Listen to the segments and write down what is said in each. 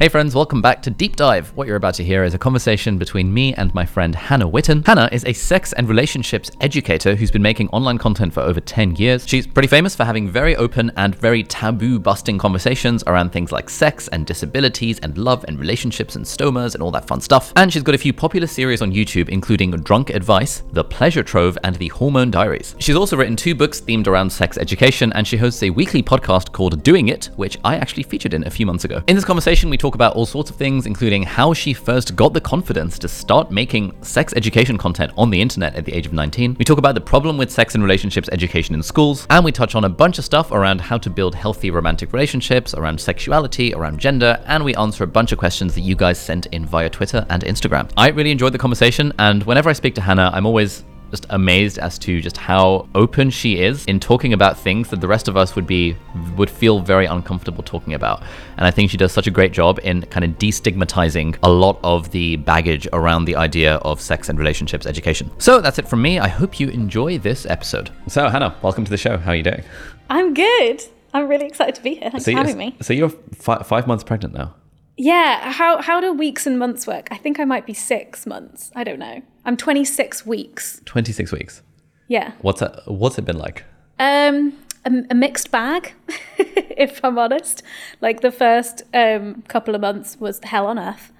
Hey friends, welcome back to Deep Dive. What you're about to hear is a conversation between me and my friend Hannah Witton. Hannah is a sex and relationships educator who's been making online content for over 10 years. She's pretty famous for having very open and very taboo busting conversations around things like sex and disabilities and love and relationships and stomas and all that fun stuff. And she's got a few popular series on YouTube, including Drunk Advice, The Pleasure Trove, and The Hormone Diaries. She's also written two books themed around sex education, and she hosts a weekly podcast called Doing It, which I actually featured in a few months ago. In this conversation, we talk about all sorts of things, including how she first got the confidence to start making sex education content on the internet at the age of 19. We talk about the problem with sex and relationships education in schools, and we touch on a bunch of stuff around how to build healthy romantic relationships, around sexuality, around gender, and we answer a bunch of questions that you guys sent in via Twitter and Instagram. I really enjoyed the conversation, and whenever I speak to Hannah, I'm always just amazed as to just how open she is in talking about things that the rest of us would be would feel very uncomfortable talking about. And I think she does such a great job in kind of destigmatizing a lot of the baggage around the idea of sex and relationships education. So that's it from me. I hope you enjoy this episode. So Hannah, welcome to the show. How are you doing? I'm good. I'm really excited to be here. Thanks so for having me. So you're fi- five months pregnant now. Yeah. How how do weeks and months work? I think I might be six months. I don't know. I'm 26 weeks. 26 weeks. Yeah. What's that, what's it been like? Um, a, a mixed bag, if I'm honest. Like the first um, couple of months was hell on earth,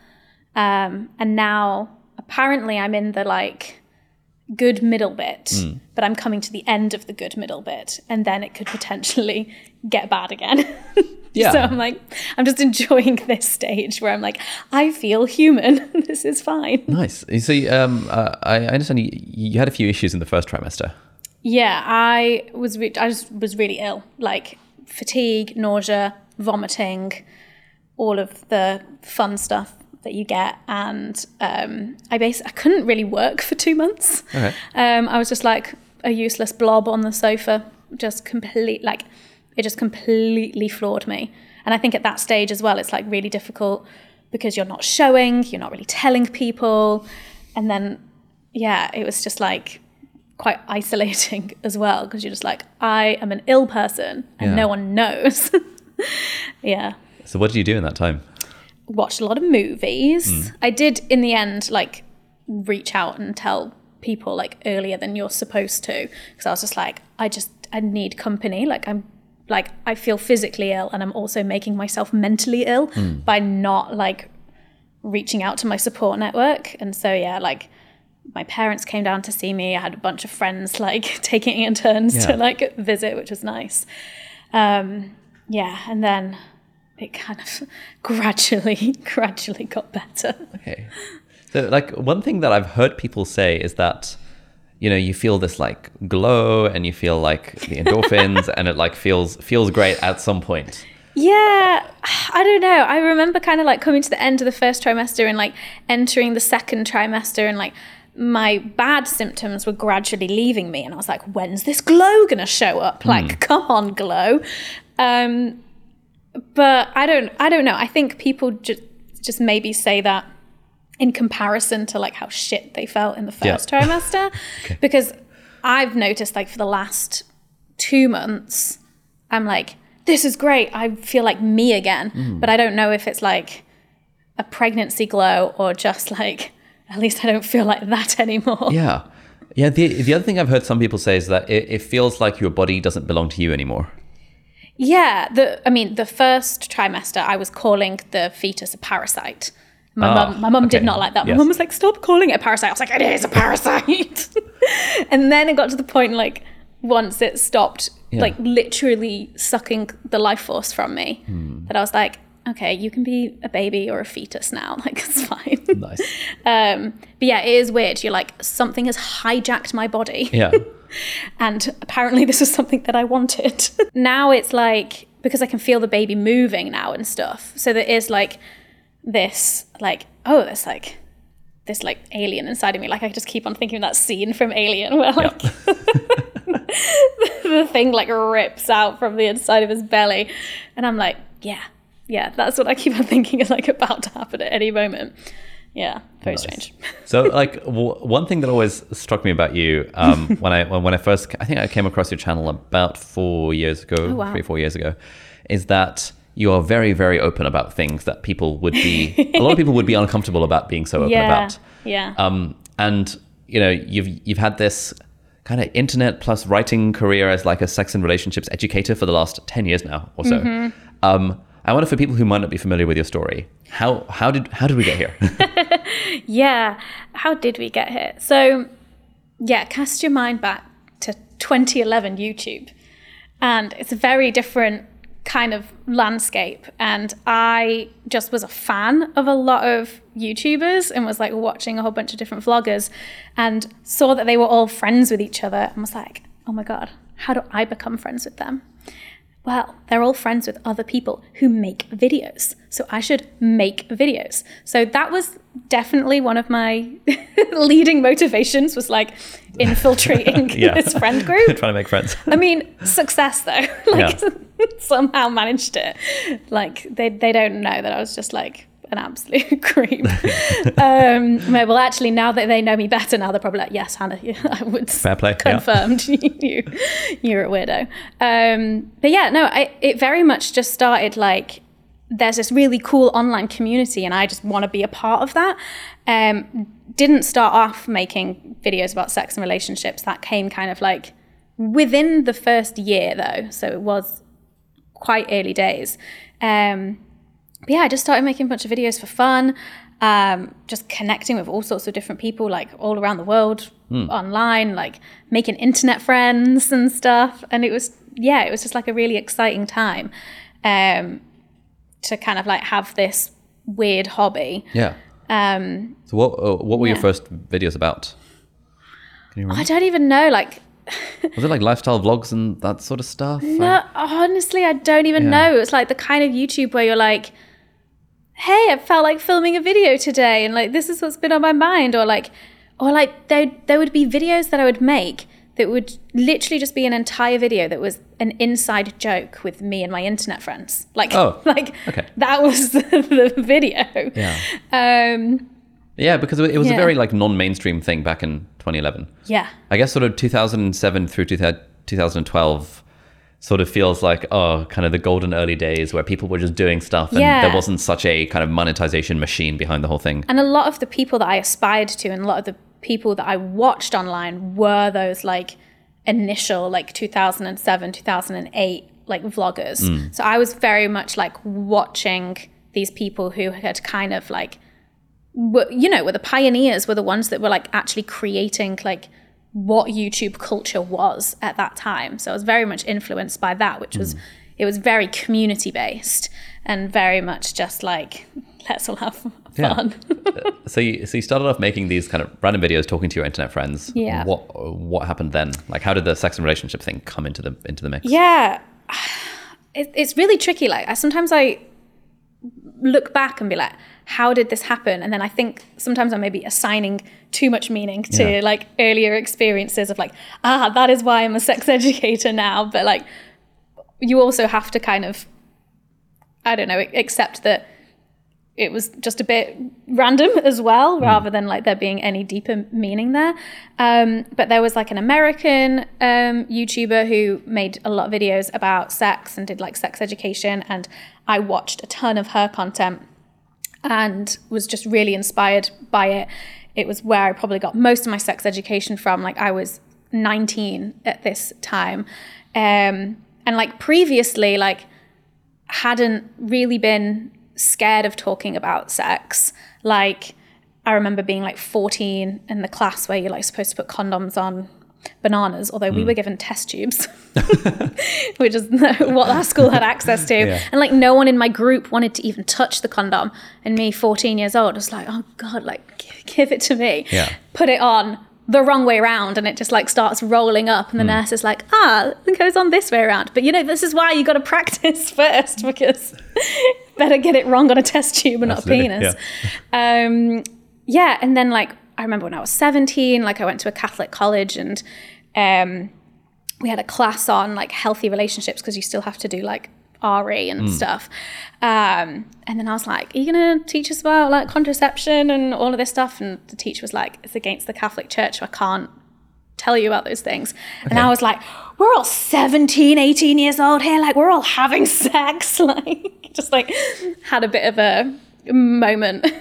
um, and now apparently I'm in the like good middle bit, Hmm. but I'm coming to the end of the good middle bit, and then it could potentially get bad again. Yeah. So I'm like, I'm just enjoying this stage where I'm like, I feel human. this is fine. Nice. So um, uh, I I understand you, you had a few issues in the first trimester. Yeah, I was re- I just was really ill, like fatigue, nausea, vomiting, all of the fun stuff that you get, and um, I basically I couldn't really work for two months. Okay. Um, I was just like a useless blob on the sofa, just complete like it just completely floored me. And I think at that stage as well, it's like really difficult because you're not showing, you're not really telling people, and then yeah, it was just like quite isolating as well because you're just like I am an ill person and Yeah. no one knows. yeah So what did you do in that time? Watched a lot of movies. I did in the end like reach out and tell people like earlier than you're supposed to because I was just like I just I need company. Like I'm like I feel physically ill and I'm also making myself mentally ill by not like reaching out to my support network. And so yeah, like my parents came down to see me. I had a bunch of friends like taking it in turns Yeah. to like visit, which was nice. Um, yeah, and then it kind of gradually, gradually got better. Okay. So, like, one thing that I've heard people say is that, you know, you feel this like glow and you feel like the endorphins and it like feels feels great at some point. Yeah, I don't know. I remember kind of like coming to the end of the first trimester and like entering the second trimester and like my bad symptoms were gradually leaving me and I was like, when's this glow gonna show up? Like, come on, glow. Um, but I don't I don't know. I think people just just maybe say that in comparison to like how shit they felt in the Yeah. first trimester. Because I've noticed like for the last two months, I'm like, this is great. I feel like me again. Mm. But I don't know if it's like a pregnancy glow or just like, at least I don't feel like that anymore. Yeah. Yeah. The, the other thing I've heard some people say is that it, it feels like your body doesn't belong to you anymore. Yeah, the I mean, the first trimester, I was calling the fetus a parasite. My Ah, mum, my mum did not like that. My Yes. mum was like, "Stop calling it a parasite." I was like, "It is a parasite." and then it got to the point, like, once it stopped, Yeah. like literally sucking the life force from me, Hmm. that I was like, "Okay, you can be a baby or a fetus now. Like, it's fine." Nice. um, but yeah, it is weird. You're like, something has hijacked my body. Yeah. And apparently, this was something that I wanted. now it's like, because I can feel the baby moving now and stuff. So there is like this, like, oh, there's like this like alien inside of me. Like I just keep on thinking of that scene from Alien where like the thing like rips out from the inside of his belly. And I'm like, yeah, yeah, that's what I keep on thinking is like about to happen at any moment. Yeah, very strange. So, like, w- one thing that always struck me about you um, when I when, when I first I think I came across your channel about four years ago, Oh, wow. three four years ago, is that you are very very open about things that people would be a lot of people would be uncomfortable about being so open Yeah, about. yeah. Um, and you know, you've you've had this kind of internet plus writing career as like a sex and relationships educator for the last ten years now or so. Mm-hmm. Um, I wonder for people who might not be familiar with your story, how how did how did we get here? Yeah. How did we get here? So, yeah, cast your mind back to 2011 YouTube. And it's a very different kind of landscape. And I just was a fan of a lot of YouTubers and was like watching a whole bunch of different vloggers and saw that they were all friends with each other and was like, oh my God, how do I become friends with them? Well, they're all friends with other people who make videos. So I should make videos. So that was definitely one of my leading motivations was like infiltrating Yeah. this friend group. Trying to make friends. I mean, success though. like Yeah. somehow managed it. Like they they don't know that I was just like an absolute creep. um, well, actually, now that they know me better, now they're probably like, "Yes, Hannah, yeah, I would Fair play, yeah. confirmed you you're a weirdo." Um, but yeah, no, I, it very much just started like there's this really cool online community, and I just want to be a part of that. Um, didn't start off making videos about sex and relationships. That came kind of like within the first year, though, so it was quite early days. Um, but yeah, I just started making a bunch of videos for fun, um, just connecting with all sorts of different people, like all around the world, online, like making internet friends and stuff. And it was, yeah, it was just like a really exciting time um, to kind of like have this weird hobby. Yeah. Um, So what uh, what were your first videos about? Can you remember? I don't even know, like, Was it like lifestyle vlogs and that sort of stuff? No, honestly, I don't even Yeah. know. It's like the kind of YouTube where you're like, "Hey, I felt like filming a video today, and like this is what's been on my mind," or like, or like there there would be videos that I would make that would literally just be an entire video that was an inside joke with me and my internet friends. Like, Oh, like okay. that was the, video. Yeah. Um, Yeah, because it was a very like non-mainstream thing back in 2011. yeah. I guess sort of 2007 through 2012 sort of feels like oh, kind of the golden early days where people were just doing stuff and Yeah. there wasn't such a kind of monetization machine behind the whole thing. And a lot of the people that I aspired to and a lot of the people that I watched online were those like initial like 2007, 2008 like vloggers. Hmm. So I was very much like watching these people who had kind of like were, you know, were the pioneers, were the ones that were like actually creating like what YouTube culture was at that time. So I was very much influenced by that, which was mm. it was very community based and very much just like let's all have Yeah. fun. Uh, so you, so you started off making these kind of random videos talking to your internet friends. Yeah. What what happened then? Like how did the sex and relationship thing come into the into the mix? Yeah, it, it's really tricky. Like I sometimes I look back and be like, how did this happen? And then I think sometimes I'm maybe assigning too much meaning to Yeah. like earlier experiences of like, ah, that is why I'm a sex educator now. But like, you also have to kind of, I don't know, accept that it was just a bit random as well, rather than like there being any deeper meaning there. Um, but there was like an American um, YouTuber who made a lot of videos about sex and did like sex education, and I watched a ton of her content and was just really inspired by it. It was where I probably got most of my sex education from. Like I was 19 at this time, um, and like previously, like hadn't really been scared of talking about sex. Like, I remember being like 14 in the class where you're like supposed to put condoms on bananas, although we were given test tubes, which is what our school had access to. Yeah. And like, no one in my group wanted to even touch the condom. And me, 14 years old, was like, oh God, like, give, give it to me. Yeah. Put it on the wrong way around and it just like starts rolling up and the nurse is like ah it goes on this way around but you know this is why you got to practice first because better get it wrong on a test tube and Absolutely, not a penis um yeah and then like i remember when i was 17 like i went to a catholic college and um we had a class on like healthy relationships because you still have to do like RE and stuff. Um, and then I was like, Are you going to teach us about like contraception and all of this stuff? And the teacher was like, It's against the Catholic Church, so I can't tell you about those things. And I was like, We're all 17, 18 years old here. Like, we're all having sex. Like, just like had a bit of a moment.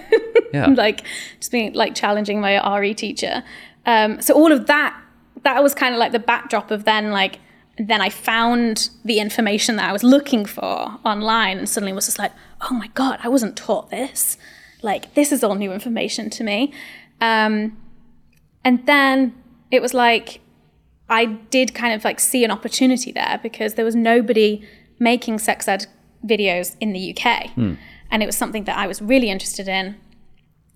Yeah. like, just being like challenging my RE teacher. Um, so all of that, that was kind of like the backdrop of then like, then I found the information that I was looking for online and suddenly was just like, oh my God, I wasn't taught this. Like, this is all new information to me. Um, and then it was like, I did kind of like see an opportunity there because there was nobody making sex ed videos in the UK. And it was something that I was really interested in,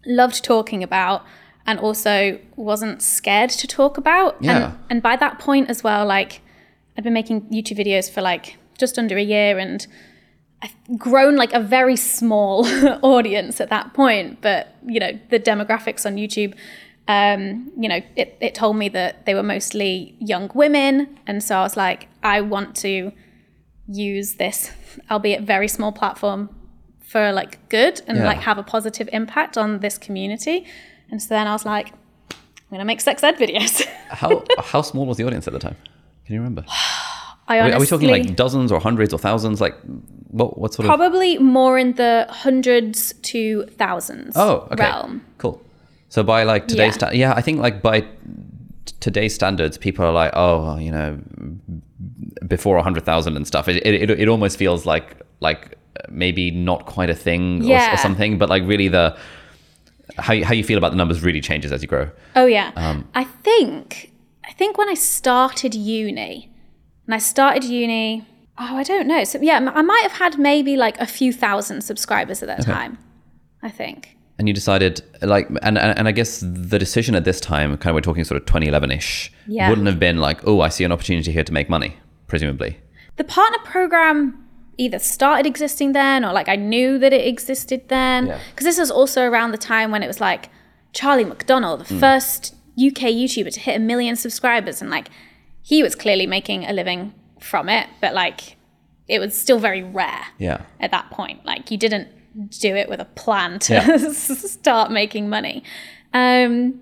loved talking about, and also wasn't scared to talk about. Yeah. And, and by that point as well, like I'd been making YouTube videos for like just under a year and I've grown like a very small audience at that point. But, you know, the demographics on YouTube, um, you know, it, it told me that they were mostly young women. And so I was like, I want to use this, albeit very small platform for like good and Yeah. like have a positive impact on this community. And so then I was like, I'm gonna make sex ed videos. How how small was the audience at the time? Can you remember? I Are we, honestly are we talking like dozens or hundreds or thousands? Like what what sort of? probably more in the hundreds to thousands Oh, okay. realm. Cool. So by like today's Yeah. sta- yeah, I think like by today's standards, people are like, oh, you know, before a hundred thousand and stuff. It, it it almost feels like like maybe not quite a thing or, Yeah. or something, but like really the how you, how you feel about the numbers really changes as you grow. Oh yeah. Um, I think I think when I started uni, and I started uni, oh I don't know. So yeah, I might have had maybe like a few thousand subscribers at that time. I think. And you decided like and, and and I guess the decision at this time, kind of we're talking sort of 2011ish, Yeah. wouldn't have been like, oh, I see an opportunity here to make money, presumably. The partner program either started existing then or like I knew that it existed then. Yeah. Because this was also around the time when it was like Charlie McDonnell, the first UK YouTuber to hit a million subscribers. And like he was clearly making a living from it, but like it was still very rare Yeah. at that point. Like you didn't do it with a plan to Yeah. start making money. Um,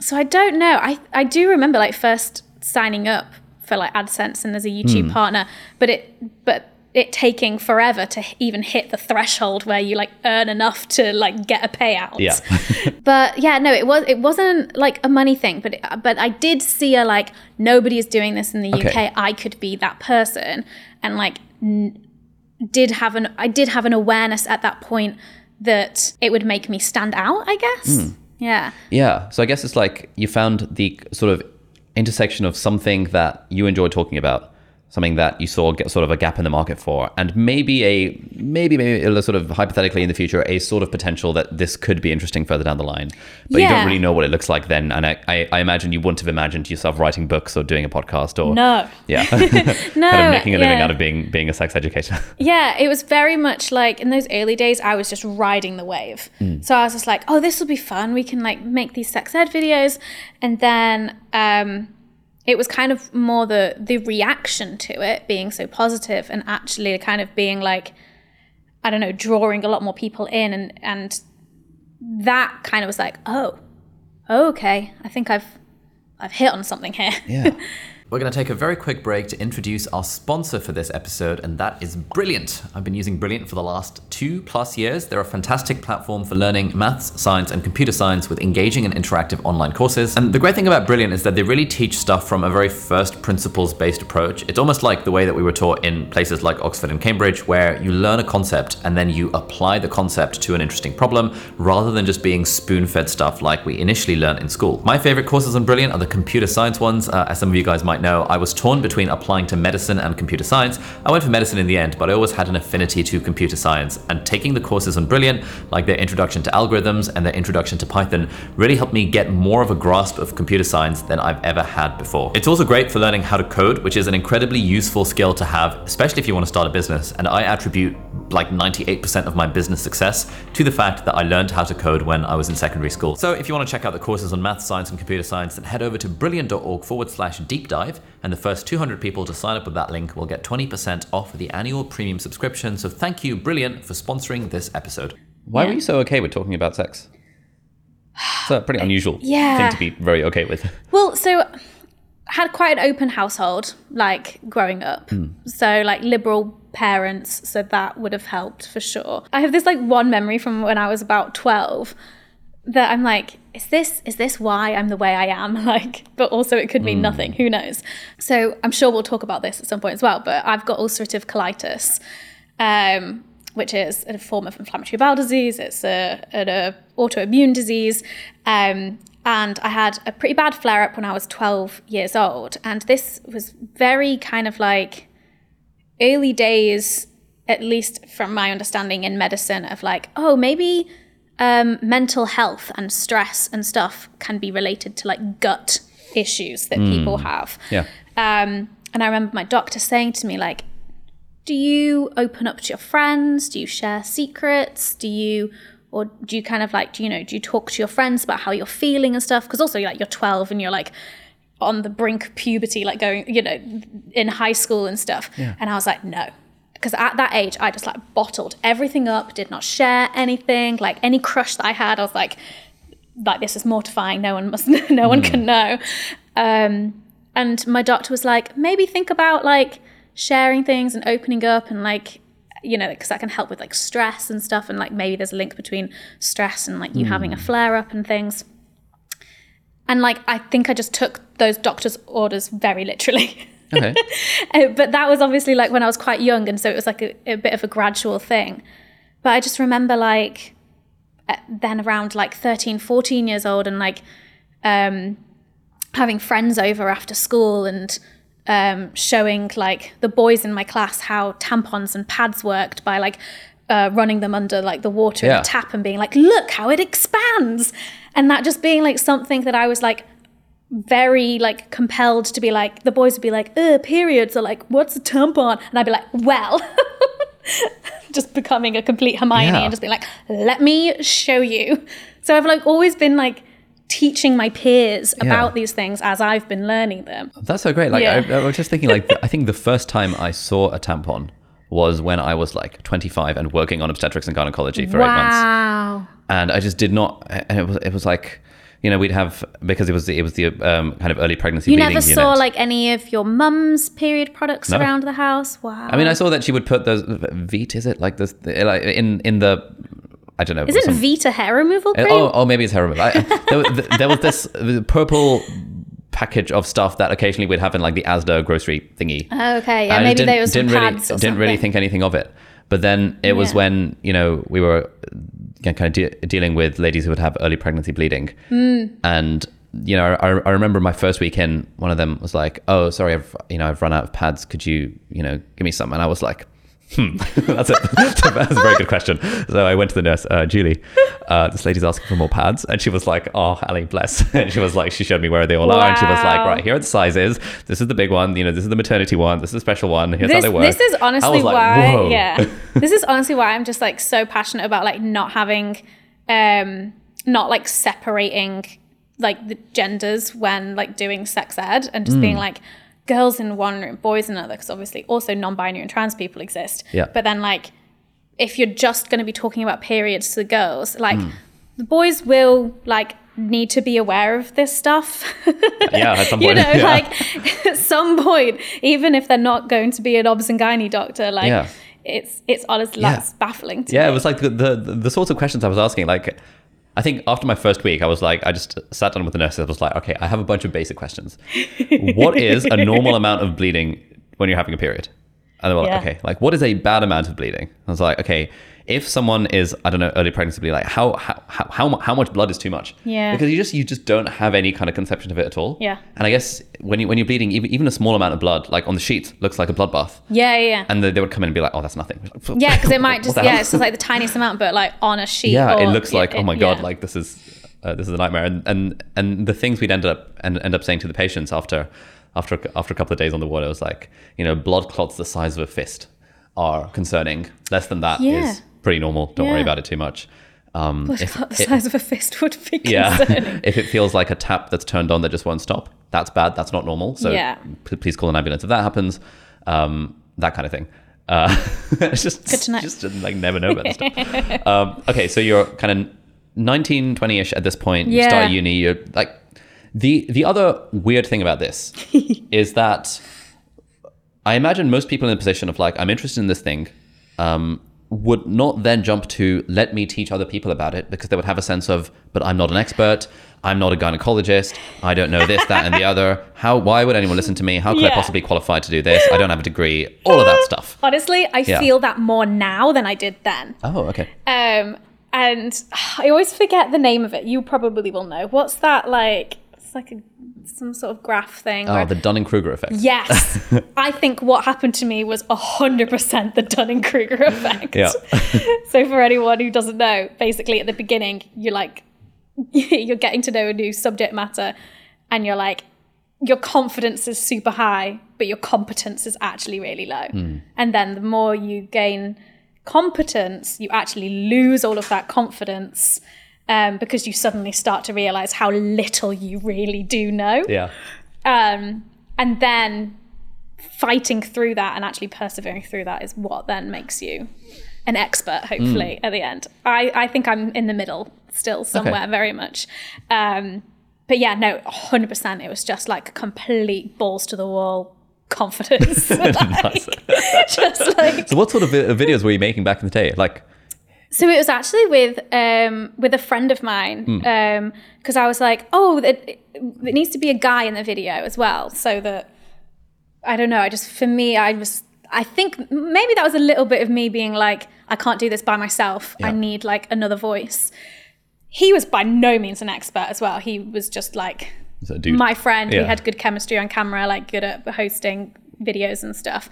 so I don't know. I I do remember like first signing up for like AdSense and as a YouTube Hmm. partner, but it but it taking forever to even hit the threshold where you like earn enough to like get a payout. Yeah. but yeah, no, it was it wasn't like a money thing, but it, but I did see a like nobody is doing this in the Okay. UK. I could be that person, and like n- did have an I did have an awareness at that point that it would make me stand out. I guess. Hmm. Yeah. Yeah. So I guess it's like you found the sort of intersection of something that you enjoy talking about, something that you saw get sort of a gap in the market for, and maybe a maybe maybe a sort of hypothetically in the future a sort of potential that this could be interesting further down the line. But you don't really know what it looks like then. And I, I, I imagine you wouldn't have imagined yourself writing books or doing a podcast or No. yeah, No. kind of making a living yeah. out of being being a sex educator. Yeah, it was very much like in those early days, I was just riding the wave. So I was just like, oh, this will be fun. We can like make these sex ed videos. And then um, it was kind of more the the reaction to it being so positive and actually kind of being like, I don't know, drawing a lot more people in and and that kind of was like, oh, okay, I think I've I've hit on something here. yeah. We're going to take a very quick break to introduce our sponsor for this episode, and that is Brilliant. I've been using Brilliant for the last two plus years. They're a fantastic platform for learning maths, science, and computer science with engaging and interactive online courses. And the great thing about Brilliant is that they really teach stuff from a very first principles based approach. It's almost like the way that we were taught in places like Oxford and Cambridge, where you learn a concept and then you apply the concept to an interesting problem rather than just being spoon fed stuff like we initially learned in school. My favorite courses on Brilliant are the computer science ones. Uh, as some of you guys might know, I was torn between applying to medicine and computer science. I went for medicine in the end, but I always had an affinity to computer science. And taking the courses on Brilliant, like their introduction to algorithms and their introduction to Python, really helped me get more of a grasp of computer science than I've ever had before. It's also great for learning how to code, which is an incredibly useful skill to have, especially if you want to start a business. And I attribute like 98% of my business success to the fact that I learned how to code when I was in secondary school. So if you want to check out the courses on math, science, and computer science, then head over to brilliant.org forward slash deep dive. And the first 200 people to sign up with that link will get 20% off the annual premium subscription. So thank you, Brilliant, for sponsoring this episode. Why Yeah. were you so okay with talking about sex? It's a pretty uh, unusual Yeah. thing to be very okay with. Well, so had quite an open household, like growing up. Hmm. So like liberal parents, so that would have helped for sure. I have this like one memory from when I was about twelve that I'm like, is this is this why I'm the way I am? Like, but also it could mean nothing. Who knows? So I'm sure we'll talk about this at some point as well. But I've got ulcerative colitis. Um, which is a form of inflammatory bowel disease. It's a, an autoimmune disease. Um, and I had a pretty bad flare up when I was 12 years old. And this was very kind of like early days, at least from my understanding in medicine, of like, oh, maybe um, mental health and stress and stuff can be related to like gut issues that people have. Yeah. Um, and I remember my doctor saying to me, like, do you open up to your friends? Do you share secrets? Do you, or do you kind of like, do you know, do you talk to your friends about how you're feeling and stuff? Because also, like, you're 12 and you're like on the brink of puberty, like going, you know, in high school and stuff. And I was like, no. Because at that age, I just like bottled everything up, did not share anything. Like any crush that I had, I was like, like this is mortifying. No one must, no one can know. Um, and my doctor was like, maybe think about like sharing things and opening up and like, you know, because that can help with like stress and stuff. And like maybe there's a link between stress and like you having a flare up and things. And like, I think I just took those doctor's orders very literally. Okay. Uh, but that was obviously like when I was quite young, and so it was like a, a bit of a gradual thing. But I just remember like uh, then around like 13, 14 years old, and like um, having friends over after school and um, showing like the boys in my class how tampons and pads worked by like uh, running them under like the water in Yeah. a tap and being like, look how it expands. And that just being like something that I was like very like compelled to be like the boys would be like uh periods are like what's a tampon and i'd be like well just becoming a complete hermione Yeah. and just being like let me show you so i've like always been like teaching my peers about these things as i've been learning them That's so great. Like Yeah. I, I was just thinking, like I think the first time I saw a tampon was when I was like 25 and working on obstetrics and gynecology for eight months, wow and I just did not. And it was it was like, you know, we'd have because it was the, it was the um, kind of early pregnancy. you bleeding never unit. saw like any of your mum's period products No. around the house wow I mean, I saw that she would put those Veet. Is it like this? Like in in the I don't know. is it some- vita hair removal cream Oh, oh, maybe it's hair removal. I, there, was- there was this purple package of stuff that occasionally we'd have in like the Asda grocery thingy. okay yeah just maybe didn't, was some didn't really didn't really think anything of it. But then it was Yeah. when you know we were uh, kind of de- dealing with ladies who would have early pregnancy bleeding, Hmm. and you know I, I remember my first week in, one of them was like, "Oh, sorry, I've you know I've run out of pads. Could you you know give me some?" And I was like. Hmm. that's, a, that's, a, that's a very good question. So I went to the nurse, uh, Julie. Uh, this lady's asking for more pads, and she was like, "Oh, Ali, bless." And she was like, she showed me where they all are, and she was like, "Right, here are the sizes. This is the big one. You know, this is the maternity one. This is the special one. Here's how this, they work." this is honestly like, why "Whoa." yeah this is honestly why i'm just like so passionate about like not having um not like separating like the genders when like doing sex ed and just being Hmm. like girls in one room boys in another because obviously also non-binary and trans people exist Yeah. but then like if you're just going to be talking about periods to the girls like Hmm. the boys will like need to be aware of this stuff Yeah, at some point. you know, Yeah. like at some point, even if they're not going to be an obs and gynae doctor, like Yeah. it's it's honestly Yeah. baffling to me. Yeah, me. it was like the, the the sorts of questions I was asking. Like, I think after my first week, I was like, I just sat down with the nurses. I was like, okay, I have a bunch of basic questions. what is a normal amount of bleeding when you're having a period? And they were like, Yeah. okay, like what is a bad amount of bleeding? I was like, okay, if someone is, I don't know, early pregnancy bleeding, like how how how how, much blood is too much? Yeah. because you just you just don't have any kind of conception of it at all. Yeah. and I guess when you when you're bleeding, even even a small amount of blood, like on the sheet, looks like a bloodbath. yeah, yeah, yeah. And they, they would come in and be like, "Oh, that's nothing." Yeah, because it might just yeah, it's just like the tiniest amount, but like on a sheet. yeah it looks like oh my it- god yeah. like this is uh, this is a nightmare and and and the things we'd end up and end up saying to the patients after after after a couple of days on the water, it was like you know blood clots the size of a fist are concerning less than that is Yeah. pretty normal don't worry about it too much Um, if, About the it- size of a fist would be yeah, concerning. if it feels like a tap that's turned on that just won't stop, that's bad. That's not normal. So Yeah. p- please call an ambulance if that happens. Um, that kind of thing. Uh, it's just Good to know. just like never know about this stuff. um, okay, so you're kind of 19, 20ish at this point. You Yeah. start uni. You're like the the other weird thing about this is that I imagine most people in the position of like I'm interested in this thing. Um, would not then jump to let me teach other people about it because they would have a sense of, but I'm not an expert. I'm not a gynecologist. I don't know this, that, and the other. How? Why would anyone listen to me? How could I possibly qualify to do this? I don't have a degree. All of that stuff. Honestly, I Yeah. feel that more now than I did then. Oh, okay. Um, and I always forget the name of it. You probably will know. What's that like? It's like a, some sort of graph thing. Oh, where- the Dunning Kruger effect. yes, I think what happened to me was hundred percent the Dunning Kruger effect. Yeah. so for anyone who doesn't know, basically at the beginning, you're like, you're getting to know a new subject matter, and you're like, your confidence is super high, but your competence is actually really low. Hmm. And then the more you gain competence, you actually lose all of that confidence um, because you suddenly start to realize how little you really do know. Yeah. Um, and then fighting through that and actually persevering through that is what then makes you an expert, hopefully, at the end. I, I think I'm in the middle still somewhere, very much. Um, but yeah, no, 100%. It was just like complete balls to the wall confidence. Like, just like So, what sort of videos were you making back in the day? Like, so it was actually with um, with a friend of mine because I was like, oh, it, it needs to be a guy in the video as well, so that I don't know. I just for me, I was. I think maybe that was a little bit of me being like, I can't do this by myself. I need like another voice. He was by no means an expert as well. He was just like my friend. Yeah. We had good chemistry on camera, like good at hosting videos and stuff.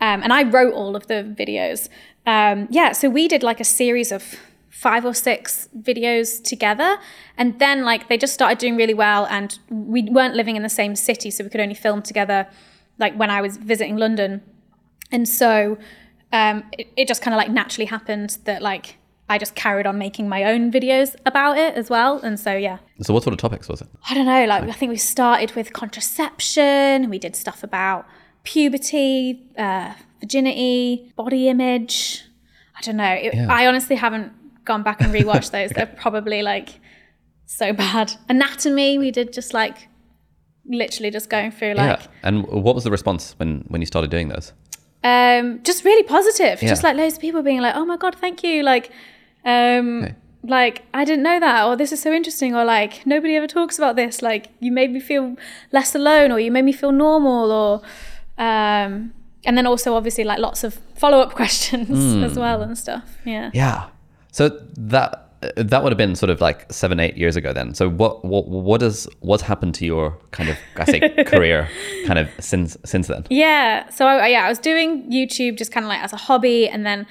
Um, and I wrote all of the videos. Um, yeah, so we did like a series of five or six videos together. And then like they just started doing really well. And we weren't living in the same city, so we could only film together like when I was visiting London. And so um, it, it just kind of like naturally happened that like I just carried on making my own videos about it as well. And so, yeah. so, what sort of topics was it? I don't know, like I think we started with contraception, we did stuff about puberty, uh, virginity, body image. I don't know. It, Yeah. I honestly haven't gone back and rewatched those. They're probably like so bad. Anatomy, we did just like literally just going through like yeah. And what was the response when when you started doing those? um just really positive. Yeah. Just like loads of people being like, "Oh my god, thank you." Like um Okay. like I didn't know that or this is so interesting or like nobody ever talks about this like you made me feel less alone or you made me feel normal or um and then also obviously like lots of follow-up questions Hmm. as well and stuff yeah Yeah. So that that would have been sort of like seven, eight years ago then. So what what what is what's happened to your kind of I say career kind of since since then? yeah so I, yeah I was doing YouTube just kind of like as a hobby and then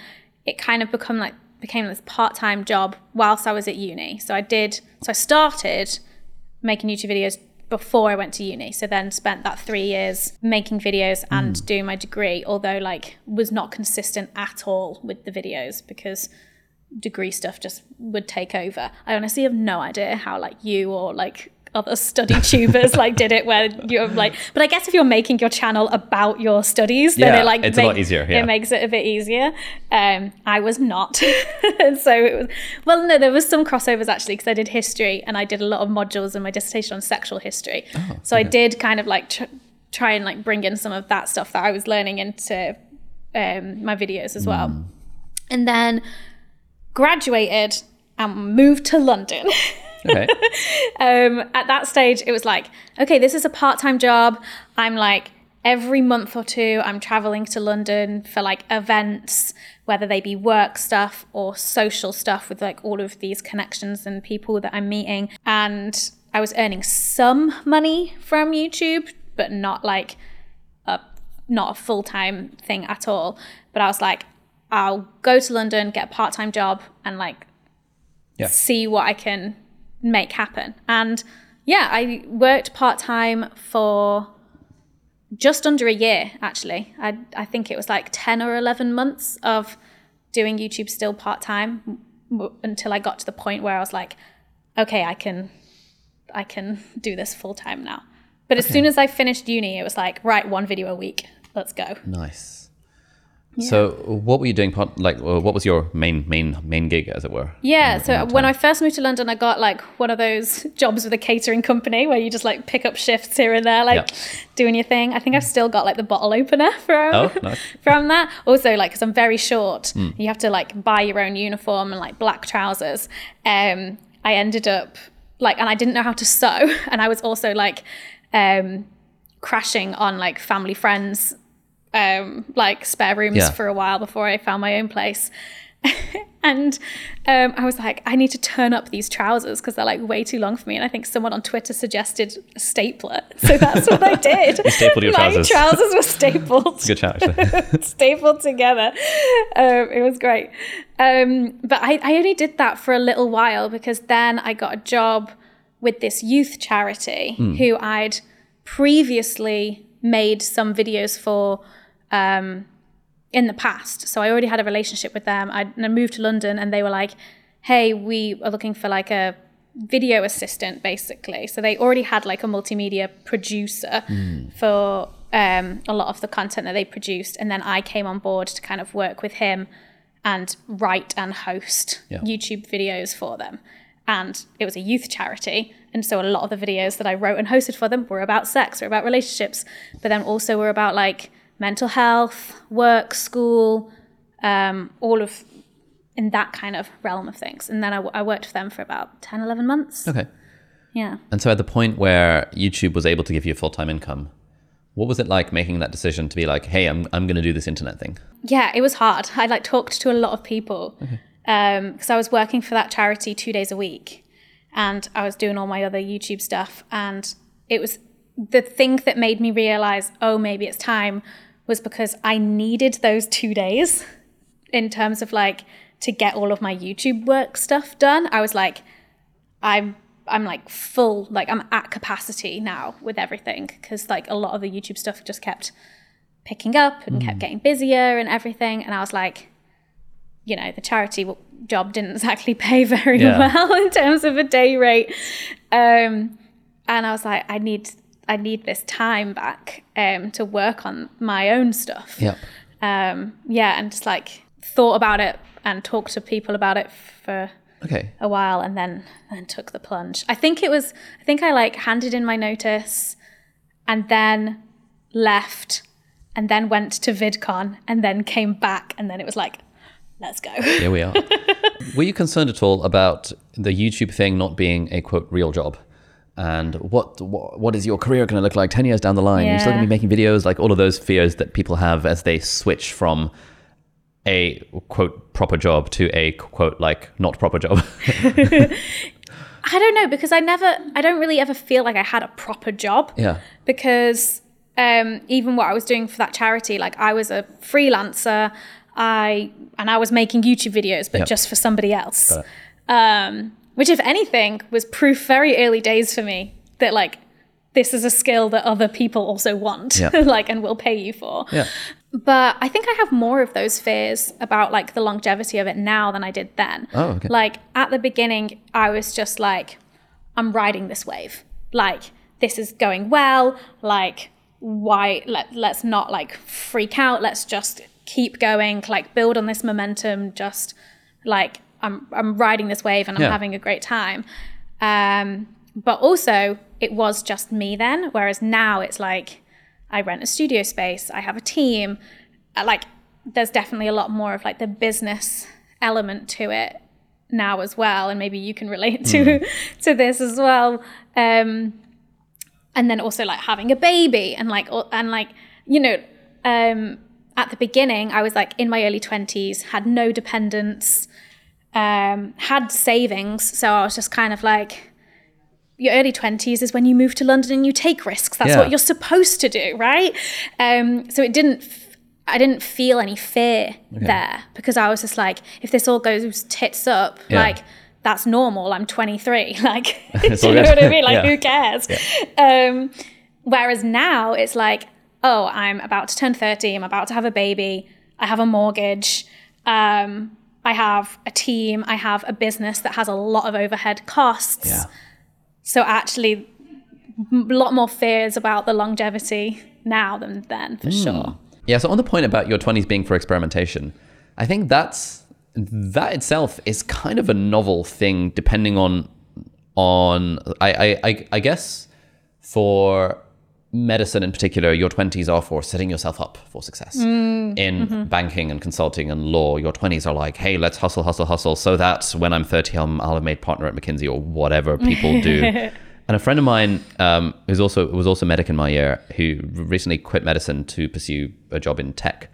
it kind of become like became this part-time job whilst I was at uni so I did so I started making YouTube videos before I went to uni. So then spent that three years making videos and hmm. doing my degree, although like was not consistent at all with the videos because degree stuff just would take over. I honestly have no idea how like you or like other study tubers like did it where you're like but I guess if you're making your channel about your studies then Yeah, it like it's a lot easier, yeah. it makes it a bit easier. Um, I was not, and so it was. Well, no, there was some crossovers actually because I did history and I did a lot of modules in my dissertation on sexual history. Oh, so I did kind of like tr- try and like bring in some of that stuff that I was learning into um, my videos as well, Hmm. and then graduated and moved to London. Okay. um, at that stage, it was like, okay, this is a part time job. I'm like, every month or two, I'm traveling to London for like events, whether they be work stuff or social stuff with like all of these connections and people that I'm meeting. And I was earning some money from YouTube, but not like a not a full time thing at all. But I was like, I'll go to London, get a part time job, and like Yeah. see what I can make happen. And yeah, I worked part time for just under a year, actually. I, I think it was like 10 or 11 months of doing YouTube still part time w- until I got to the point where I was like, okay, I can, I can do this full time now. But as soon as I finished uni, it was like, right, one video a week. Let's go. Nice. So, what were you doing? Like, uh, what was your main main main gig, as it were? Yeah, so when I first moved to London, I got like one of those jobs with a catering company where you just like pick up shifts here and there, like Yeah. doing your thing. I think I've still got like the bottle opener from Oh, nice. from that. Also, like because I'm very short, you have to like buy your own uniform and like black trousers. Um, I ended up like, and I didn't know how to sew, and I was also like um, crashing on like family friends um, like spare rooms Yeah. for a while before I found my own place. and um, I was like, I need to turn up these trousers because they're like way too long for me. And I think someone on Twitter suggested a stapler. So that's what I did. stapled your my trousers. trousers were stapled Good chat, actually. stapled together. Um, it was great. Um, but I, I only did that for a little while because then I got a job with this youth charity who I'd previously made some videos for um, in the past. So I already had a relationship with them. I, and I moved to London and they were like, hey, we are looking for like a video assistant basically. So they already had like a multimedia producer for um, a lot of the content that they produced. And then I came on board to kind of work with him and write and host Yeah. YouTube videos for them. And it was a youth charity. And so a lot of the videos that I wrote and hosted for them were about sex, were about relationships, but then also were about like mental health, work, school, um, all of in that kind of realm of things. And then I worked for them for about 10, 11 months. okay. Yeah. And so, at the point where YouTube was able to give you a full time income, what was it like making that decision to be like, "Hey, I'm I'm going to do this internet thing"? Yeah, it was hard. I like talked to a lot of people because I was working for that charity two days a week, and I was doing all my other YouTube stuff. And it was the thing that made me realize, oh, maybe it's time, was because I needed those two days in terms of like to get all of my YouTube work stuff done. I was like, I'm I'm like full, like I'm at capacity now with everything because like a lot of the YouTube stuff just kept picking up and kept getting busier and everything. And I was like, you know, the charity job didn't exactly pay very Yeah. well in terms of a day rate. Um, and I was like, I need, I need this time back um, to work on my own stuff. Yep. Um, yeah, and just like thought about it and talked to people about it for Okay. a while and then then took the plunge. I think it was I think I like handed in my notice and then left and then went to VidCon and then came back and then it was like let's go. Here we are. Were you concerned at all about the YouTube thing not being a quote real job? And what what, what is your career going to look like 10 years down the line? You're still going to be making videos, like all of those fears that people have as they switch from a quote proper job to a quote like not proper job. I don't know because I never I don't really ever feel like I had a proper job. yeah. because um, even what I was doing for that charity, like I was a freelancer, I and I was making YouTube videos, but Yep. just for somebody else. Um, which, if anything, was proof very early days for me that like this is a skill that other people also want, Yeah. like and will pay you for. Yeah. But I think I have more of those fears about like the longevity of it now than I did then. Oh, okay. Like at the beginning, I was just like, I'm riding this wave. Like this is going well. Like why let let's not like freak out. Let's just keep going. Like build on this momentum. Just like I'm I'm riding this wave and I'm Yeah. having a great time. Um, but also it was just me then, whereas now it's like I rent a studio space, I have a team. Uh, Like there's definitely a lot more of like the business element to it now as well, and maybe you can relate to to this as well. Um, and then also like having a baby and like and like you know um, at the beginning I was like in my early twenties, had no dependents, um, had savings, so I was just kind of like your early 20s is when you move to London and you take risks. That's Yeah. what you're supposed to do, right? Um, so it didn't, I didn't feel any fear there because I was just like, if this all goes tits up, Yeah. like, that's normal. I'm 23. Like, do you know good. what I mean? Like, Yeah. who cares? Um, whereas now it's like, oh, I'm about to turn 30. I'm about to have a baby. I have a mortgage. Um, I have a team, I have a business that has a lot of overhead costs. Yeah. So actually, a lot more fears about the longevity now than then, for hmm. sure. Yeah, so on the point about your 20s being for experimentation, I think that's that itself is kind of a novel thing depending on on I I, I guess for medicine in particular, your 20s are for setting yourself up for success. Mm. in mm-hmm. banking and consulting and law, your 20s are like, hey, let's hustle, hustle, hustle, so that when I'm 30, I'm, I'll have made partner at McKinsey or whatever people do. and a friend of mine um, who's also was also medic in my year, who recently quit medicine to pursue a job in tech,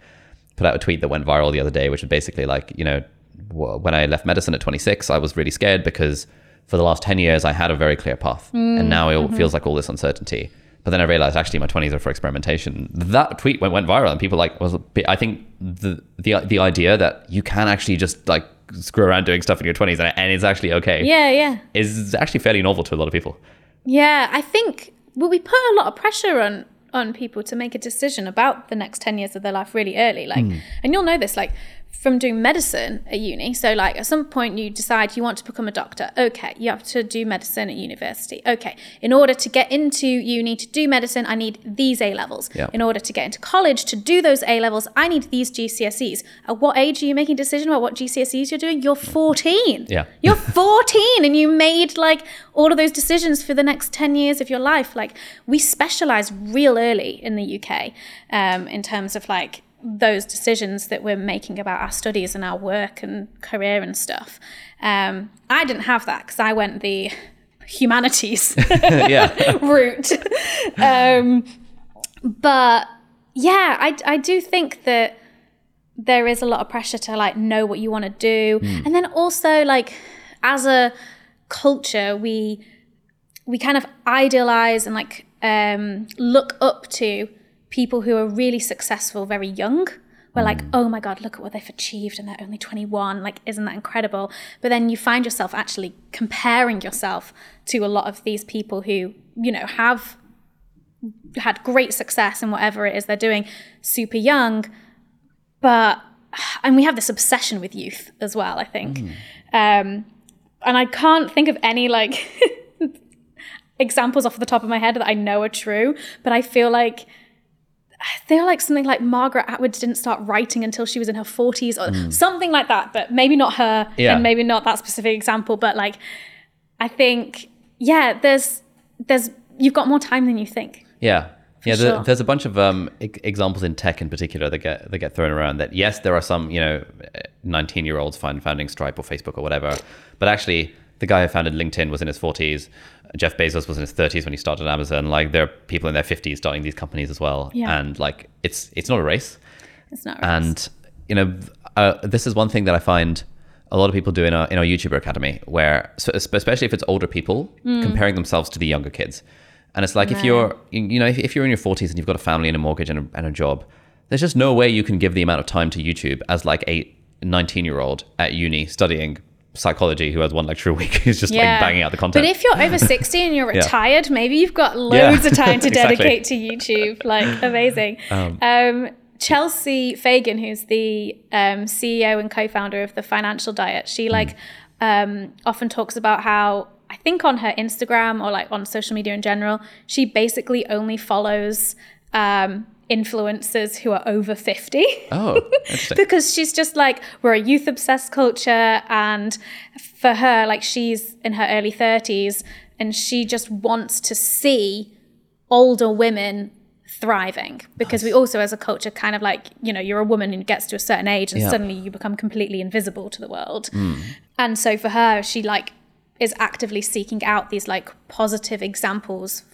put out a tweet that went viral the other day, which is basically like, you know, wh- when I left medicine at 26, I was really scared because for the last 10 years I had a very clear path, and mm. now it mm-hmm. feels like all this uncertainty. But then I realized actually my 20s are for experimentation. That tweet went, went viral, and people like was. I think the the the idea that you can actually just like screw around doing stuff in your 20s and, and it's actually okay Yeah, yeah. is actually fairly novel to a lot of people. Yeah, I think well, we put a lot of pressure on on people to make a decision about the next 10 years of their life really early like hmm. and you'll know this like from doing medicine at uni. So like at some point you decide you want to become a doctor. Okay you have to do medicine at university. Okay in order to get into uni to do medicine i need these a levels. Yeah. in order to get into college to do those a levels i need these gcse's at what age are you making a decision about what gcse's you're doing? You're 14 Yeah. you're 14 and you made like all of those decisions for the next 10 years of your life. Like we specialize real early in the UK um, in terms of like those decisions that we're making about our studies and our work and career and stuff. Um, I didn't have that because I went the humanities route. um, but yeah, I, I do think that there is a lot of pressure to like know what you want to do. And then also like as a culture, we we kind of idealize and like um, look up to people who are really successful very young. We're like, oh my God, look at what they've achieved and they're only 21. Like, isn't that incredible? But then you find yourself actually comparing yourself to a lot of these people who, you know, have had great success in whatever it is they're doing super young. But, and we have this obsession with youth as well, I think. Um, and I can't think of any like examples off the top of my head that I know are true, but I feel like I feel like something like Margaret Atwood didn't start writing until she was in her 40s or something like that, but maybe not her Yeah. and maybe not that specific example, but like I think yeah, there's there's you've got more time than you think. Yeah. Yeah, sure. there, there's a bunch of um, e- examples in tech in particular that get that get thrown around. That yes, there are some you know, 19 year olds find founding Stripe or Facebook or whatever, but actually the guy who founded LinkedIn was in his 40s. Jeff Bezos was in his 30s when he started Amazon. Like there are people in their 50s starting these companies as well, Yeah. and like it's it's not a race. It's not right. And you know, uh, this is one thing that I find a lot of people do in our in our YouTuber academy, where so especially if it's older people comparing themselves to the younger kids, and it's like if you're you know if, if you're in your 40s and you've got a family and a mortgage and a, and a job, there's just no way you can give the amount of time to YouTube as like a 19 year old at uni studying psychology who has one lecture a week who's just like banging out the content. But if you're over 60 and you're Yeah. retired, maybe you've got Yeah, loads of time to exactly. dedicate to YouTube. Like, amazing. Um, Chelsea Fagan, who's the um, CEO and co founder of the Financial Diet, she Hmm. like um, often talks about how I think on her Instagram or like on social media in general, she basically only follows um, influencers who are over 50 oh, because she's just like we're a youth obsessed culture and for her like she's in her early 30s and she just wants to see older women thriving. Because we also as a culture kind of like you know you're a woman and gets to a certain age and Yeah. suddenly you become completely invisible to the world. Hmm. And so for her she like is actively seeking out these like positive examples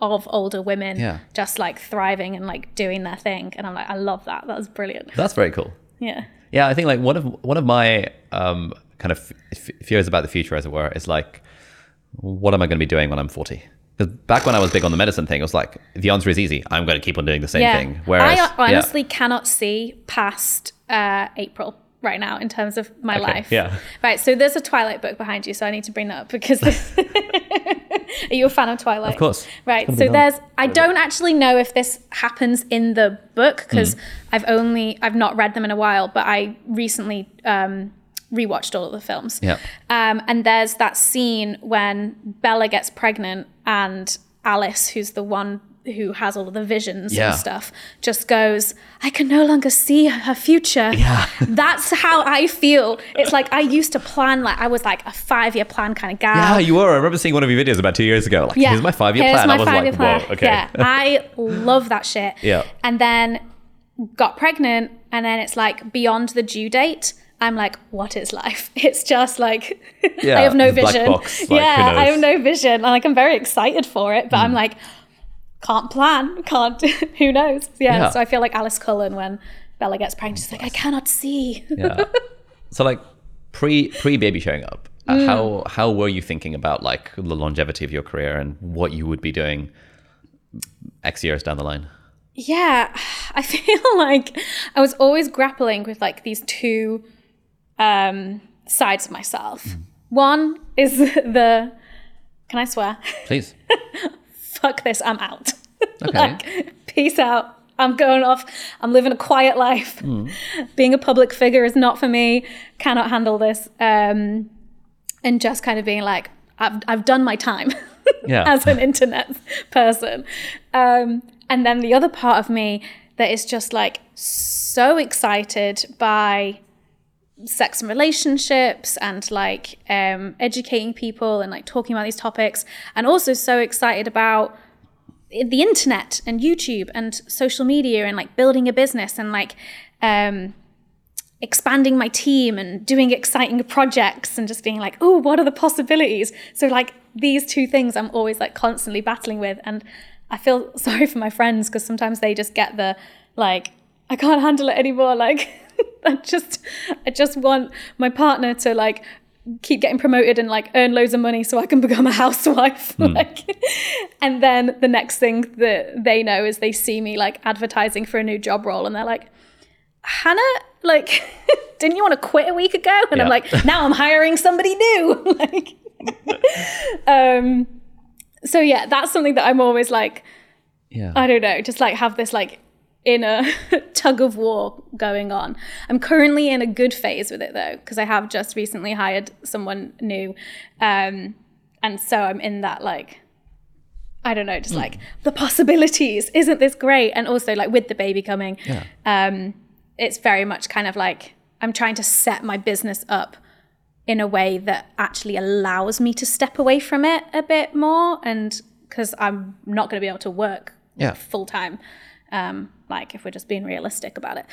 of older women Yeah. just like thriving and like doing their thing and i'm like i love that that was brilliant That's very cool. yeah Yeah, I think like one of one of my um, kind of f- fears about the future, as it were, is like, what am I going to be doing when I'm 40? Because back when I was big on the medicine thing, it was like the answer is easy. I'm going to keep on doing the same thing. Whereas, I yeah. honestly cannot see past uh, April right now in terms of my Okay, life. yeah. Right. So there's a Twilight book behind you, so I need to bring that up because Are you a fan of Twilight? Of course. Right. So gonna be done. there's I don't actually know if this happens in the book because Mm. I've only I've not read them in a while, but I recently um rewatched all of the films. Yeah. Um and there's that scene when Bella gets pregnant and Alice, who's the one who has all of the visions Yeah. and stuff, just goes, I can no longer see her future. Yeah. That's how I feel. It's like I used to plan like I was like a five year plan kind of guy Yeah, you were. I remember seeing one of your videos about two years ago. Like, here's my five year Here's plan. my I was five-year like, plan. whoa, okay. Yeah, I love that shit. Yeah. And then got pregnant, and then it's like beyond the due date. I'm like, what is life? It's just like Yeah, I have no vision. box, like, yeah, I have no vision. And like I'm very excited for it, but Hmm. I'm like, can't plan, can't. who knows? Yeah, Yeah. So I feel like Alice Cullen when Bella gets pregnant. She's like, I cannot see. yeah. So like pre pre baby showing up, uh, Mm. how how were you thinking about like the longevity of your career and what you would be doing X years down the line? Yeah, I feel like I was always grappling with like these two um, sides of myself. One is the can I swear? Please. Fuck this, I'm out. Okay. like, peace out. I'm going off. I'm living a quiet life. Being a public figure is not for me. Cannot handle this. Um, and just kind of being like, I've, I've done my time Yeah. as an internet person. Um, and then the other part of me that is just like so excited by sex and relationships and like um, educating people and like talking about these topics. And also so excited about the internet and youtube and social media and like building a business and like um, expanding my team and doing exciting projects and just being like oh what are the possibilities? So like these two things i'm always like constantly battling with. And i feel sorry for my friends because sometimes they just get the like i can't handle it anymore like i just i just want my partner to like keep getting promoted and like earn loads of money so i can become a housewife like and then the next thing that they know is they see me like advertising for a new job role and they're like Hannah, like, didn't you want to quit a week ago? And I'm like, now I'm hiring somebody new. like, um, so yeah, that's something that I'm always like, Yeah. I don't know, just like have this like inner tug of war going on. I'm currently in a good phase with it though, because I have just recently hired someone new. Um, and so I'm in that like, I don't know, just like the possibilities. Isn't this great? And also like with the baby coming, Yeah. um, it's very much kind of like I'm trying to set my business up in a way that actually allows me to step away from it a bit more and because i'm not going to be able to work Yeah. full time um, like if we're just being realistic about it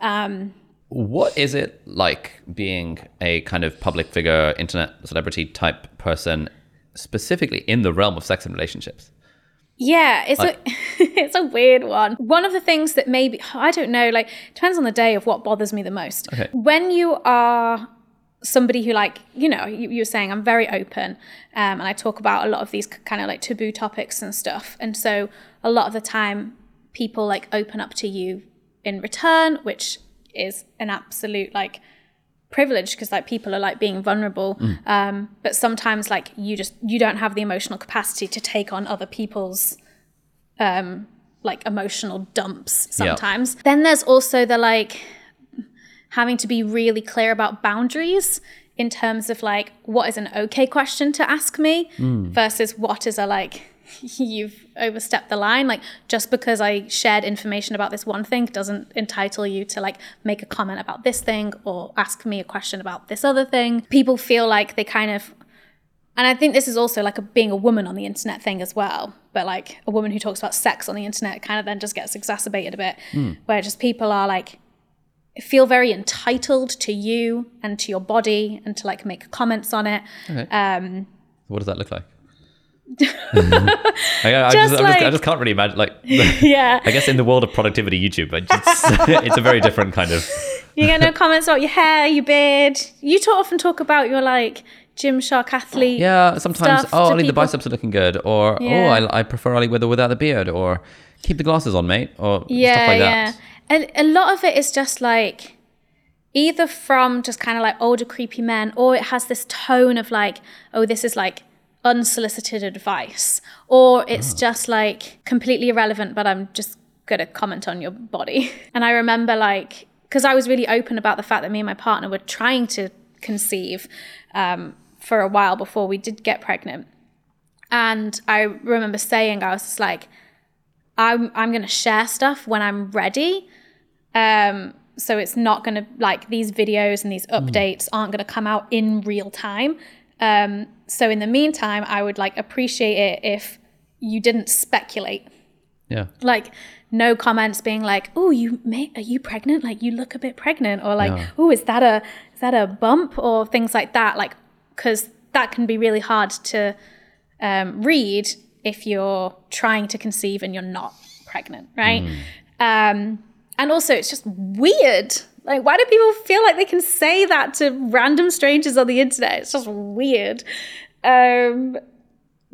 um, What is it like being a kind of public figure, internet celebrity type person, specifically in the realm of sex and relationships? Yeah, it's a it's a weird one. One of the things that maybe I don't know, like depends on the day of what bothers me the most. Okay. When you are somebody who like you know you, you were saying I'm very open, um, and I talk about a lot of these kind of like taboo topics and stuff, and so a lot of the time people like open up to you in return, which is an absolute like privilege because like people are like being vulnerable. Um but sometimes like you just you don't have the emotional capacity to take on other people's um like emotional dumps sometimes. Then there's also the like having to be really clear about boundaries in terms of like what is an okay question to ask me versus what is a like you've overstepped the line like just because i shared information about this one thing doesn't entitle you to like make a comment about this thing or ask me a question about this other thing people feel like they kind of and I think this is also like a being a woman on the internet thing as well. But like a woman who talks about sex on the internet kind of then just gets exacerbated a bit, where just people are like feel very entitled to you and to your body and to like make comments on it. Um, What does that look like? Mm-hmm. I, I, Just just, I, just, I just can't really imagine. Like, yeah, I guess in the world of productivity, YouTube, but it's, it's a very different kind of. you get no comments about your hair, your beard. You talk, often talk about your like Gymshark athlete. Yeah, sometimes. Oh, to Ali, the biceps are looking good, or oh, Yeah. oh, I, I prefer Ali with or without the beard, or keep the glasses on, mate, or yeah, stuff like yeah. that. And a lot of it is just like either from just kind of like older creepy men, or it has this tone of like, oh, this is like unsolicited advice or it's just like completely irrelevant but i'm just gonna comment on your body. And i remember like because i was really open about the fact that me and my partner were trying to conceive um, for a while before we did get pregnant. And i remember saying i was just like i'm, I'm gonna share stuff when i'm ready. Um, so it's not going to like these videos and these updates aren't going to come out in real time. Um, so in the meantime, I would like appreciate it if you didn't speculate. Yeah. Like no comments being like, "Oh, you may are you pregnant? Like you look a bit pregnant," or like. "Oh, is that a is that a bump?" or things like that. Like because that can be really hard to um, read if you're trying to conceive and you're not pregnant, right? Um, and also, it's just weird. Like, why do people feel like they can say that to random strangers on the internet? It's just weird. Um,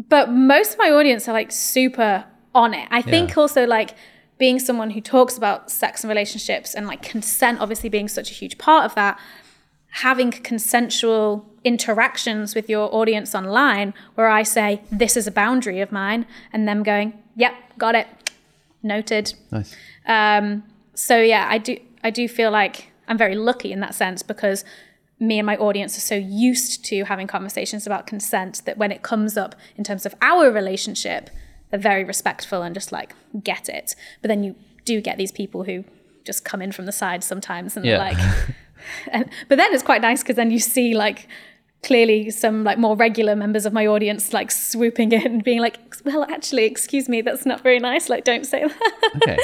but most of my audience are like super on it. I think Yeah. also like being someone who talks about sex and relationships and like consent obviously being such a huge part of that, having consensual interactions with your audience online where I say, this is a boundary of mine, and them going, yep, got it, noted. Nice. Um, so yeah, I do I do feel like I'm very lucky in that sense because me and my audience are so used to having conversations about consent that when it comes up in terms of our relationship, they're very respectful and just like get it. But then you do get these people who just come in from the side sometimes and Yeah. they're like and, but then it's quite nice because then you see like clearly some like more regular members of my audience like swooping in and being like well actually excuse me that's not very nice like don't say that. Okay.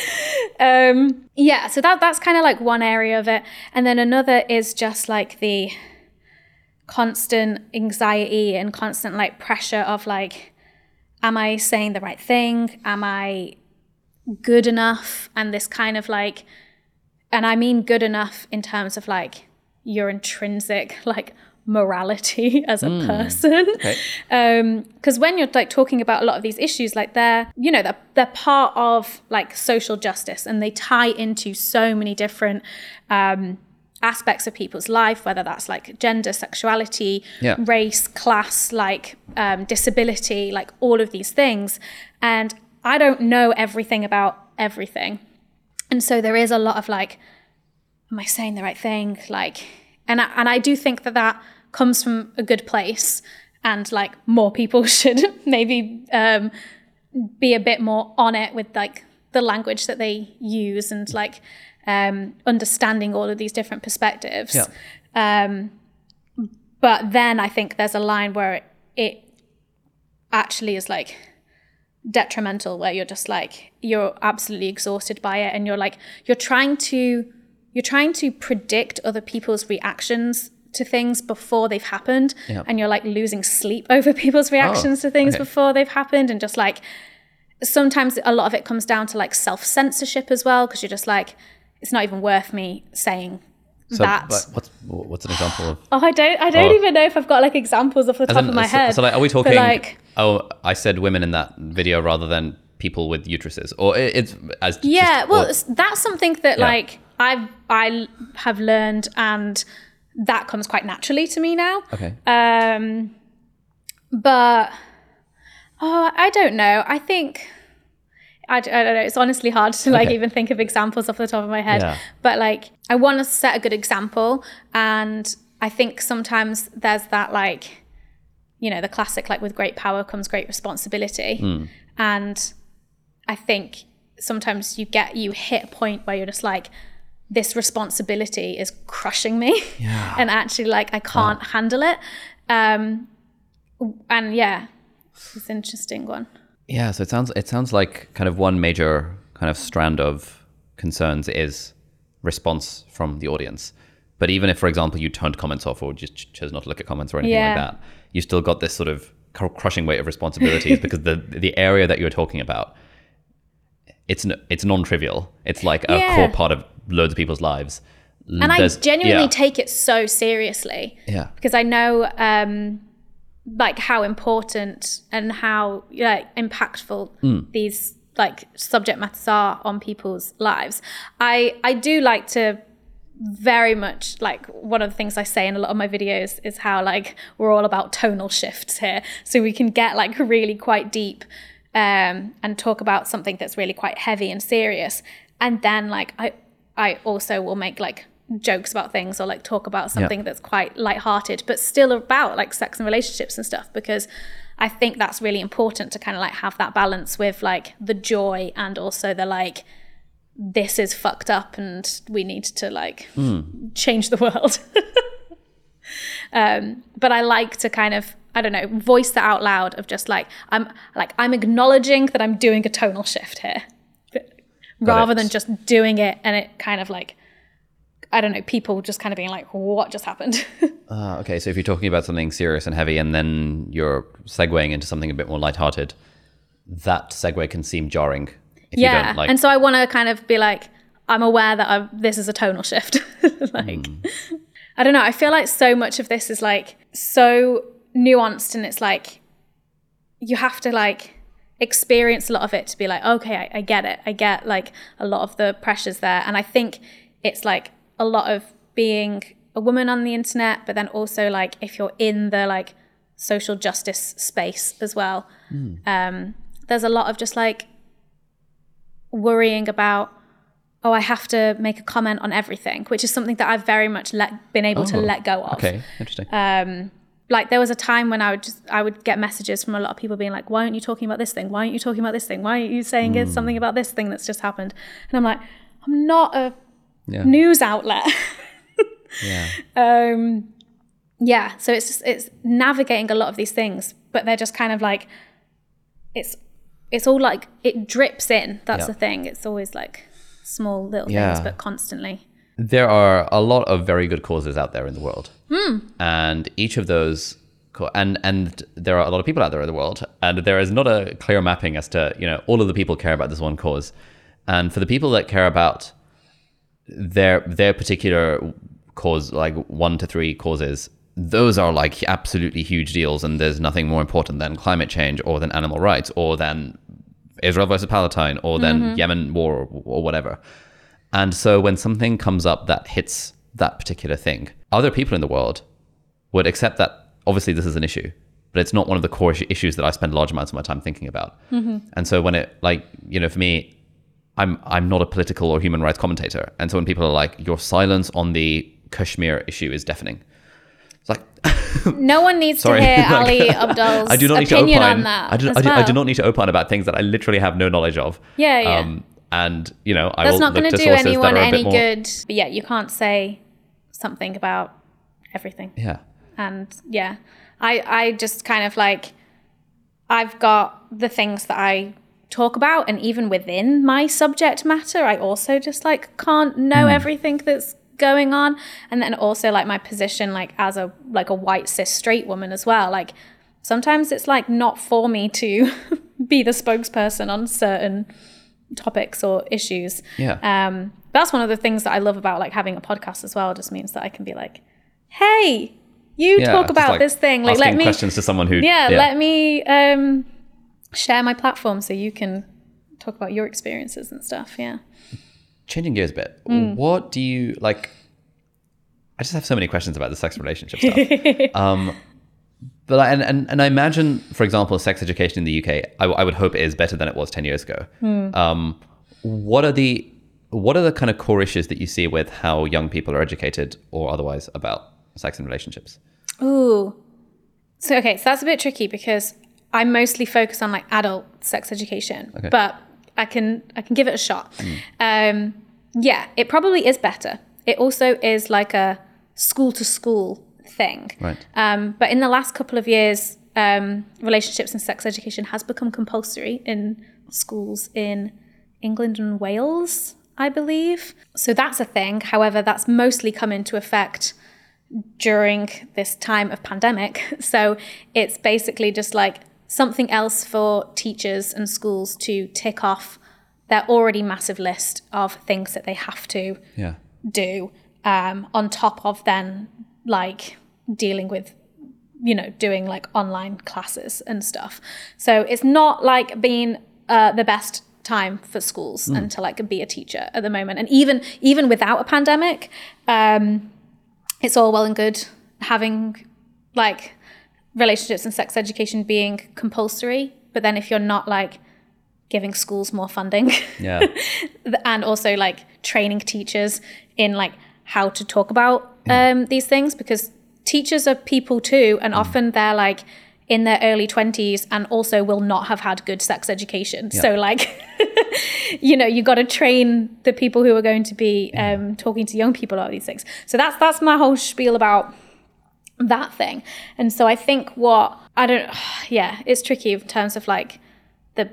um yeah so that that's kind of like one area of it. And then another is just like the constant anxiety and constant like pressure of like am i saying the right thing? Am i good enough? And this kind of like and i mean good enough in terms of like your intrinsic like morality as a person. Okay. because when you're like talking about a lot of these issues like they're you know they're, they're part of like social justice and they tie into so many different um, aspects of people's life whether that's like gender sexuality Yeah. race class like um, disability like all of these things. And i don't know everything about everything. And so there is a lot of like am i saying the right thing? Like and I, and I do think that that comes from a good place and like more people should maybe um, be a bit more on it with like the language that they use and like um, understanding all of these different perspectives Yeah. um, but then i think there's a line where it, it actually is like detrimental where you're just like you're absolutely exhausted by it and you're like you're trying to you're trying to predict other people's reactions to things before they've happened Yeah. and you're like losing sleep over people's oh, reactions to things okay. before they've happened and just like sometimes a lot of it comes down to like self-censorship as well because you're just like it's not even worth me saying So, that what's what's an example of? oh i don't i don't Oh. even know if i've got like examples off the top in, of my so, head So, like, are we talking? like oh, I said women in that video rather than people with uteruses, or it, it's as yeah just- well or- that's something that Yeah. like i've i have learned and that comes quite naturally to me now okay. um but oh i don't know i think I don't know it's honestly hard to like Okay. even think of examples off the top of my head Yeah. but like i want to set a good example and i think sometimes there's that like you know the classic like with great power comes great responsibility Hmm. and i think sometimes you get you hit a point where you're just like this responsibility is crushing me. Yeah. and actually like i can't handle it. Um and yeah it's an interesting one. Yeah, so it sounds it sounds like kind of one major kind of strand of concerns is response from the audience. But even if, for example, you turned comments off or just ch- chose not to look at comments or anything like that, you still got this sort of crushing weight of responsibilities because the the area that you're talking about, it's n- it's non-trivial. It's like a Yeah. core part of loads of people's lives. and i genuinely yeah. take it so seriously yeah. because I know um, like how important and how like impactful these like subject matters are on people's lives. I I do like to very much like one of the things I say in a lot of my videos is how like we're all about tonal shifts here. So we can get like really quite deep um, and talk about something that's really quite heavy and serious. And then like I I also will make like jokes about things or like talk about something that's quite lighthearted, but still about like sex and relationships and stuff because I think that's really important to kind of like have that balance with like the joy and also the like this is fucked up and we need to like change the world. um, but I like to kind of I don't know voice that out loud of just like I'm like I'm acknowledging that I'm doing a tonal shift here, rather than just doing it and it kind of like I don't know people just kind of being like what just happened. Ah, okay, so if you're talking about something serious and heavy, and then you're segueing into something a bit more lighthearted, that segue can seem jarring. If you yeah, don't like. and so I want to kind of be like I'm aware that i this is a tonal shift. like I don't know. I feel like so much of this is like so nuanced, and it's like you have to like experience a lot of it to be like, okay, I, I get it. I get like a lot of the pressures there, and I think it's like a lot of being a woman on the internet, but then also like if you're in the like social justice space as well, um, there's a lot of just like worrying about oh i have to make a comment on everything which is something that i've very much let been able to Oh, let go of Okay, interesting. Like there was a time when i would just i would get messages from a lot of people being like why aren't you talking about this thing why aren't you talking about this thing why aren't you saying it's something about this thing that's just happened and i'm like i'm not a yeah. news outlet yeah. um yeah so it's just it's navigating a lot of these things but they're just kind of like it's it's all like it drips in that's Yeah. the thing it's always like small little Yeah. things but constantly There are a lot of very good causes out there in the world, Hmm. and each of those, and and there are a lot of people out there in the world, and there is not a clear mapping as to you know all of the people care about this one cause, and for the people that care about their their particular cause, like one to three causes, those are like absolutely huge deals, and there's nothing more important than climate change or than animal rights or than Israel versus Palestine or then Yemen war or, or whatever. And so when something comes up that hits that particular thing, other people in the world would accept that obviously this is an issue, but it's not one of the core issues that I spend large amounts of my time thinking about. And so when it like, you know, for me, I'm I'm not a political or human rights commentator. And so when people are like, your silence on the Kashmir issue is deafening. It's like no one needs Sorry. to hear Like, Ali Abdaal's I do not need to opinion opine. on that I do, I, do, I do not need to opine about things that I literally have no knowledge of. Yeah, yeah. Um, and you know, I that's not going to do anyone that are a any more. good but yeah you can't say something about everything Yeah. and yeah i i just kind of like i've got the things that i talk about and even within my subject matter i also just like can't know hmm. everything that's going on and then also like my position like as a like a white cis straight woman as well like sometimes it's like not for me to be the spokesperson on certain topics or issues Yeah. um, that's one of the things that I love about like having a podcast as well. It just means that I can be like, "Hey, you Yeah, talk about like, this thing. Like, let me, questions to someone who. yeah, let me um, share my platform so you can talk about your experiences and stuff. Yeah, Changing gears a bit. Hmm. What do you like? I just have so many questions about the sex relationship stuff. um, but I, and, and and I imagine, for example, sex education in the UK, I, I would hope it is better than it was ten years ago. Hmm. Um, what are the what are the kind of core issues that you see with how young people are educated or otherwise about sex and relationships? Ooh. So okay, so that's a bit tricky because I mostly focus on like adult sex education, Okay. but I can I can give it a shot. Um, yeah, it probably is better. It also is like a school to school thing. Right. Um, but in the last couple of years, um, relationships and sex education has become compulsory in schools in England and Wales, I believe. So that's a thing. However, that's mostly come into effect during this time of pandemic. So it's basically just like something else for teachers and schools to tick off their already massive list of things that they have to Yeah. do um, on top of then like dealing with you know doing like online classes and stuff so it's not like being uh, the best time for schools and to like be a teacher at the moment. And even even without a pandemic, um, it's all well and good having like relationships and sex education being compulsory. But then if you're not like giving schools more funding Yeah. and also like training teachers in like how to talk about um, these things because teachers are people too and often they're like in their early 20s and also will not have had good sex education. So like you know you got to train the people who are going to be um, talking to young people about these things. So that's that's my whole spiel about that thing. And so i think what i don't yeah it's tricky in terms of like the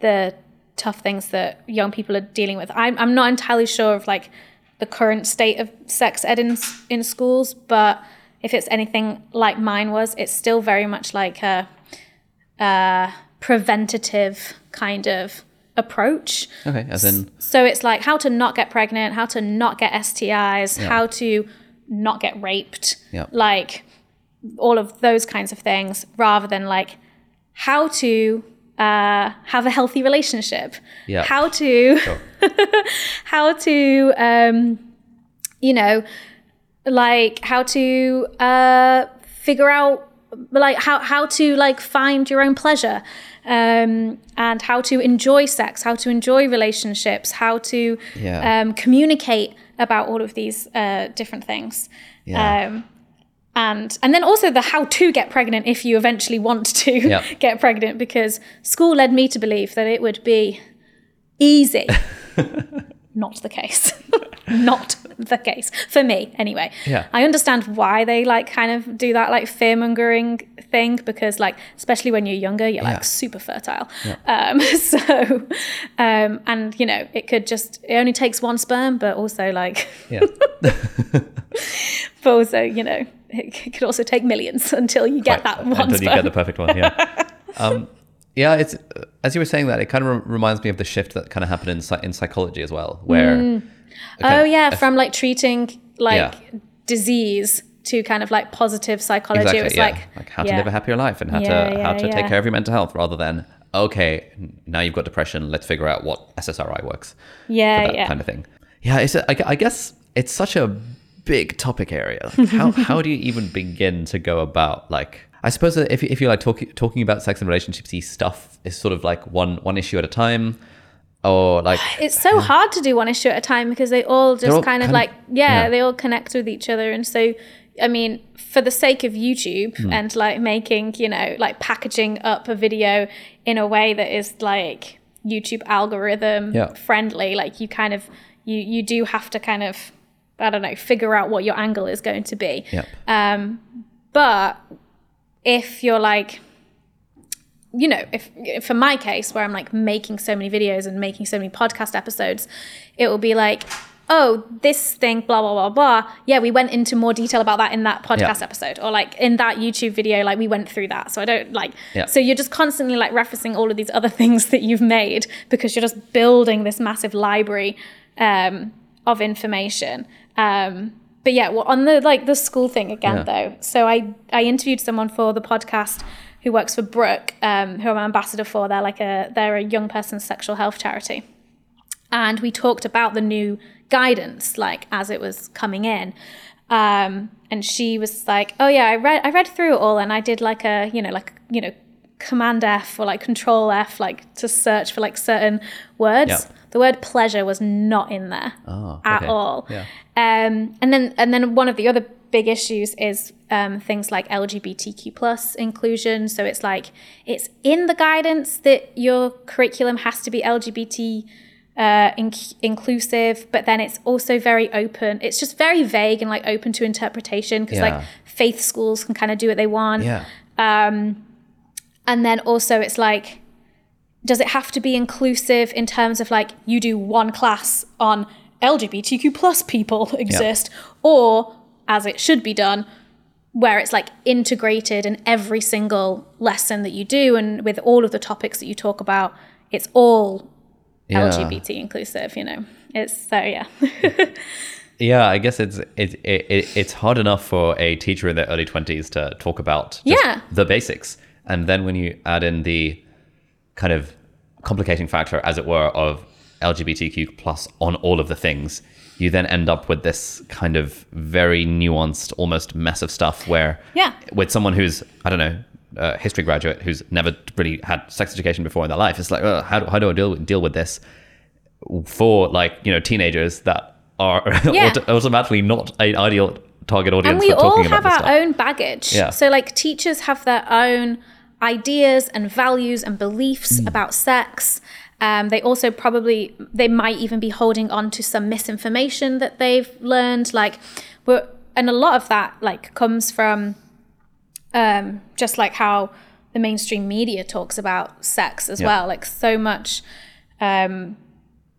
the tough things that young people are dealing with. I'm, I'm not entirely sure of like the current state of sex ed in, in schools, but if it's anything like mine was, it's still very much like a, a preventative kind of approach. Okay. As in, So it's like how to not get pregnant, how to not get STIs, how to not get raped, Yeah. like all of those kinds of things, rather than like how to uh, have a healthy relationship, Yeah. how to Sure. how to um, you know like how to uh, figure out like how how to like find your own pleasure um, and how to enjoy sex how to enjoy relationships how to Yeah. um, communicate about all of these uh, different things Yeah. um, and and then also the how to get pregnant if you eventually want to Yep. get pregnant because school led me to believe that it would be easy not the case not the case for me anyway Yeah. i understand why they like kind of do that like fear mongering thing because like especially when you're younger you're Yeah. like super fertile um so um and you know it could just it only takes one sperm but also like yeah. but also you know it could also take millions until you get that one until sperm. you get the perfect one. Yeah. um, yeah. It's as you were saying that it kind of re- reminds me of the shift that kind of happened in in psychology as well, where. oh Okay, oh, yeah from like treating like Yeah. disease to kind of like positive psychology Exactly. it was yeah. like how to yeah. live a happier life and how to how to take care of your mental health, rather than okay, now you've got depression. Let's figure out what SSRI works. yeah for that yeah kind of thing. Yeah, it's a, I, I guess it's such a big topic area. Like, how how do you even begin to go about like? I suppose that if if you're like talking talking about sex and relationships stuff is sort of like one one issue at a time, or like it's so hard to do one issue at a time because they all just all kind of of- like yeah, yeah. they all connect with each other and so i mean for the sake of youtube Hmm. and like making you know like packaging up a video in a way that is like youtube algorithm Yeah. friendly like you kind of you you do have to kind of i don't know figure out what your angle is going to be Yep. um but if you're like you know, if for my case where I'm like making so many videos and making so many podcast episodes, it will be like, oh, this thing, blah blah blah blah. Yeah, we went into more detail about that in that podcast Yeah. episode, or like in that YouTube video, like we went through that. So I don't like. Yeah. So you're just constantly like referencing all of these other things that you've made because you're just building this massive library um, of information. Um, but yeah, well, on the like the school thing again Yeah. though. So I I interviewed someone for the podcast who works for Brook, um, who I'm ambassador for. They're like a they're a young person's sexual health charity, and we talked about the new guidance like as it was coming in. Um, and she was like, "Oh yeah, I read I read through it all, and I did like a you know like you know Command F or like Control F like to search for like certain words." Yeah. The word pleasure was not in there Oh, at okay. all. Yeah. Um, and then and then one of the other big issues is um, things like LGBTQ plus inclusion. So it's like it's in the guidance that your curriculum has to be LGBT uh, inc- inclusive, but then it's also very open. It's just very vague and like open to interpretation because Yeah. like faith schools can kind of do what they want. yeah, And then also it's like, does it have to be inclusive in terms of like you do one class on LGBTQ plus people exist, or as it should be done, where it's like integrated in every single lesson that you do and with all of the topics that you talk about, it's all yeah. LGBT inclusive, you know. It's so yeah. Yeah, I guess it's it, it, it it's hard enough for a teacher in their early twenties to talk about Yeah. the basics, and then when you add in the kind of complicating factor, as it were, of LGBTQ plus on all of the things, you then end up with this kind of very nuanced, almost mess of stuff where Yeah. with someone who's, I don't know, a history graduate who's never really had sex education before in their life, it's like, uh, how, do, how do I deal, deal with this for like, you know, teenagers that are Yeah. auto- automatically not an ideal target audience and we for all have our stuff. own baggage Yeah. so like teachers have their own ideas and values and beliefs Mm. about sex um, they also probably they might even be holding on to some misinformation that they've learned like we're, and a lot of that like comes from um, just like how the mainstream media talks about sex as Yeah. well like so much um,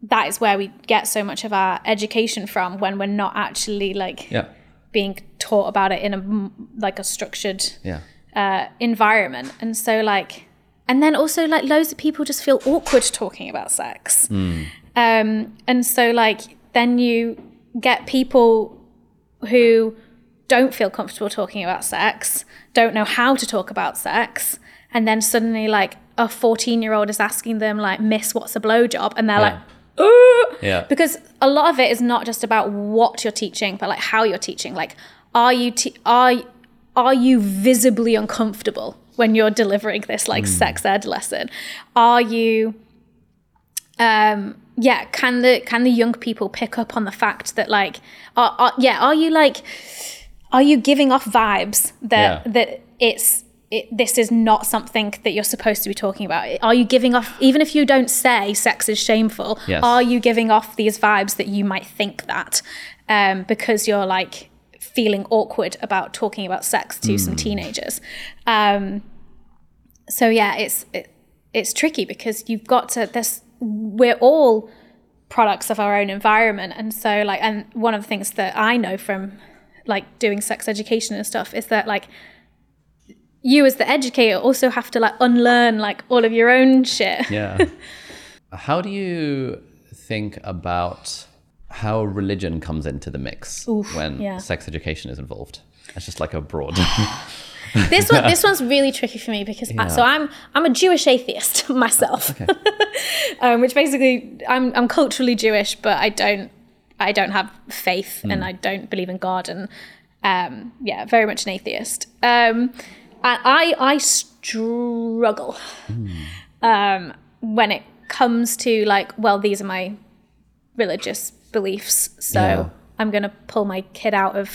that is where we get so much of our education from when we're not actually like Yeah. being taught about it in a like a structured Yeah. uh, environment and so like and then also like loads of people just feel awkward talking about sex. Um, and so like then you get people who don't feel comfortable talking about sex don't know how to talk about sex and then suddenly like a 14 year old is asking them like miss what's a blowjob? And they're like Yeah. because a lot of it is not just about what you're teaching but like how you're teaching. Like are you te- are are you visibly uncomfortable when you're delivering this like sex ed lesson are you um yeah can the can the young people pick up on the fact that like are, are yeah are you like are you giving off vibes that Yeah. that it's it, this is not something that you're supposed to be talking about are you giving off even if you don't say sex is shameful Yes. are you giving off these vibes that you might think that um, because you're like feeling awkward about talking about sex to some teenagers. Um, so yeah it's it, it's tricky because you've got to this we're all products of our own environment. And so like and one of the things that i know from like doing sex education and stuff is that like you as the educator also have to like unlearn like all of your own shit. Yeah. how do you think about how religion comes into the mix when yeah. sex education is involved? It's just like a broad. this one this one's really tricky for me because uh, so I'm I'm a Jewish atheist myself, um, which basically I'm I'm culturally Jewish, but I don't I don't have faith and I don't believe in God and um, yeah, very much an atheist. Um, I I struggle um, when it comes to like well these are my religious beliefs, so Yeah. I'm gonna pull my kid out of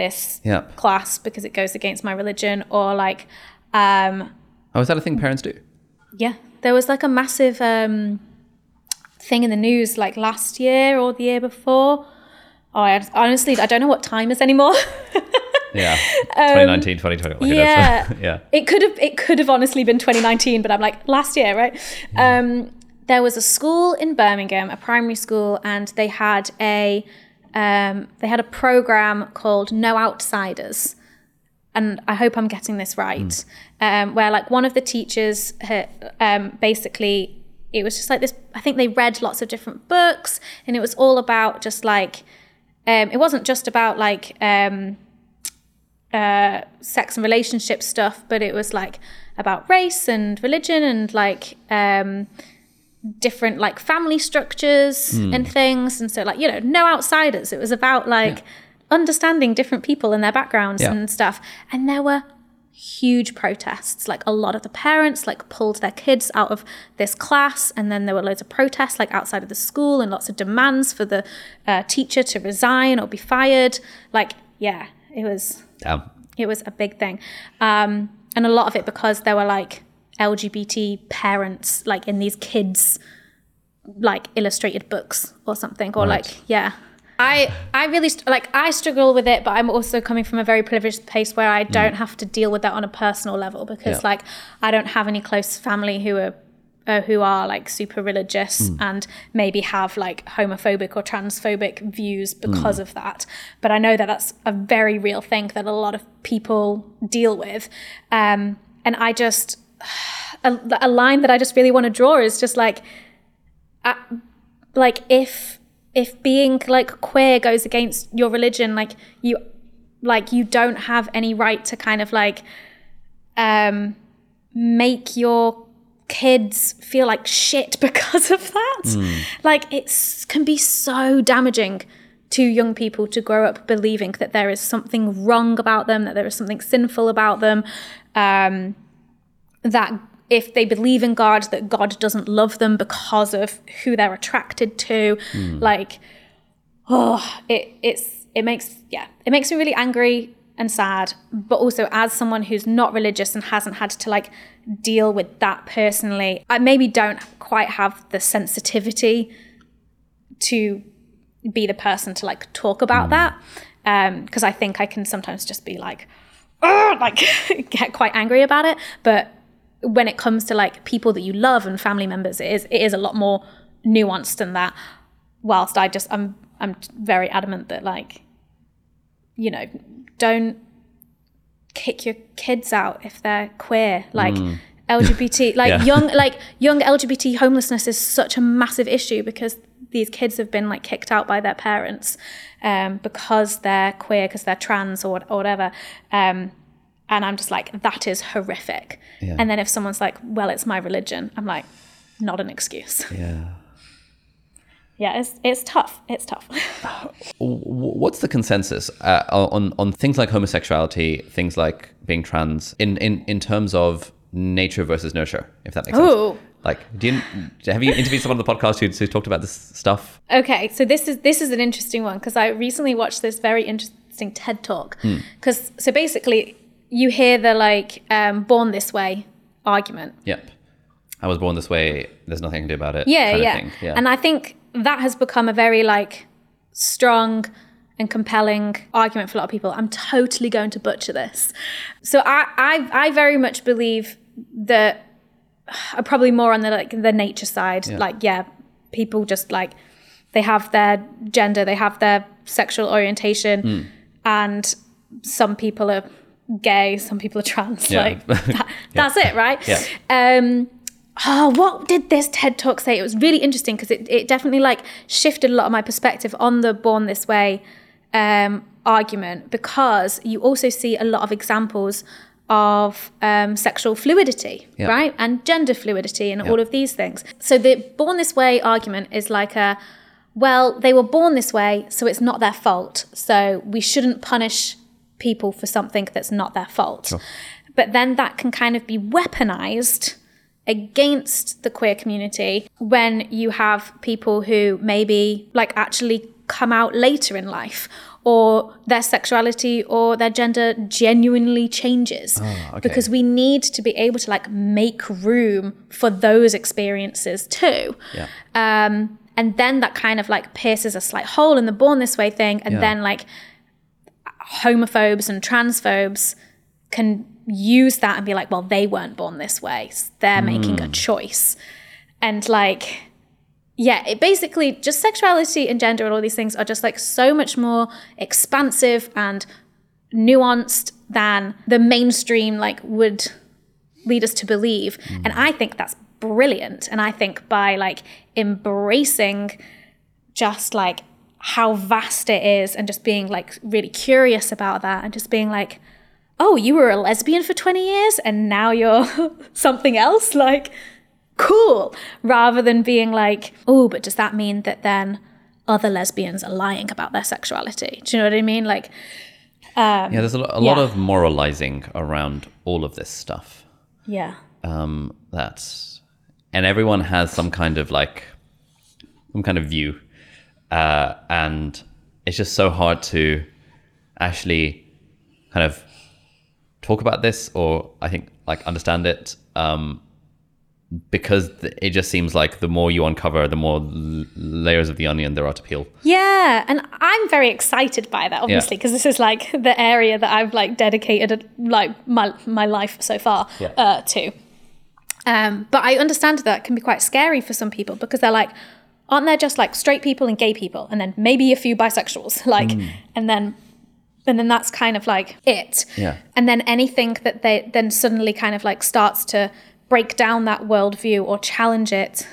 this Yeah. class because it goes against my religion or like um oh, is that a thing parents do? yeah there was like a massive um thing in the news like last year or the year before oh I, honestly i don't know what time is anymore Yeah. 2019, 2020. Like Um, yeah. Yeah. it could have it could have honestly been 2019 but i'm like last year right um there was a school in birmingham a primary school and they had a um they had a program called no outsiders. And i hope i'm getting this right. Um where like one of the teachers ha- um basically it was just like this i think they read lots of different books and it was all about just like um it wasn't just about like um uh, sex and relationship stuff, but it was like about race and religion and like um, different like family structures and things. And so, like, you know, no outsiders. It was about like understanding different people and their backgrounds Yeah. and stuff. And there were huge protests. Like, a lot of the parents like pulled their kids out of this class. And then there were loads of protests like outside of the school and lots of demands for the uh, teacher to resign or be fired. Like, yeah, it was Damn. it was a big thing um, and a lot of it because there were like lgbt parents like in these kids like illustrated books or something or Right. like yeah i i really st- like i struggle with it but i'm also coming from a very privileged place where i don't have to deal with that on a personal level because Yeah. like i don't have any close family who are uh, who are like super religious and maybe have like homophobic or transphobic views because of that. But I know that that's a very real thing that a lot of people deal with. Um, and I just, a, a line that I just really want to draw is just like, uh, like if if being like queer goes against your religion, like you, like you don't have any right to kind of like um make your kids feel like shit because of that. Like it can be so damaging to young people to grow up believing that there is something wrong about them, that there is something sinful about them, um, that if they believe in God, that God doesn't love them because of who they're attracted to. Hmm. Like, oh, it it's it makes yeah, it makes me really angry and sad. But also, as someone who's not religious and hasn't had to like deal with that personally, I maybe don't quite have the sensitivity to be the person to like talk about hmm. that um, because I think I can sometimes just be like, "Ugh," like get quite angry about it. But when it comes to like people that you love and family members, it is it is a lot more nuanced than that. Whilst I just I'm I'm very adamant that like, you know, don't kick your kids out if they're queer. Like LGBT, like Yeah. young like young LGBT homelessness is such a massive issue because these kids have been like kicked out by their parents um, because they're queer, because they're trans or, or whatever. Um, and I'm just like, that is horrific. Yeah. And then if someone's like, well, it's my religion, I'm like, not an excuse. Yeah. Yeah, it's it's tough. It's tough. What's the consensus uh, on on things like homosexuality, things like being trans, in in in terms of nature versus nurture, if that makes Ooh. sense? Like, do you have you interviewed someone on the podcast who's, who talked about this stuff? Okay, so this is this is an interesting one because I recently watched this very interesting TED talk. Because so basically, you hear the like um, "born this way" argument. Yep. I was born this way. There's nothing I can do about it. Yeah, yeah. yeah. And I think that has become a very like strong and compelling argument for a lot of people. I'm totally going to butcher this. So I I, I very much believe that uh, probably more on the like the nature side. Like yeah, people just like they have their gender, they have their sexual orientation, Hmm. and some people are gay, some people are trans. Yeah. Like that, that's it, right? Yeah. Um, oh, what did this TED talk say? It was really interesting because it, it definitely like shifted a lot of my perspective on the born this way um, argument because you also see a lot of examples of um, sexual fluidity, Yeah. right? And gender fluidity and all of these things. So the born this way argument is like a, well, they were born this way, so it's not their fault. So we shouldn't punish people for something that's not their fault. But then that can kind of be weaponized against the queer community when you have people who maybe like actually come out later in life or their sexuality or their gender genuinely changes okay. because we need to be able to like make room for those experiences too yeah. um, and then that kind of like pierces a slight hole in the born this way thing and Yeah. then like homophobes and transphobes can use that and be like well they weren't born this way. They're making a hmm. choice. And like yeah it basically just sexuality and gender and all these things are just like so much more expansive and nuanced than the mainstream like would lead us to believe. Hmm. And i think that's brilliant. And i think by like embracing just like how vast it is and just being like really curious about that and just being like oh you were a lesbian for 20 years and now you're something else? Like cool. Rather than being like oh but does that mean that then other lesbians are lying about their sexuality? Do you know what i mean? Like yeah, there's a, lo- a lot of moralizing around all of this stuff. yeah. Um, that's and everyone has some kind of like some kind of view, uh, and it's just so hard to actually kind of talk about this or I think like understand it. Um, because it just seems like the more you uncover, the more l- layers of the onion there are to peel. Yeah, and I'm very excited by that, obviously, because this is like the area that I've like dedicated like my my life so far Yeah. uh, to. Um, but I understand that can be quite scary for some people because they're like, aren't there just like straight people and gay people, and then maybe a few bisexuals, like, and then and then that's kind of like it. Yeah. And then anything that they then suddenly kind of like starts to break down that worldview or challenge it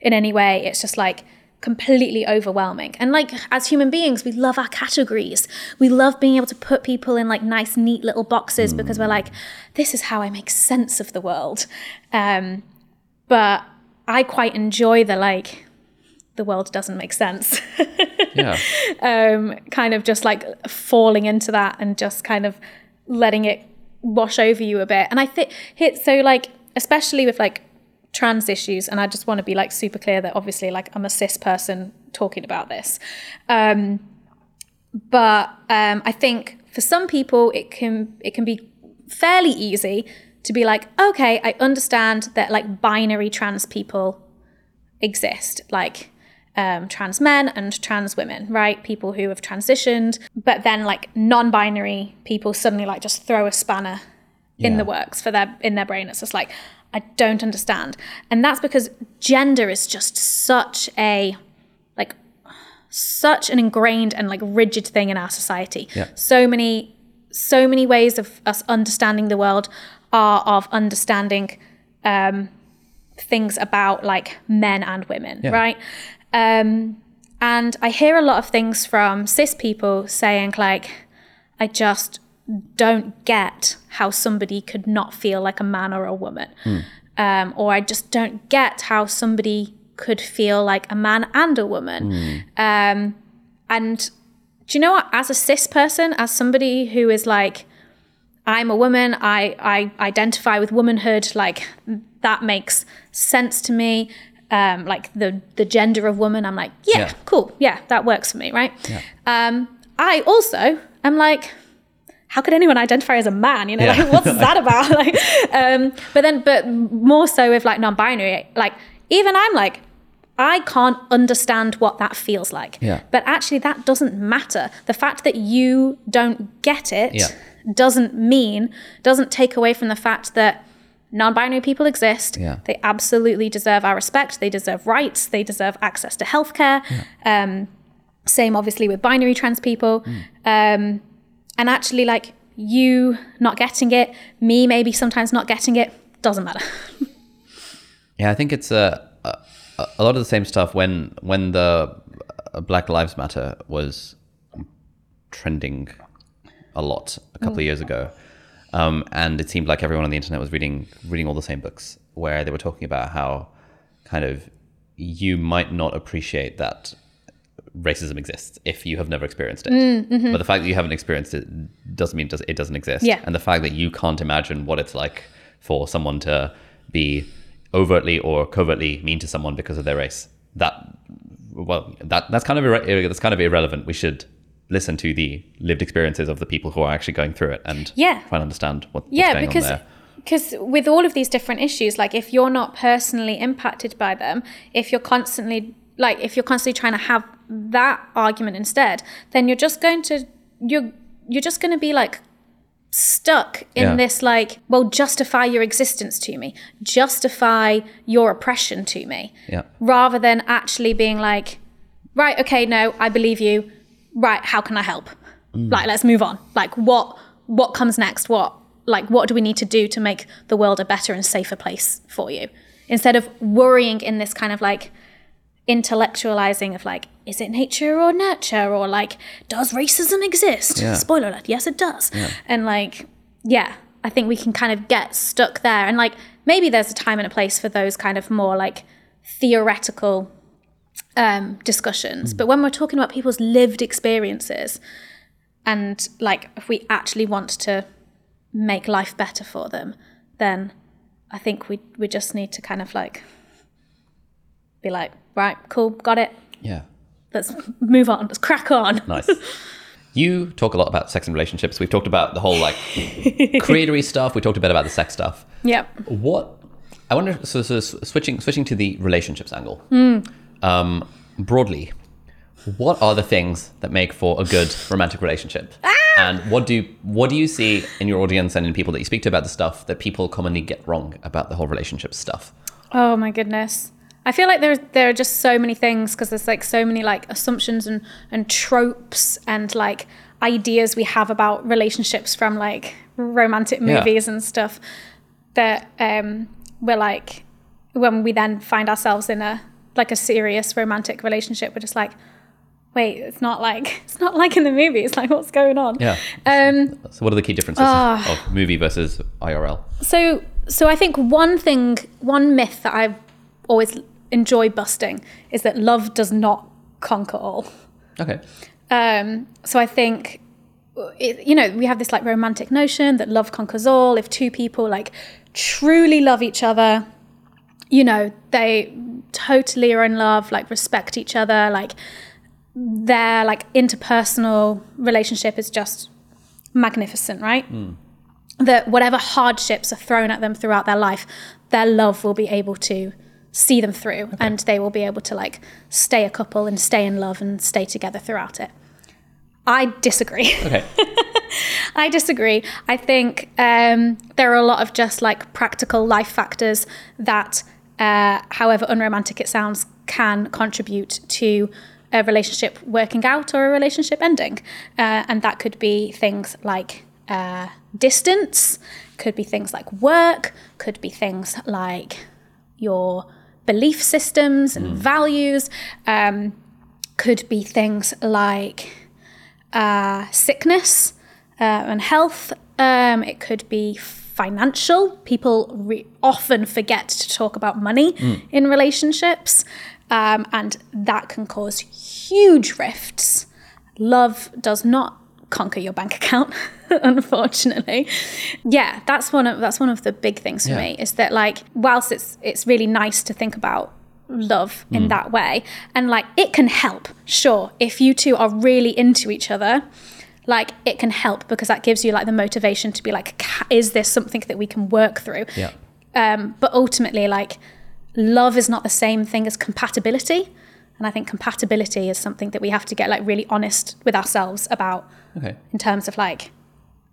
in any way, it's just like completely overwhelming. And like as human beings, we love our categories. We love being able to put people in like nice, neat little boxes because we're like, this is how I make sense of the world. Um, but I quite enjoy the like the world doesn't make sense. Yeah. um, kind of just like falling into that and just kind of letting it wash over you a bit. And I think hit so like especially with like trans issues, and I just want to be like super clear that obviously like I'm a cis person talking about this. Um, but um, I think for some people it can it can be fairly easy to be like, okay, I understand that like binary trans people exist, like um, trans men and trans women, right? People who have transitioned, but then like non-binary people suddenly like just throw a spanner in the works for their in their brain. It's just like I don't understand, and that's because gender is just such a like such an ingrained and like rigid thing in our society. Yeah. So many so many ways of us understanding the world are of understanding um, things about like men and women, Yeah. right? Um, and I hear a lot of things from cis people saying like, I just don't get how somebody could not feel like a man or a woman. Um, or I just don't get how somebody could feel like a man and a woman. Um, and do you know what? As a cis person, as somebody who is like, I'm a woman, I, I identify with womanhood, like that makes sense to me. Um, like the the gender of woman, I'm like, yeah, Yeah. cool, yeah, that works for me, right? Um, I also am like, how could anyone identify as a man? You know, Yeah. like what's that about? like, um, but then, but more so with like non-binary, like even I'm like, I can't understand what that feels like. Yeah. But actually, that doesn't matter. The fact that you don't get it Yeah. doesn't mean, doesn't take away from the fact that non binary people exist. Yeah. They absolutely deserve our respect. They deserve rights. They deserve access to healthcare. Um, same, obviously, with binary trans people. Um, and actually, like, you not getting it, me maybe sometimes not getting it, doesn't matter. Yeah, I think it's a, a a lot of the same stuff when when the uh, Black Lives Matter was trending a lot a couple of years ago, um, and it seemed like everyone on the internet was reading reading all the same books where they were talking about how kind of you might not appreciate that racism exists if you have never experienced it. But the fact that you haven't experienced it doesn't mean it does- it doesn't exist. Yeah. And the fact that you can't imagine what it's like for someone to be overtly or covertly mean to someone because of their race, that well, that that's kind of irre- that's kind of irrelevant. We should listen to the lived experiences of the people who are actually going through it and Yeah. try and understand what, what's yeah going because on there. because with all of these different issues like if you're not personally impacted by them if you're constantly like if you're constantly trying to have that argument instead then you're just going to you're you're just going to be like stuck in Yeah. this like well justify your existence to me justify your oppression to me Yeah. rather than actually being like, right, okay, no, I believe you. Right, how can I help? Mm. Like, let's move on. Like, what what comes next? What like what do we need to do to make the world a better and safer place for you? Instead of worrying in this kind of like intellectualizing of like, is it nature or nurture? Or like, does racism exist? Yeah. Spoiler alert, yes it does. And like, yeah, I think we can kind of get stuck there. And like maybe there's a time and a place for those kind of more like theoretical um, discussions. But when we're talking about people's lived experiences, and like if we actually want to make life better for them, then I think we we just need to kind of like be like, right, cool, got it. Yeah. Let's move on. Let's crack on. Nice. You talk a lot about sex and relationships. We've talked about the whole like creatory stuff. We talked a bit about the sex stuff. Yep. What I wonder. So, so switching switching to the relationships angle. Um, broadly, what are the things that make for a good romantic relationship? And what do what do you see in your audience and in people that you speak to about the stuff that people commonly get wrong about the whole relationship stuff? Oh my goodness. I feel like there there are just so many things because there's like so many like assumptions and and tropes and like ideas we have about relationships from like romantic Yeah. movies and stuff that um we're like when we then find ourselves in a like a serious romantic relationship we're just like wait it's not like it's not like in the movie it's like what's going on Yeah. um So what are the key differences of movie versus IRL? so so I think one thing, one myth that I always enjoy busting is that love does not conquer all. Okay. Um, so I think, it, you know, we have this like romantic notion that love conquers all. If two people like truly love each other, you know, they totally are in love, like respect each other, like their like interpersonal relationship is just magnificent, right? That whatever hardships are thrown at them throughout their life, their love will be able to see them through and they will be able to like stay a couple and stay in love and stay together throughout it. I disagree. Okay. I disagree. I think um, there are a lot of just like practical life factors that, uh, however unromantic it sounds, can contribute to a relationship working out or a relationship ending. Uh, and that could be things like uh, distance, could be things like work, could be things like your belief systems and values, um, could be things like uh, sickness uh, and health. Um, it could be financial. People re- often forget to talk about money in relationships, um, and that can cause huge rifts. Love does not conquer your bank account, unfortunately. Yeah, that's one of that's one of the big things for Yeah. me is that like whilst it's it's really nice to think about love in that way and like it can help sure if you two are really into each other like it can help because that gives you like the motivation to be like is this something that we can work through Yeah. um, but ultimately like love is not the same thing as compatibility and i think compatibility is something that we have to get like really honest with ourselves about Okay. in terms of like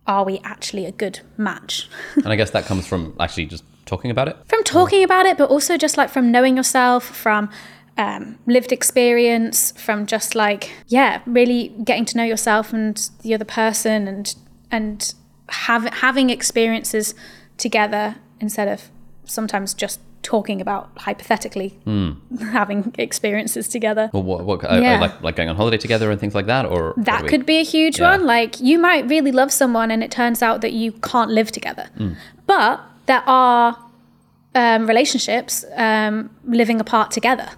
are we actually a good match And I guess that comes from actually just talking about it. from talking about it, but also just like from knowing yourself, from um, lived experience, from just like yeah, really getting to know yourself and the other person, and and have, having experiences together instead of sometimes just talking about hypothetically having experiences together. Well, what, what uh, Yeah. like like going on holiday together and things like that, or That we- could be a huge Yeah. one. Like you might really love someone and it turns out that you can't live together. But there are um, relationships um, living apart together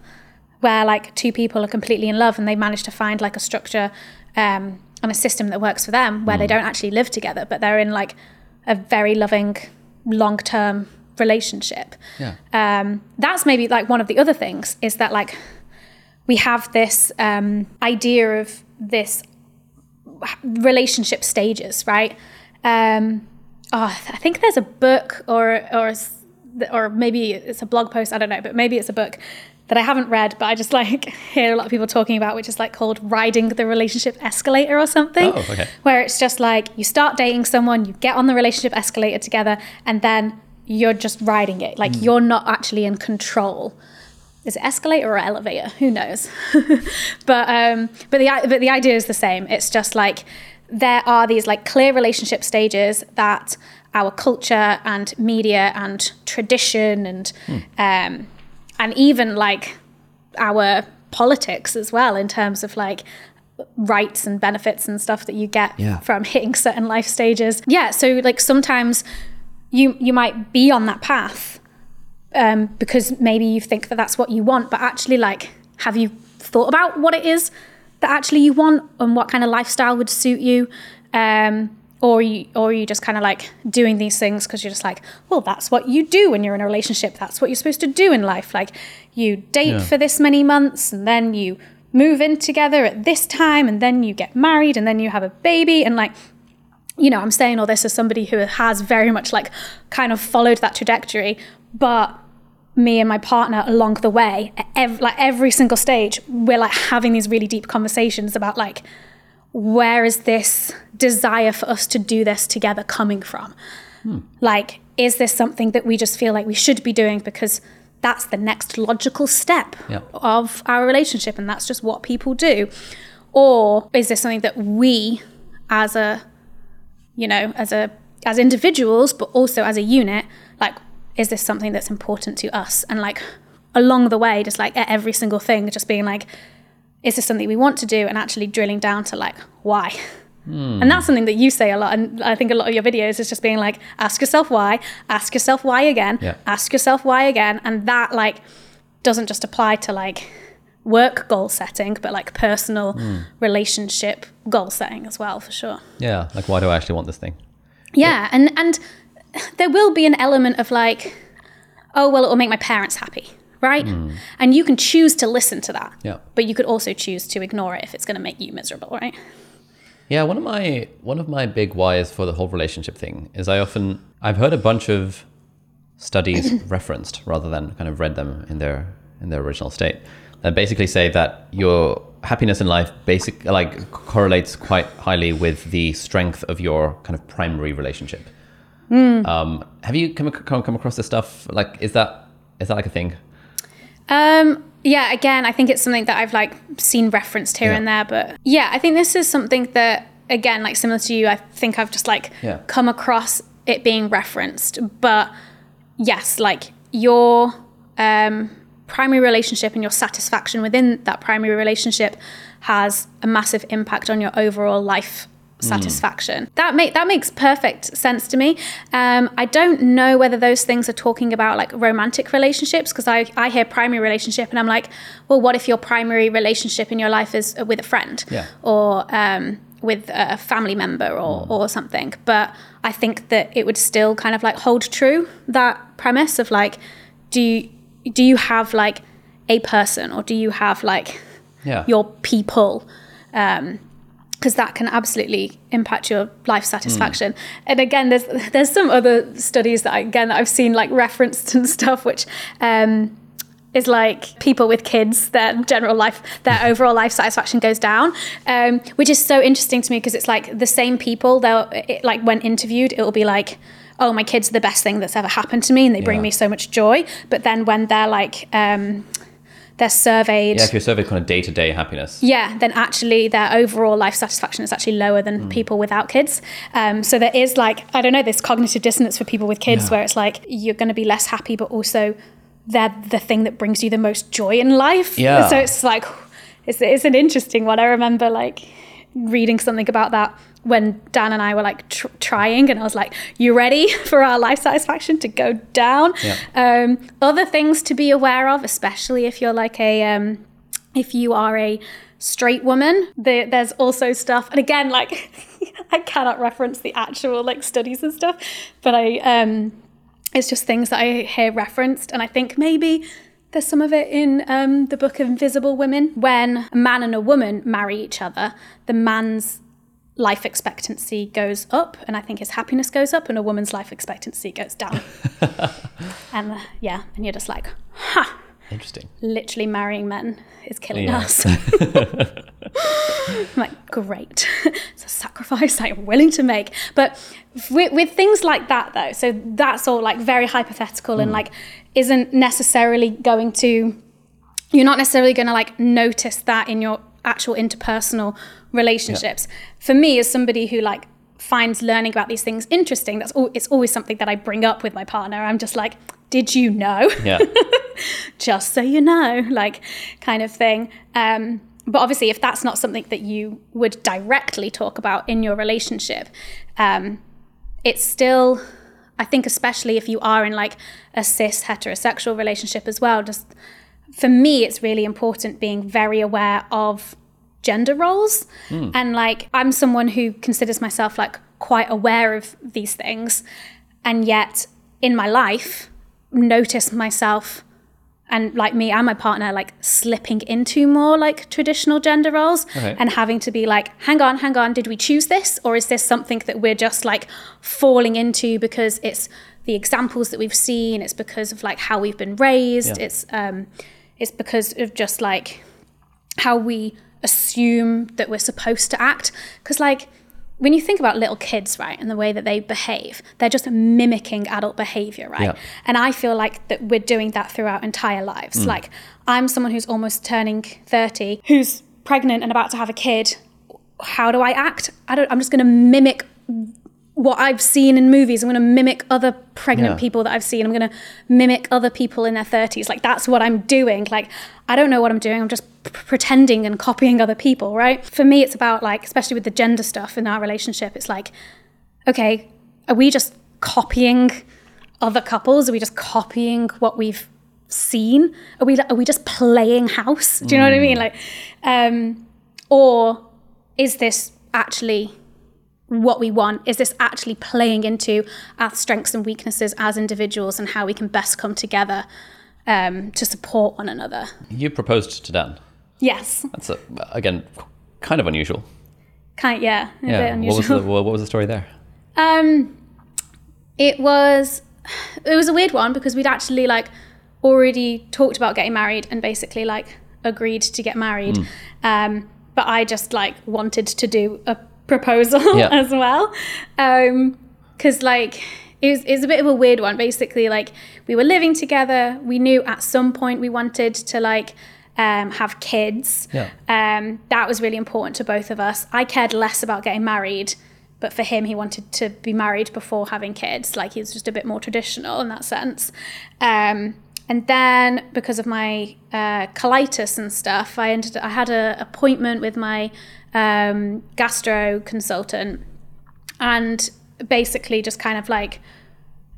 where like two people are completely in love and they manage to find like a structure um, and a system that works for them where they don't actually live together, but they're in like a very loving long term relationship. Yeah. Um, that's maybe like one of the other things is that like we have this um, idea of this relationship stages, right? Um, oh, I think there's a book or or or maybe it's a blog post. I don't know, but maybe it's a book that I haven't read, but I just like hear a lot of people talking about, which is like called "Riding the Relationship Escalator" or something. Oh, okay. Where it's just like you start dating someone, you get on the relationship escalator together, and then you're just riding it. Like you're not actually in control is it escalator or elevator? Who knows? but um, but the but the idea is the same. It's just like there are these like clear relationship stages that our culture and media and tradition and um, and even like our politics as well in terms of like rights and benefits and stuff that you get Yeah. from hitting certain life stages. Yeah, so like sometimes you you might be on that path um, because maybe you think that that's what you want, but actually, like, have you thought about what it is that actually you want and what kind of lifestyle would suit you? Um, or you, or are you just kind of like doing these things because you're just like, well, that's what you do when you're in a relationship. That's what you're supposed to do in life. Like, you date Yeah. for this many months and then you move in together at this time and then you get married and then you have a baby and like you know, I'm saying all this as somebody who has very much like kind of followed that trajectory, but me and my partner along the way, ev- like every single stage, we're like having these really deep conversations about like, where is this desire for us to do this together coming from? Hmm. Like, is this something that we just feel like we should be doing because that's the next logical step Yeah. of our relationship and that's just what people do? Or is this something that we as a you know, as a as individuals, but also as a unit, like, is this something that's important to us? And like along the way, just like at every single thing, just being like, is this something we want to do? And actually drilling down to like why. Hmm. And that's something that you say a lot. And I think a lot of your videos is just being like, ask yourself why, ask yourself why again, Yeah. ask yourself why again. And that like doesn't just apply to like work goal setting, but like personal hmm. relationship goal setting as well, for sure. Yeah, like why do I actually want this thing? Yeah, and and there will be an element of like, oh well, it will make my parents happy, right? And you can choose to listen to that. Yeah. But you could also choose to ignore it if it's going to make you miserable, right? Yeah, one of my one of my big whys for the whole relationship thing is I often I've heard a bunch of studies referenced rather than kind of read them in their in their original state that basically say that your happiness in life basic like correlates quite highly with the strength of your kind of primary relationship. Um, have you come, come come across this stuff? Like, is that is that like a thing? Um, yeah, again, I think it's something that I've like seen referenced here Yeah. and there, but yeah, I think this is something that again, like similar to you, I think I've just like Yeah. come across it being referenced. But yes, like your um primary relationship and your satisfaction within that primary relationship has a massive impact on your overall life satisfaction. That make that makes perfect sense to me. Um, I don't know whether those things are talking about like romantic relationships because I I hear primary relationship and I'm like, well, what if your primary relationship in your life is with a friend Yeah. or um, with a family member or or something? But I think that it would still kind of like hold true that premise of like, do you, do you have like a person or do you have like Yeah. your people because that can absolutely impact your life satisfaction. And again there's there's some other studies that I, again that i've seen like referenced and stuff which um is like people with kids their general life their overall life satisfaction goes down um, which is so interesting to me because it's like the same people they'll it, like when interviewed it'll be like oh my kids are the best thing that's ever happened to me and they bring Yeah. me so much joy. But then when they're like um, they're surveyed Yeah, if you're surveyed kind of day to day happiness. yeah, then actually their overall life satisfaction is actually lower than people without kids. Um, so there is like, I don't know, this cognitive dissonance for people with kids Yeah. where it's like you're going to be less happy, but also they're the thing that brings you the most joy in life. Yeah. So it's like, it's, it's an interesting one. I remember like reading something about that when Dan and I were like tr- trying, and I was like, "You ready for our life satisfaction to go down?" Yeah. Um, other things to be aware of, especially if you're like a um, if you are a straight woman, the, there's also stuff, and again, like I cannot reference the actual like studies and stuff, but I um, it's just things that I hear referenced, and I think maybe there's some of it in um, the book of Invisible Women. When a man and a woman marry each other, the man's life expectancy goes up, and I think his happiness goes up, and a woman's life expectancy goes down. and uh, yeah, and you're just like, ha, Interesting. literally marrying men is killing Yeah. us. I'm like, great. it's a sacrifice I'm willing to make. But with, with things like that, though, so that's all like very hypothetical and hmm. like isn't necessarily going to, you're not necessarily going to like notice that in your actual interpersonal relationships. For me, as somebody who like finds learning about these things interesting, that's all, it's always something that I bring up with my partner. I'm just like, did you know? Yeah. just so you know, like kind of thing. Um, but obviously, if that's not something that you would directly talk about in your relationship, um, it's still, I think, especially if you are in like a cis heterosexual relationship as well, just for me, it's really important being very aware of gender roles. And like, I'm someone who considers myself like quite aware of these things. And yet, in my life, notice myself and like me and my partner like slipping into more like traditional gender roles Okay. and having to be like hang on hang on did we choose this or is this something that we're just like falling into because it's the examples that we've seen it's because of like how we've been raised Yeah. it's um it's because of just like how we assume that we're supposed to act because like when you think about little kids right and the way that they behave they're just mimicking adult behavior right? Yeah. and i feel like that we're doing that through our entire lives. Mm. Like i'm someone who's almost turning 30 who's pregnant and about to have a kid. How do i act? I don't i'm just going to mimic what I've seen in movies. I'm going to mimic other pregnant Yeah. people that I've seen. I'm going to mimic other people in their 30s. Like that's what I'm doing. Like I don't know what I'm doing. I'm just p- pretending and copying other people, right? For me, it's about like, especially with the gender stuff in our relationship, it's like, okay, are we just copying other couples? Are we just copying what we've seen? Are we are we just playing house? Do you know what I mean? Like, um, or is this actually what we want? Is this actually playing into our strengths and weaknesses as individuals and how we can best come together um, to support one another? You proposed to Dan. Yes, That's a, again kind of unusual. kind yeah, a bit Yeah. What unusual. was the what was the story there? Um, it was it was a weird one because we'd actually like already talked about getting married and basically like agreed to get married. Um, but I just like wanted to do a proposal Yeah. as well. Um, because like it was, it was a bit of a weird one. Basically, like we were living together. We knew at some point we wanted to like um, have kids. Yeah. Um, that was really important to both of us. I cared less about getting married, but for him, he wanted to be married before having kids. Like he was just a bit more traditional in that sense. Um, and then because of my uh, colitis and stuff, I ended. I had an appointment with my um, gastro consultant, and basically just kind of like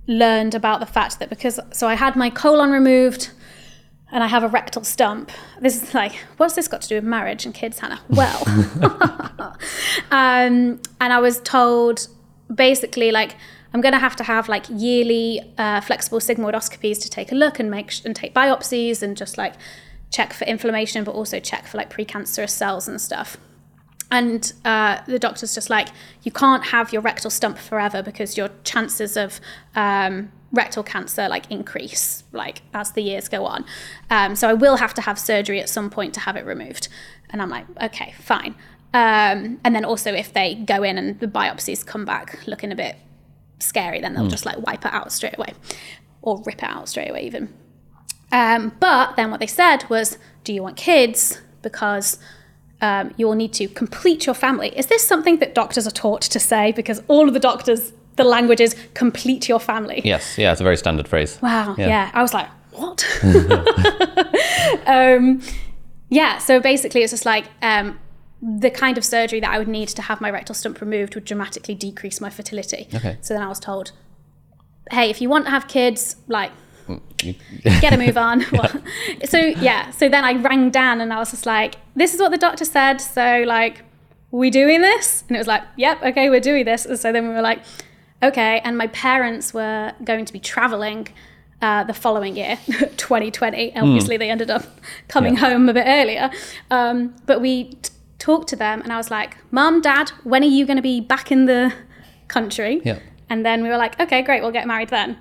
learned about the fact that because so I had my colon removed and I have a rectal stump. This is like, what's this got to do with marriage and kids, Hannah? Well, um, and I was told basically like I'm going to have to have like yearly uh, flexible sigmoidoscopies to take a look and make sh- and take biopsies and just like check for inflammation, but also check for like precancerous cells and stuff. And uh, the doctor's just like, you can't have your rectal stump forever because your chances of um, rectal cancer like increase like as the years go on. Um, so I will have to have surgery at some point to have it removed. And I'm like, okay, fine. Um, and then also if they go in and the biopsies come back looking a bit scary, then they'll just like wipe it out straight away or rip it out straight away even. Um, but then what they said was, do you want kids? Because um, you will need to complete your family. Is this something that doctors are taught to say? Because all of the doctors, the language is complete your family. Yes. Yeah. It's a very standard phrase. Wow. Yeah. Yeah. I was like, what? um, yeah. So basically, it's just like um, the kind of surgery that I would need to have my rectal stump removed would dramatically decrease my fertility. Okay. So then I was told, hey, if you want to have kids, like, get a move on. What? So yeah, so then I rang Dan and I was just like, this is what the doctor said. So like, we doing this? And it was like, yep, okay, we're doing this. And so then we were like, okay. And my parents were going to be traveling uh, the following year, 2020. Obviously, they ended up coming Yeah. home a bit earlier. Um, but we t- talked to them and I was like, Mom, Dad, when are you going to be back in the country? Yeah. And then we were like, okay, great, we'll get married then.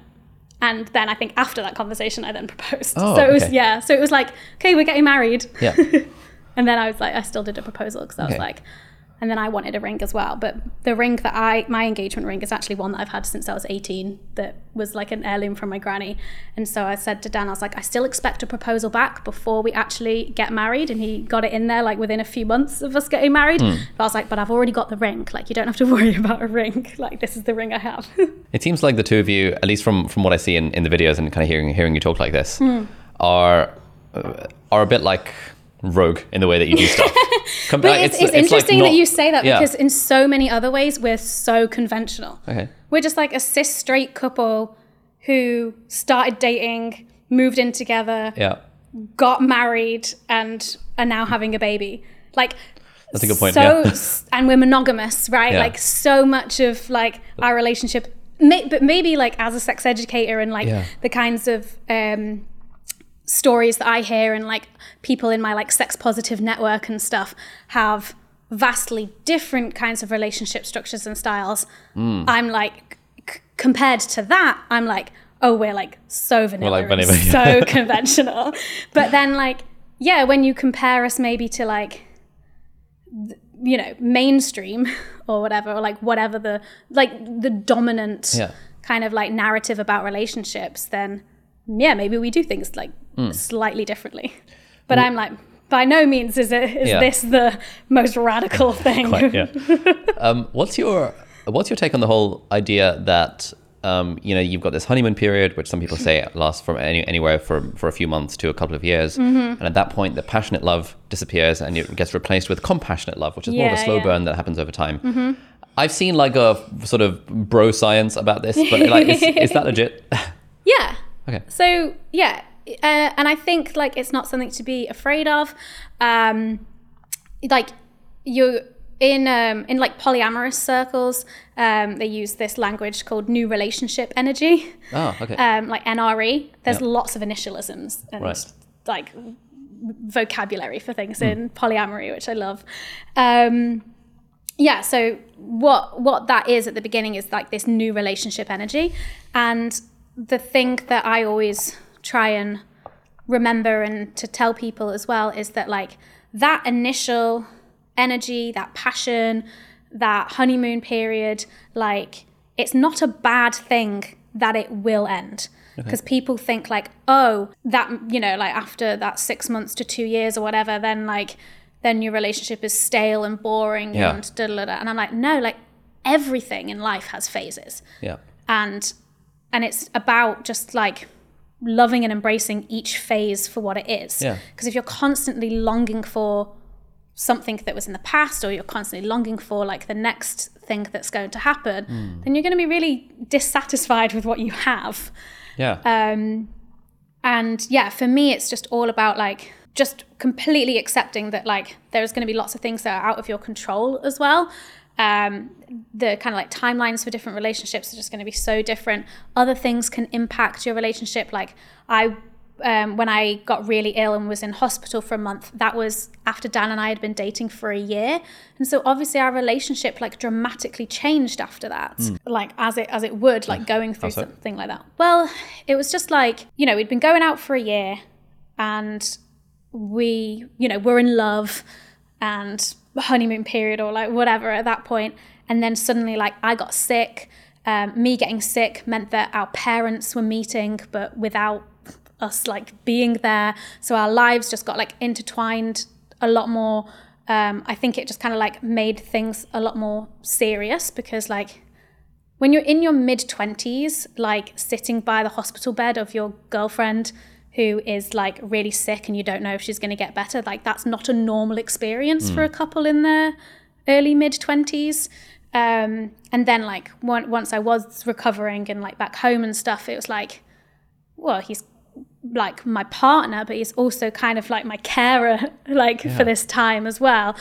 And then I think after that conversation, I then proposed. Oh, so it was, okay. yeah. So it was like, okay, we're getting married. Yeah. And then I was like, I still did a proposal because I was Okay. like, and then I wanted a ring as well. But the ring that I, my engagement ring is actually one that I've had since I was 18 that was like an heirloom from my granny. And so I said to Dan, I was like, I still expect a proposal back before we actually get married. And he got it in there like within a few months of us getting married. Hmm. But I was like, but I've already got the ring. Like, you don't have to worry about a ring. Like, this is the ring I have. It seems like the two of you, at least from from what I see in, in the videos and kind of hearing hearing you talk like this, are uh, are a bit like rogue in the way that you do stuff. Com- But uh, it's, it's, like interesting not- that you say that Yeah. because in so many other ways we're so conventional. Okay. We're just like a cis straight couple who started dating, moved in together, Yeah. got married, and are now having a baby. Like That's a good point. So yeah. and we're monogamous, right? Yeah. Like so much of like our relationship, may, but maybe like as a sex educator and like the kinds of um, stories that I hear and like people in my like sex positive network and stuff have vastly different kinds of relationship structures and styles. Hmm. I'm like c- compared to that, I'm like, oh, we're like so vanilla, like vanilla, so conventional. But then like, yeah, when you compare us maybe to like you know mainstream or whatever or like whatever the like the dominant Yeah. kind of like narrative about relationships then yeah maybe we do things like Hmm. slightly differently but i'm like by no means is it is Yeah. this the most radical thing Quite, yeah. um, what's your what's your take on the whole idea that um, you know, you've got this honeymoon period, which some people say lasts from any, anywhere from for a few months to a couple of years, Mm-hmm. and at that point, the passionate love disappears and it gets replaced with compassionate love, which is more of a slow yeah. Mm-hmm. burn that happens over time. I've seen like a sort of bro science about this, but like, is, is that legit? Yeah. Okay. So yeah, uh, and I think like it's not something to be afraid of. Um, like you're in um, in like polyamorous circles, um, they use this language called new relationship energy, oh, okay. um, like NRE. There's Yeah. lots of initialisms and Right. like vocabulary for things in polyamory, which I love. Um, yeah so what what that is at the beginning is like this new relationship energy and the thing that i always try and remember and to tell people as well is that like that initial energy that passion that honeymoon period like it's not a bad thing that it will end because people think like oh that you know like after that 6 months to 2 years or whatever then like then your relationship is stale and boring Yeah. and da da da. And I'm like, no, like everything in life has phases, yeah. and and it's about just like loving and embracing each phase for what it is. Yeah. Because if you're constantly longing for something that was in the past, or you're constantly longing for like the next thing that's going to happen, Hmm. then you're going to be really dissatisfied with what you have. Yeah. Um, and yeah, for me, it's just all about like just completely accepting that like there's going to be lots of things that are out of your control as well. Um, the kind of like timelines for different relationships are just going to be so different. Other things can impact your relationship. Like I, um, when I got really ill and was in hospital for a month, that was after Dan and I had been dating for a year, and so obviously our relationship like dramatically changed after that. Like as it as it would, like going through so? something like that. Well, it was just like you know we'd been going out for a year, and we you know were in love and honeymoon period or like whatever at that point and then suddenly like i got sick. Um, me getting sick meant that our parents were meeting but without us like being there. So our lives just got like intertwined a lot more. Um, i think it just kind of like made things a lot more serious because like when you're in your mid 20s like sitting by the hospital bed of your girlfriend who is like really sick and you don't know if she's going to get better like that's not a normal experience for a couple in their early mid 20s um, and then like one, once i was recovering and like back home and stuff it was like well he's like my partner but he's also kind of like my carer like for this time as well.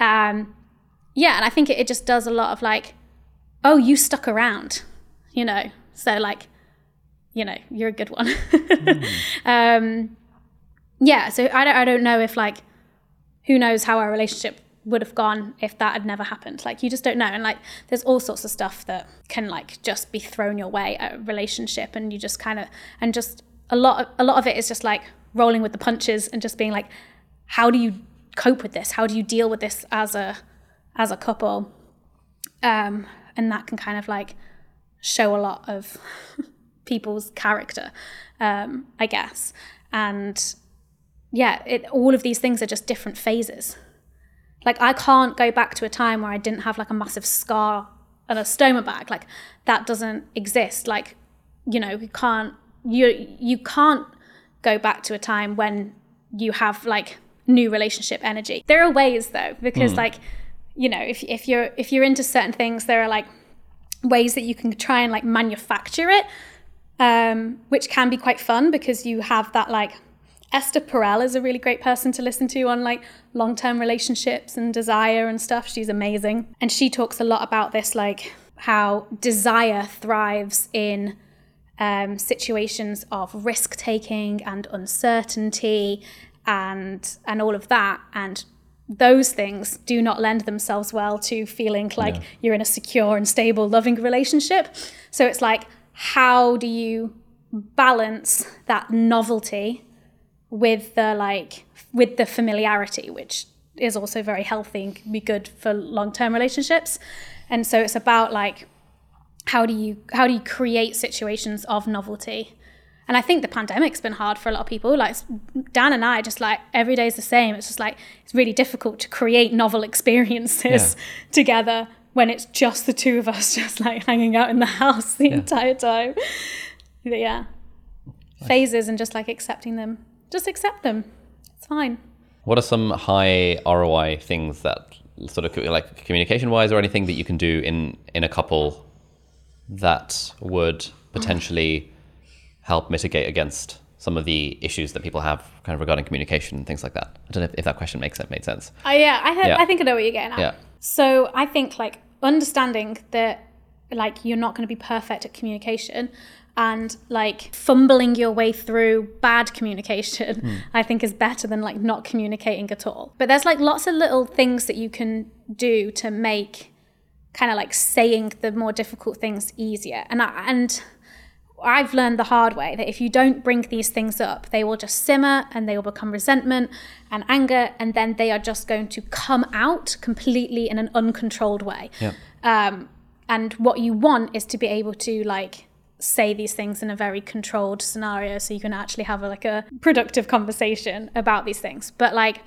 Um, yeah and i think it, it just does a lot of like oh you stuck around you know? So like you know you're a good one. Um yeah so I don't, I don't know if like who knows how our relationship would have gone if that had never happened. Like you just don't know and like there's all sorts of stuff that can like just be thrown your way at a relationship and you just kind of and just a lot of, a lot of it is just like rolling with the punches and just being like how do you cope with this? How do you deal with this as a as a couple? Um and that can kind of like show a lot of people's character um i guess and yeah it all of these things are just different phases like I can't go back to a time where I didn't have like a massive scar and a stoma bag. Like that doesn't exist. Like you know, you can't you you can't go back to a time when you have like new relationship energy. There are ways though, because like you know, if if you're if you're into certain things, there are like ways that you can try and like manufacture it, um, which can be quite fun because you have that like Esther Perel is a really great person to listen to on like long term relationships and desire and stuff. She's amazing. And she talks a lot about this, like how desire thrives in um, situations of risk taking and uncertainty and and all of that. And those things do not lend themselves well to feeling like you're in a secure and stable, loving relationship. So it's like, how do you balance that novelty with the like with the familiarity which is also very healthy and can be good for long-term relationships. And so it's about like how do you how do you create situations of novelty? And i think the pandemic's been hard for a lot of people. Like dan and i just like every day's the same. It's just like it's really difficult to create novel experiences together when it's just the two of us, just like hanging out in the house the entire time. But yeah, phases and just like accepting them. Just accept them. It's fine. What are some high ROI things that sort of like communication wise or anything that you can do in in a couple that would potentially help mitigate against some of the issues that people have kind of regarding communication and things like that? I don't know if, if that question makes made sense. Uh, yeah, I, th- Yeah. I think I know what you're getting at. Yeah. So I think like understanding that like you're not going to be perfect at communication and like fumbling your way through bad communication hmm. I think is better than like not communicating at all. But there's like lots of little things that you can do to make kind of like saying the more difficult things easier. And I, and I've learned the hard way that if you don't bring these things up, they will just simmer and they will become resentment and anger, and then they are just going to come out completely in an uncontrolled way. Yeah. Um, and what you want is to be able to like say these things in a very controlled scenario, so you can actually have a, like a productive conversation about these things. But like,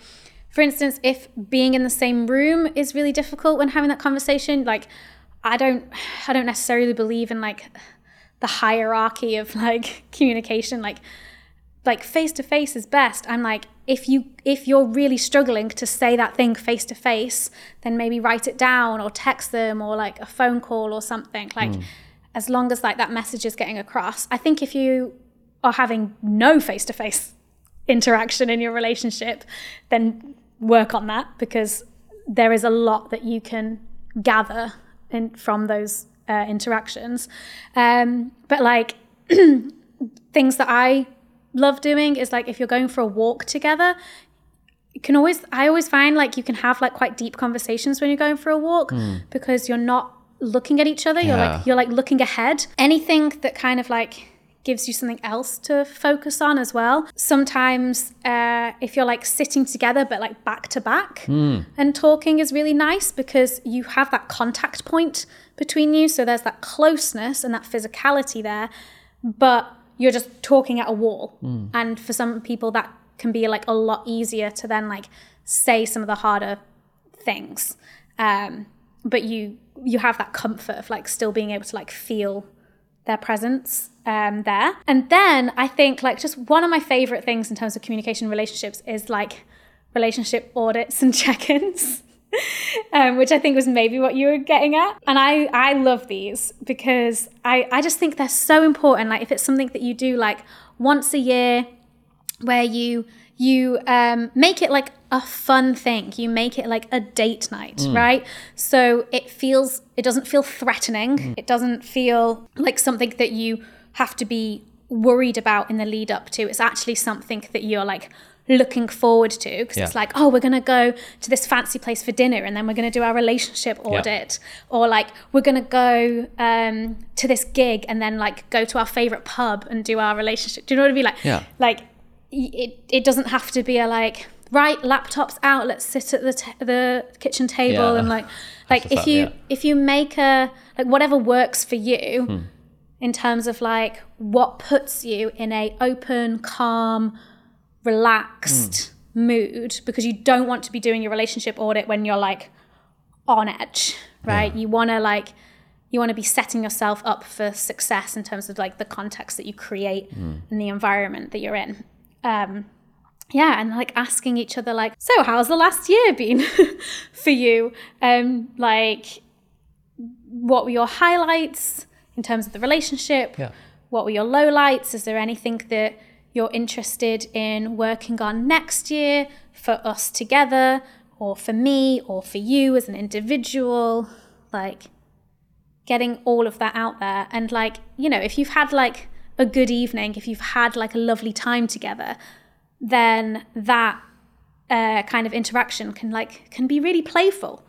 for instance, if being in the same room is really difficult when having that conversation, like I don't, I don't necessarily believe in like the hierarchy of like communication like like face to face is best. I'm like if you if you're really struggling to say that thing face to face then maybe write it down or text them or like a phone call or something. Like hmm. as long as like that message is getting across. I think if you are having no face to face interaction in your relationship then work on that because there is a lot that you can gather in, from those uh, interactions. Um, but like things that I love doing is like if you're going for a walk together, you can always I always find like you can have like quite deep conversations when you're going for a walk because you're not looking at each other. You're Yeah. like you're like looking ahead. Anything that kind of like gives you something else to focus on as well. Sometimes uh, if you're like sitting together but like back to back and talking is really nice because you have that contact point between you. So there's that closeness and that physicality there, but you're just talking at a wall. And for some people that can be like a lot easier to then like say some of the harder things. Um, but you you have that comfort of like still being able to like feel their presence um, there. And then I think like just one of my favorite things in terms of communication relationships is like relationship audits and check-ins. um, which I think was maybe what you were getting at. And I, I love these because I, I just think they're so important. Like if it's something that you do like once a year where you you um, make it like a fun thing. You make it like a date night right? So it feels it doesn't feel threatening. It doesn't feel like something that you have to be worried about in the lead up to. It's actually something that you're like looking forward to because it's like oh we're going to go to this fancy place for dinner and then we're going to do our relationship audit or like we're going to go um, to this gig and then like go to our favorite pub and do our relationship do you know what i mean like Yeah. like it, it doesn't have to be a like right laptops out let's sit at the t- the kitchen table Yeah. and like like if you yeah. if you make a like whatever works for you in terms of like what puts you in a open calm relaxed mood because you don't want to be doing your relationship audit when you're like on edge right? You want to like you want to be setting yourself up for success in terms of like the context that you create and the environment that you're in. Um yeah and like asking each other like so how's the last year been for you? Um like what were your highlights in terms of the relationship? Yeah. what were your lowlights? Is there anything that you're interested in working on next year for us together or for me or for you as an individual like getting all of that out there. And like you know if you've had like a good evening if you've had like a lovely time together then that uh, kind of interaction can like can be really playful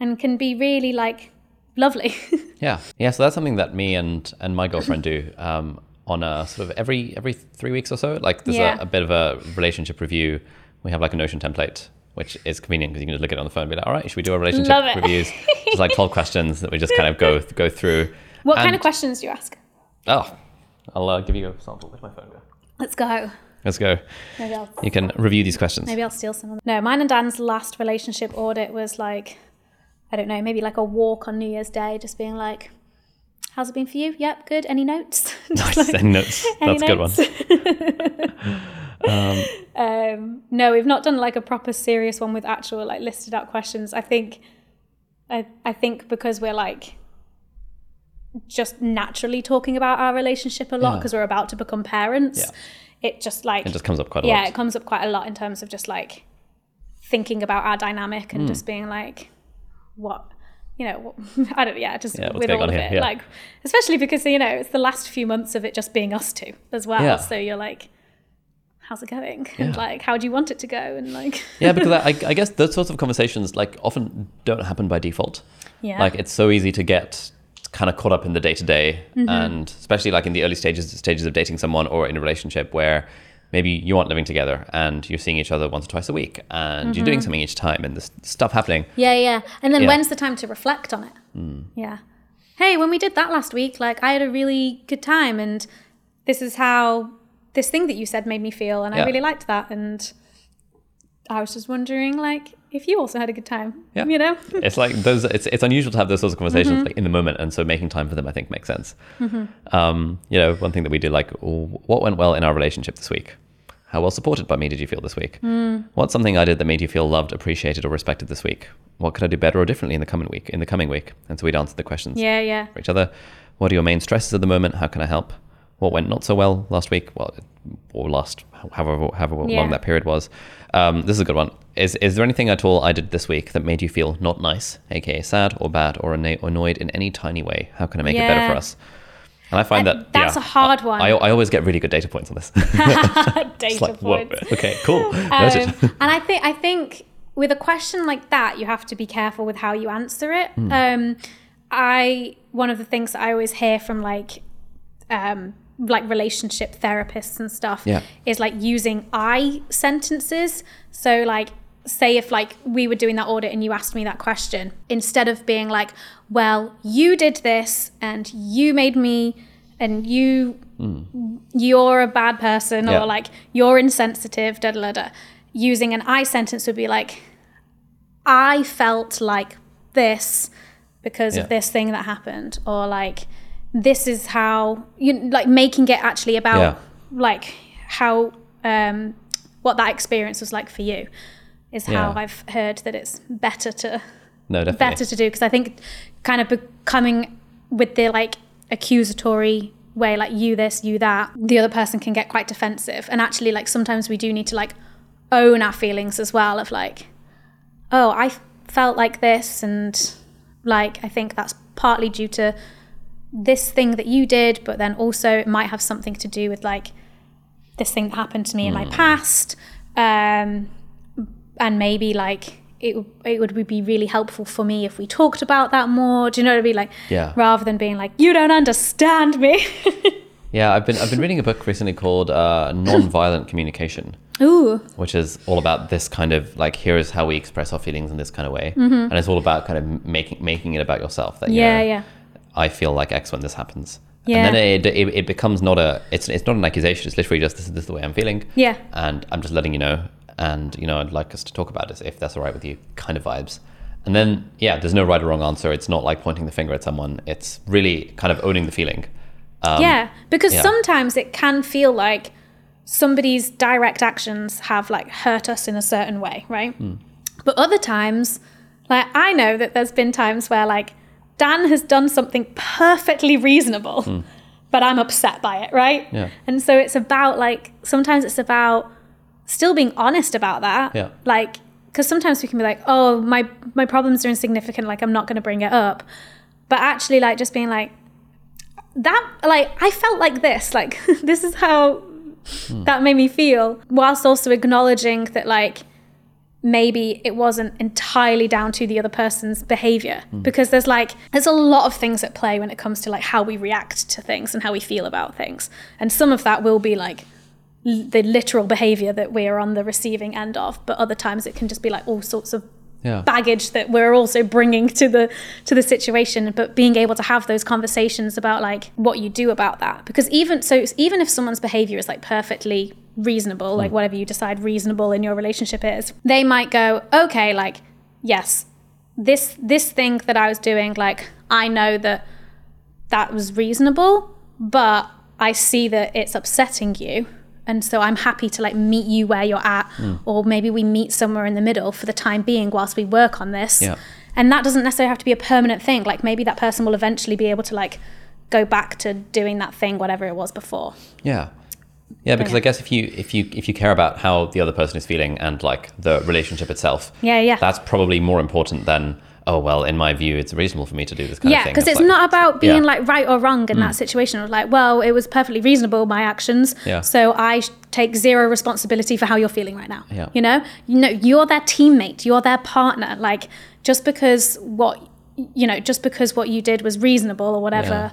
and can be really like lovely. Yeah, yeah. So that's something that me and and my girlfriend do. Um, on a sort of every every three weeks or so. Like there's Yeah. a, a bit of a relationship review. We have like a Notion template, which is convenient because you can just look at it on the phone and be like, all right, should we do our relationship reviews? It's like 12 questions that we just kind of go go through. what kind of questions do you ask Oh, I'll uh, give you a sample. Where's my phone go? let's go Let's go. maybe i'll You can review these questions. Maybe I'll steal some of them. No, mine and Dan's last relationship audit was like I don't know, maybe like a walk on New Year's Day, just being like, "How's it been for you? Yep, good. Any notes?" Nice. like, Any notes? any That's a good one. notes? um, no, we've not done like a proper serious one with actual like listed out questions. I think, I I think because we're like just naturally talking about our relationship a lot Yeah. because we're about to become parents. Yeah. It just like It just comes up quite a yeah, lot. Yeah, it comes up quite a lot in terms of just like thinking about our dynamic and just being like, what, you know, I don't, yeah, just Yeah, with all of here? it, Yeah. like, especially because you know it's the last few months of it just being us two as well. Yeah. So you're like, how's it going? And like, how do you want it to go? And like, yeah, because I, I guess those sorts of conversations like often don't happen by default. yeah, Like it's so easy to get kind of caught up in the day to day, and especially like in the early stages stages of dating someone or in a relationship where maybe you aren't living together and you're seeing each other once or twice a week and you're doing something each time and there's stuff happening. yeah, yeah. And then Yeah. when's the time to reflect on it? Yeah. Hey, when we did that last week, like I had a really good time, and this is how this thing that you said made me feel, and I really liked that, and I was just wondering, like, if you also had a good time, Yeah. you know? it's like those it's, it's unusual to have those sorts of conversations like in the moment and so making time for them i think makes sense Hmm. um, you know one thing that we did like what went well in our relationship this week how well supported by me did you feel this week? What's something i did that made you feel loved appreciated or respected this week? What could i do better or differently in the coming week in the coming week? And so we'd answer the questions Yeah, yeah. for each other. What are your main stresses at the moment? How can i help? What went not so well last week? Well or last however however Yeah. long that period was. Um, this is a good one. Is is there anything at all i did this week that made you feel not nice aka sad or bad or anno- annoyed in any tiny way? How can i make it better for us and i find Uh, that that's yeah, a hard I, one. I, I always get really good data points on this Data like whoa points. okay cool Um, and I think I think with a question like that, you have to be careful with how you answer it. Hmm. Um, I one of the things that I always hear from like um, like relationship therapists and stuff Yeah. is like using I sentences. So like say if like we were doing that audit and you asked me that question instead of being like well you did this and you made me and you you're a bad person Yeah. or like you're insensitive da, da da da using an i sentence would be like i felt like this because Yeah. of this thing that happened or like this is how you like making it actually about Yeah. like how um what that experience was like for you is how Yeah. i've heard that it's better to no better to do because I think kind of becoming with the like accusatory way, like you this, you that, the other person can get quite defensive. And actually, like sometimes we do need to like own our feelings as well of like, oh, I felt like this, and like I think that's partly due to this thing that you did, but then also it might have something to do with like this thing that happened to me in my past. Um, and maybe like it, it would be really helpful for me if we talked about that more. Do you know what I mean? Like, Yeah. rather than being like, you don't understand me. yeah i've been i've been reading a book recently called uh, non-violent communication Ooh, which is all about this kind of like here is how we express our feelings in this kind of way Mm-hmm. and it's all about kind of making making it about yourself that you yeah, know, yeah, i feel like x when this happens Yeah. and then it, it, it becomes not a it's it's not an accusation it's literally just this this is the way i'm feeling yeah, and i'm just letting you know and you know i'd like us to talk about this if that's all right with you kind of vibes and then yeah there's no right or wrong answer it's not like pointing the finger at someone it's really kind of owning the feeling um, yeah. Because yeah. sometimes it can feel like somebody's direct actions have like hurt us in a certain way, right? Hmm. But other times, like I know that there's been times where like Dan has done something perfectly reasonable, but I'm upset by it, right? Yeah. And so it's about like sometimes it's about still being honest about that. Yeah. Like because sometimes we can be like, oh, my my problems are insignificant, like I'm not going to bring it up. But actually, like just being like that, like I felt like this, like this is how hmm. that made me feel, whilst also acknowledging that like maybe it wasn't entirely down to the other person's behavior hmm. because there's like there's a lot of things at play when it comes to like how we react to things and how we feel about things and some of that will be like the literal behavior that we are on the receiving end of but other times it can just be like all sorts of yeah. baggage that we're also bringing to the to the situation. But being able to have those conversations about like what you do about that because even so even if someone's behavior is like perfectly reasonable like mm. whatever you decide reasonable in your relationship is they might go okay like yes this this thing that I was doing, like I know that that was reasonable, but I see that it's upsetting you. And so I'm happy to like meet you where you're at, hmm. or maybe we meet somewhere in the middle for the time being whilst we work on this. Yeah. And that doesn't necessarily have to be a permanent thing. Like maybe that person will eventually be able to like go back to doing that thing, whatever it was before. Yeah. Yeah, because Yeah. I guess if you if you if you care about how the other person is feeling and like the relationship itself, Yeah, yeah. that's probably more important than oh well, in my view, it's reasonable for me to do this kind yeah, of thing. because it's like- not about being yeah. Mm. like right or wrong in that situation. It was like, well, it was perfectly reasonable my actions, Yeah. so I take zero responsibility for how you're feeling right now. Yeah. You know, you know, you're their teammate, you're their partner. Like just because what you know, just because what you did was reasonable or whatever,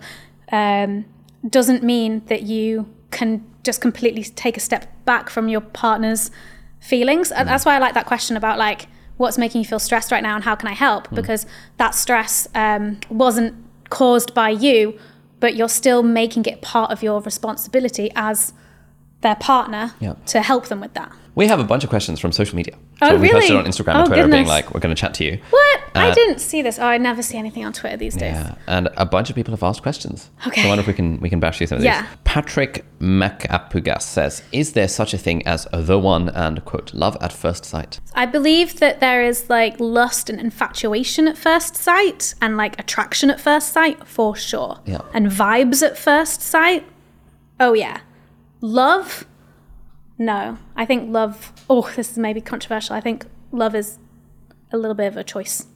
um, doesn't mean that you can just completely take a step back from your partner's feelings. And that's why I like that question about like what's making you feel stressed right now and how can I help? Because that stress um, wasn't caused by you, but you're still making it part of your responsibility as their partner Yeah. to help them with that. We have a bunch of questions from social media. Oh, so we posted really? on Instagram Oh, and Twitter being like, we're going to chat to you. What? I Uh, didn't see this. Oh, I never see anything on Twitter these days. Yeah, and a bunch of people have asked questions. Okay. So I wonder if we can we can bash through some of Yeah. these. Patrick Macapugas says, "Is there such a thing as the one and quote love at first sight?" I believe that there is like lust and infatuation at first sight and like attraction at first sight for sure. Yeah. And vibes at first sight. Oh yeah. Love? No. I think love oh, this is maybe controversial. I think love is a little bit of a choice.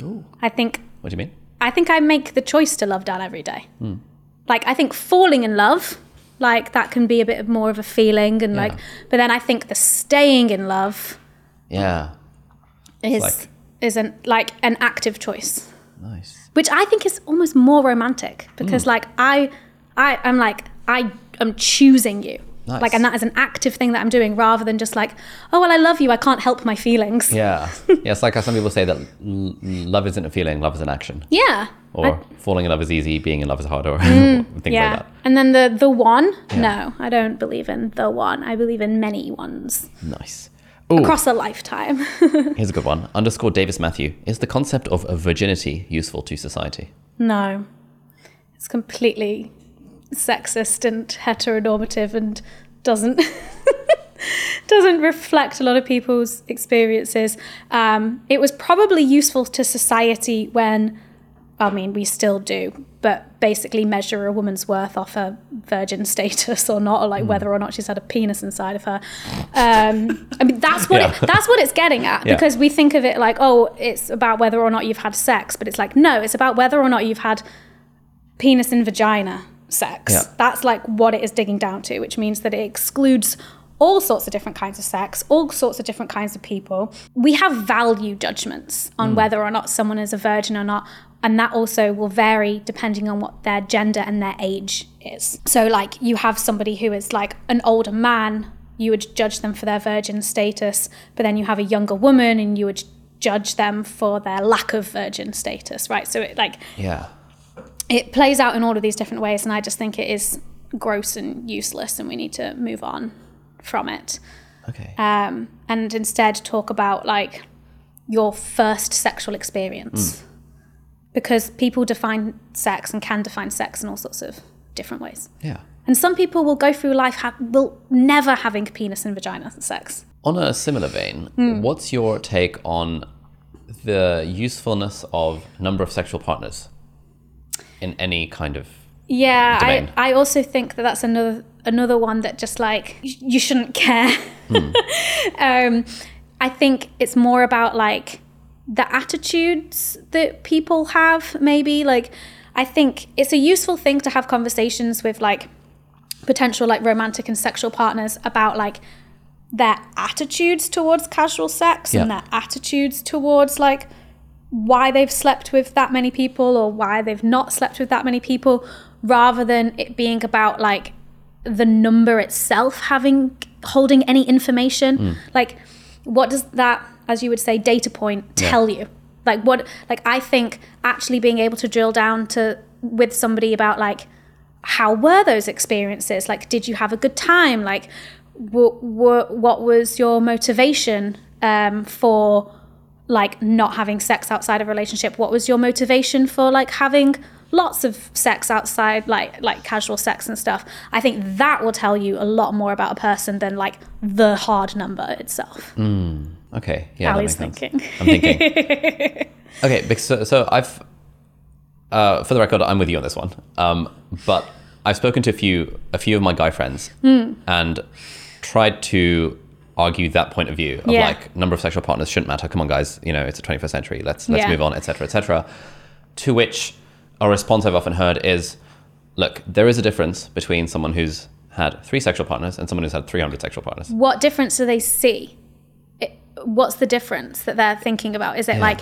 Ooh. I think What do you mean? I think I make the choice to love Dan every day. Like I think falling in love, like that can be a bit of more of a feeling and like but then I think the staying in love Yeah, is like- isn't like an active choice nice. which i think is almost more romantic because Hmm. like i i i'm like i am choosing you Nice. like and that is an active thing that i'm doing rather than just like oh well i love you i can't help my feelings Yeah, yeah. It's like how some people say that l- love isn't a feeling, love is an action, yeah or I- falling in love is easy, being in love is harder, mm, or things yeah like that. and then the the one no i don't believe in the one i believe in many ones Nice. Oh, across a lifetime here's a good one. Underscore Davis Matthew. Is the concept of virginity useful to society? no it's completely sexist and heteronormative and doesn't doesn't reflect a lot of people's experiences. Um, it was probably useful to society when, I mean, we still do, but basically measure a woman's worth off her virgin status or not, or like whether or not she's had a penis inside of her. Um, I mean, that's what Yeah. it, that's what it's getting at Yeah. because we think of it like, oh, it's about whether or not you've had sex, but it's like, no, it's about whether or not you've had penis and vagina sex. Yeah. That's like what it is digging down to, which means that it excludes all sorts of different kinds of sex, all sorts of different kinds of people. We have value judgments on mm. whether or not someone is a virgin or not. And that also will vary depending on what their gender and their age is. So, like, you have somebody who is like an older man, you would judge them for their virgin status, but then you have a younger woman and you would judge them for their lack of virgin status, right? So, it like, Yeah. It plays out in all of these different ways and i just think it is gross and useless and we need to move on from it Okay. um, and instead talk about like your first sexual experience because people define sex and can define sex in all sorts of different ways yeah. and some people will go through life ha- will never having penis and vagina sex On a similar vein, Hmm. what's your take on the usefulness of number of sexual partners in any kind of Yeah, domain. I, I also think that that's another another one that just like you shouldn't care. um, I think it's more about like the attitudes that people have. Maybe like I think it's a useful thing to have conversations with like potential like romantic and sexual partners about like their attitudes towards casual sex and their attitudes towards like why they've slept with that many people or why they've not slept with that many people rather than it being about like the number itself having holding any information. Like what does that as you would say data point tell you? Like what like i think actually being able to drill down to with somebody about like how were those experiences? Like did you have a good time? Like what, what, what was your motivation um, for like not having sex outside of a relationship? What was your motivation for like having lots of sex outside like like casual sex and stuff? I think that will tell you a lot more about a person than like the hard number itself. Okay, yeah, Ali's that makes sense. thinking. I'm thinking. okay, because so, so I've, uh, for the record, I'm with you on this one. Um, but I've spoken to a few a few of my guy friends Hmm. and tried to argue that point of view of Yeah. like number of sexual partners shouldn't matter. Come on, guys, you know it's the 21st century. Let's let's Yeah. move on, etc., etc. To which a response I've often heard is, look, there is a difference between someone who's had three sexual partners and someone who's had 300 sexual partners. what difference do they see? It, what's the difference that they're thinking about? Is it like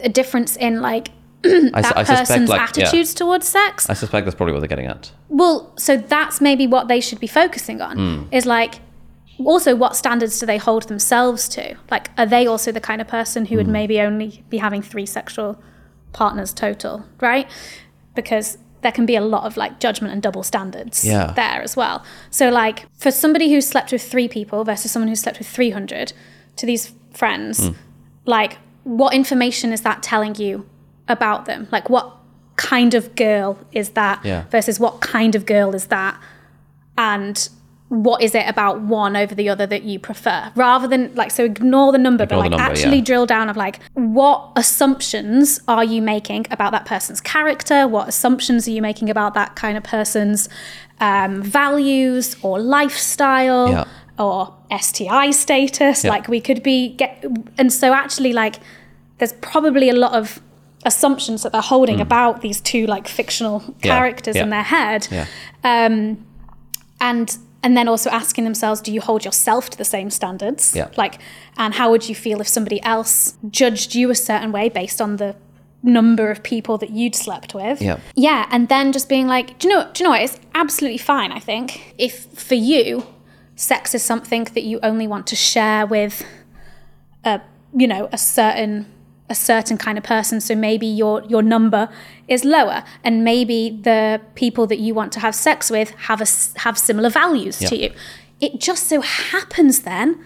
a difference in like that I suspect, person's like, yeah, attitudes towards sex? I suspect that's probably what they're getting at. Well, so that's maybe what they should be focusing on Hmm. is like also what standards do they hold themselves to? Like, are they also the kind of person who Hmm. would maybe only be having three sexual partners total, right? Because there can be a lot of like judgment and double standards Yeah. there as well. So, like, for somebody who's slept with three people versus someone who's slept with 300, to these friends, Hmm. like, what information is that telling you about them? Like, what kind of girl is that Yeah. versus what kind of girl is that? And what is it about one over the other that you prefer? Rather than like, so ignore the number, Ignore but like number, actually yeah. drill down of like, what assumptions are you making about that person's character? What assumptions are you making about that kind of person's um, values or lifestyle? Yeah. Or STI status, Yeah. like we could be get, and so actually, like, there's probably a lot of assumptions that they're holding about these two like fictional characters in their head Yeah. and and then also asking themselves do you hold yourself to the same standards Yeah. like and how would you feel if somebody else judged you a certain way based on the number of people that you'd slept with Yeah. yeah and then just being like do you know do you know what it's absolutely fine i think if for you sex is something that you only want to share with a you know a certain a certain kind of person so maybe your your number is lower and maybe the people that you want to have sex with have a have similar values to you. It just so happens then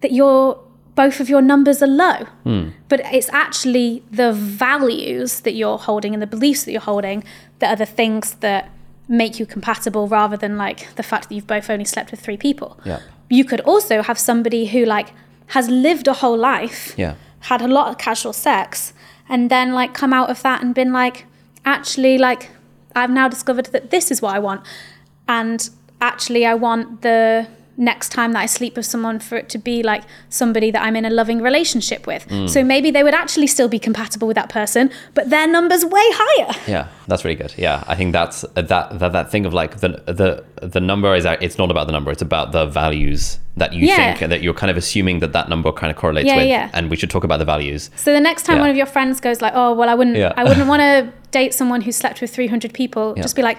that your both of your numbers are low. Hmm. But it's actually the values that you're holding and the beliefs that you're holding that are the things that make you compatible rather than like the fact that you've both only slept with three people. Yeah. you could also have somebody who like has lived a whole life Yeah. Had a lot of casual sex and then like come out of that and been like actually like i've now discovered that this is what i want and actually i want the next time that i sleep with someone for it to be like somebody that i'm in a loving relationship with so maybe they would actually still be compatible with that person but their numbers way higher Yeah, that's really good. Yeah, I think that's uh, that that, that thing of like the the the number is it's not about the number; it's about the values that you Yeah. think and that you're kind of assuming that that number kind of correlates Yeah, with. yeah. And we should talk about the values. So the next time one of your friends goes like, "Oh, well, I wouldn't. I wouldn't want to date someone who slept with 300 people," just be like,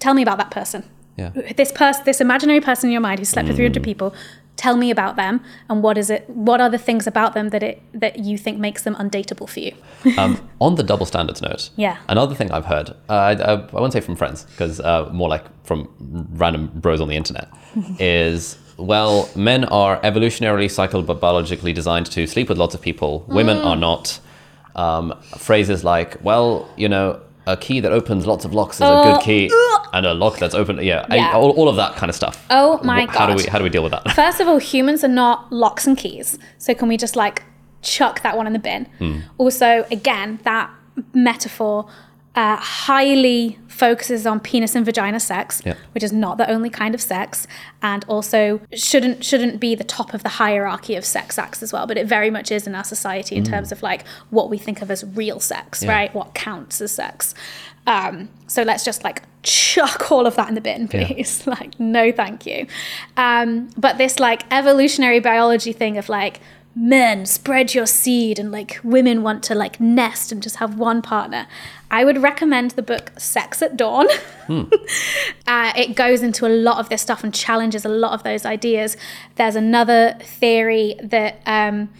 "Tell me about that person. Yeah. This person, this imaginary person in your mind who slept with Mm. 300 people. Tell me about them, and what is it? What are the things about them that it that you think makes them undateable for you?" Um, on the double standards note, Yeah. another thing I've heard, uh, I, I, I won't say from friends because uh, more like from random bros on the internet, is well, men are evolutionarily cycled but biologically designed to sleep with lots of people. Women Mm. are not. Um, phrases like, well, you know, a key that opens lots of locks is a good key, and a lock that's open, yeah, Oh, Yeah. all, all of that kind of stuff. Oh my Wh- How do we how do we deal with that? First of all, humans are not locks and keys. So can we just like chuck that one in the bin? Hmm. Also, again, that metaphor uh, highly focuses on penis and vagina sex, Yeah. which is not the only kind of sex, and also shouldn't shouldn't be the top of the hierarchy of sex acts as well. But it very much is in our society in terms of like what we think of as real sex. Yeah. right? What counts as sex. Um, so let's just like chuck all of that in the bin, Yeah. please. like, no, thank you. Um, but this like evolutionary biology thing of like men spread your seed and like women want to like nest and just have one partner. I would recommend the book Sex at Dawn. uh, it goes into a lot of this stuff and challenges a lot of those ideas. There's another theory that um,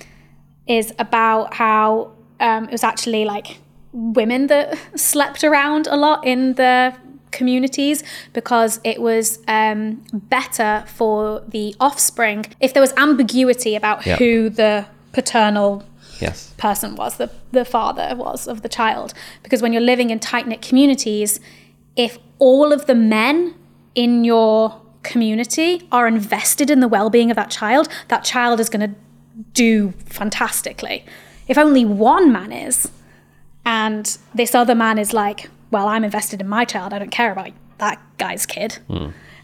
is about how um, it was actually like women that slept around a lot in the communities because it was um, better for the offspring if there was ambiguity about Yeah. who the paternal Yes. person was, the, the father was of the child. Because when you're living in tight knit communities, if all of the men in your community are invested in the well being of that child, that child is going to do fantastically. If only one man is, and this other man is like, well, I'm invested in my child, I don't care about that guy's kid.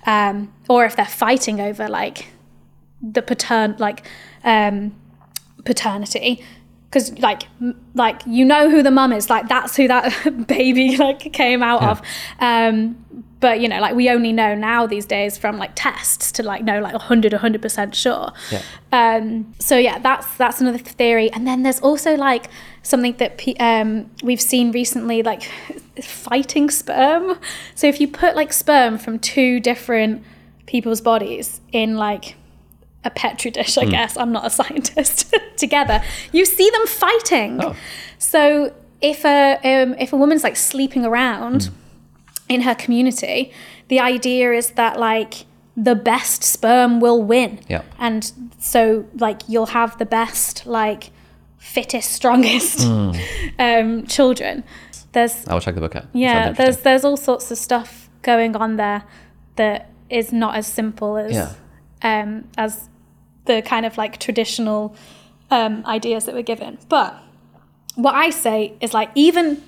Um, or if they're fighting over like the patern, like, um, paternity because like m- like you know who the mum is like that's who that baby like came out of. Um but you know like we only know now these days from like tests to like know like 100 100% sure. Yeah. um so yeah that's that's another theory. And then there's also like something that um we've seen recently like fighting sperm. So if you put like sperm from two different people's bodies in like a petri dish, I guess. I'm not a scientist. together, you see them fighting. Oh. So if a um, if a woman's like sleeping around in her community, the idea is that like the best sperm will win. Yeah. And so like you'll have the best like fittest, strongest um, children. There's I will check the book out. Yeah, there's there's all sorts of stuff going on there that is not as simple as Yeah. um, as the kind of like traditional um, ideas that we're given. But what I say is like even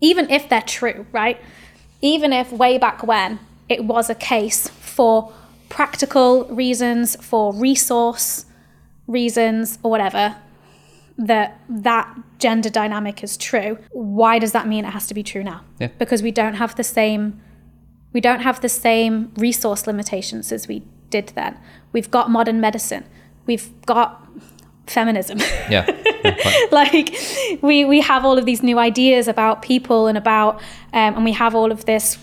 even if they're true, right? Even if way back when it was a case for practical reasons, for resource reasons, or whatever, that that gender dynamic is true, why does that mean it has to be true now? Yeah. Because we don't have the same we don't have the same resource limitations as we did then. We've got modern medicine. We've got feminism. Yeah. yeah like we we have all of these new ideas about people and about um, and we have all of this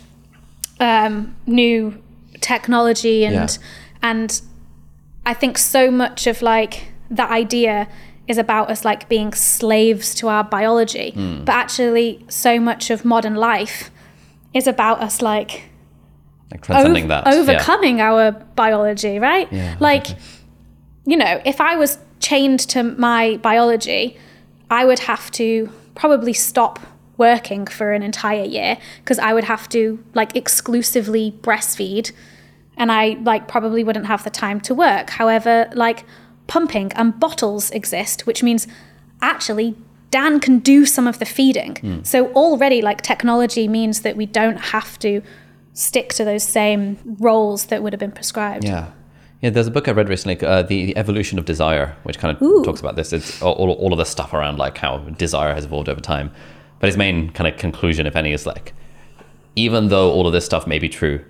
um, new technology and Yeah. and I think so much of like that idea is about us like being slaves to our biology, Hmm. but actually so much of modern life is about us like Like transcending that. yeah. overcoming our biology, right? Yeah, like, you know, if I was chained to my biology, I would have to probably stop working for an entire year because I would have to like exclusively breastfeed and I like probably wouldn't have the time to work. However, like pumping and bottles exist, which means actually Dan can do some of the feeding. Hmm. So already like technology means that we don't have to stick to those same roles that would have been prescribed. Yeah. Yeah, there's a book I read recently, uh, the, the Evolution of Desire, which kind of Ooh. talks about this. It's all, all, of the stuff around like how desire has evolved over time. But his main kind of conclusion, if any, is like, even though all of this stuff may be true,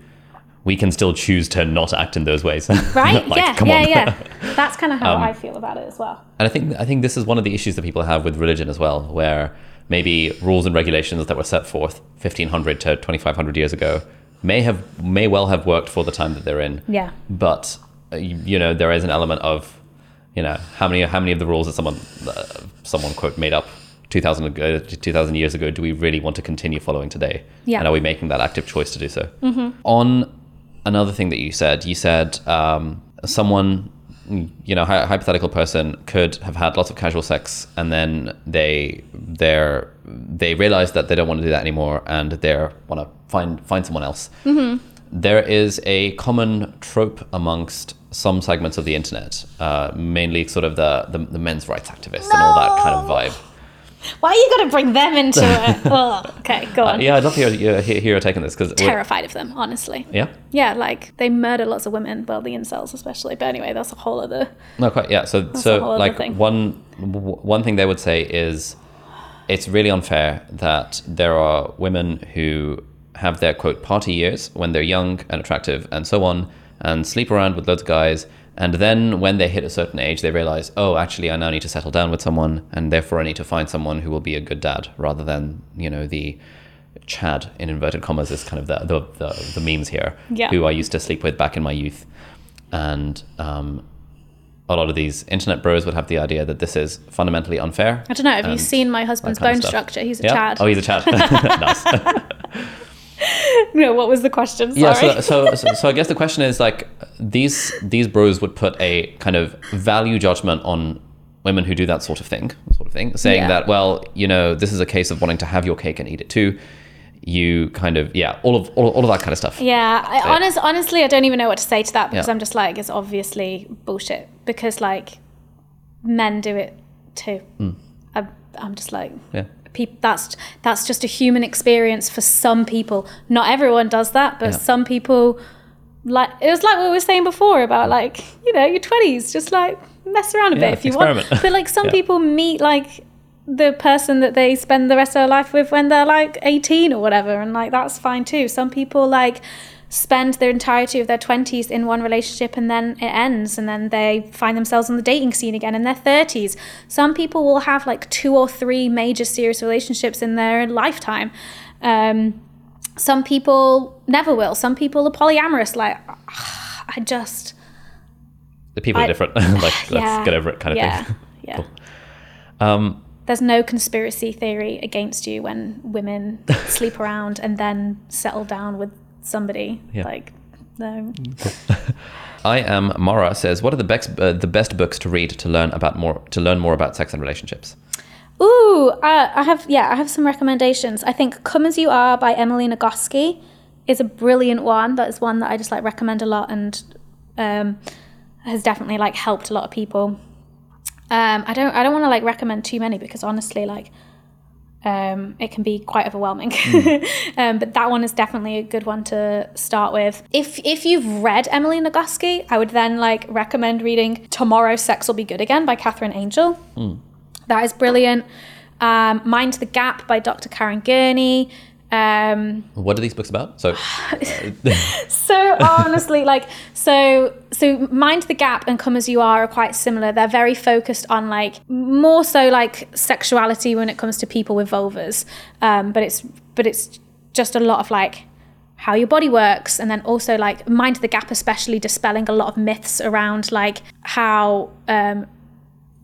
we can still choose to not act in those ways. Right? Like, yeah, yeah. Um, yeah. That's kind of how I feel about it as well. And I think I think this is one of the issues that people have with religion as well, where maybe rules and regulations that were set forth 1500 to 2500 years ago may have may well have worked for the time that they're in. Yeah. But you, you know there is an element of you know how many how many of the rules that someone uh, someone quote made up 2000 ago, 2000 years ago do we really want to continue following today? Yeah. And are we making that active choice to do so? On another thing that you said, you said um, someone, you know, hy- hypothetical person could have had lots of casual sex and then they they're they realize that they don't want to do that anymore and they want to find find someone else. There is a common trope amongst some segments of the internet, uh, mainly sort of the, the the men's rights activists and all that kind of vibe. Why are you going to bring them into it? oh, okay, go on. Uh, yeah, I'd love to hear, hear, hear hear on this because Terrified of them, honestly. yeah. Yeah, like they murder lots of women, well, the incels especially. But anyway, that's a whole other. No, quite. Yeah. So, so like thing. one w- one thing they would say is, it's really unfair that there are women who have their quote party years when they're young and attractive and so on, and sleep around with loads of guys, and then when they hit a certain age, they realize, oh, actually, I now need to settle down with someone, and therefore I need to find someone who will be a good dad rather than you know the. Chad in inverted commas is kind of the the, the, the memes here. Yeah. Who I used to sleep with back in my youth, and um, a lot of these internet bros would have the idea that this is fundamentally unfair. I don't know. Have you seen my husband's bone structure? He's a Yeah? Chad. Oh, he's a Chad. nice. no, what was the question? Sorry. Yeah. So, so, so, so I guess the question is like these these bros would put a kind of value judgment on women who do that sort of thing, sort of thing, saying Yeah. that well, you know, this is a case of wanting to have your cake and eat it too. You kind of yeah, all of all, all of that kind of stuff. Yeah, I, So- honest, honestly, I don't even know what to say to that because Yeah. I'm just like, it's obviously bullshit because like men do it too. Hmm. I, I'm just like. Yeah. That's that's just a human experience for some people. Not everyone does that, but Yeah. some people like it was like what we were saying before about like you know your 20s just like mess around a Yeah, bit if you experiment. want but like some Yeah. people meet like the person that they spend the rest of their life with when they're like 18 or whatever and like that's fine too some people like spend the entirety of their 20s in one relationship and then it ends and then they find themselves on the dating scene again in their 30s some people will have like two or three major serious relationships in their lifetime. Um, some people never will. Some people are polyamorous. Like i just The people are different. like let's yeah, get over it kind of yeah, thing. yeah. Cool. Um, there's no conspiracy theory against you when women sleep around and then settle down with somebody Yeah. like no I am Mara says, what are the best uh, the best books to read to learn about more to learn more about sex and relationships? Ooh, uh, I have yeah, I have some recommendations. I think "Come as You Are" by Emily Nagoski is a brilliant one. That is one that I just like recommend a lot and um, has definitely like helped a lot of people. Um, I don't I don't want to like recommend too many because honestly, like um, it can be quite overwhelming. um, but that one is definitely a good one to start with. If if you've read Emily Nagoski, I would then like recommend reading "Tomorrow Sex Will Be Good Again" by Katherine Angel. That is brilliant. Um, Mind the Gap by Dr. Karen Gurney. Um, What are these books about? So so honestly, like so so Mind the Gap and Come as You Are are quite similar. They're very focused on like more so like sexuality when it comes to people with vulvas. Um, but it's but it's just a lot of like how your body works and then also like Mind the Gap especially dispelling a lot of myths around like how um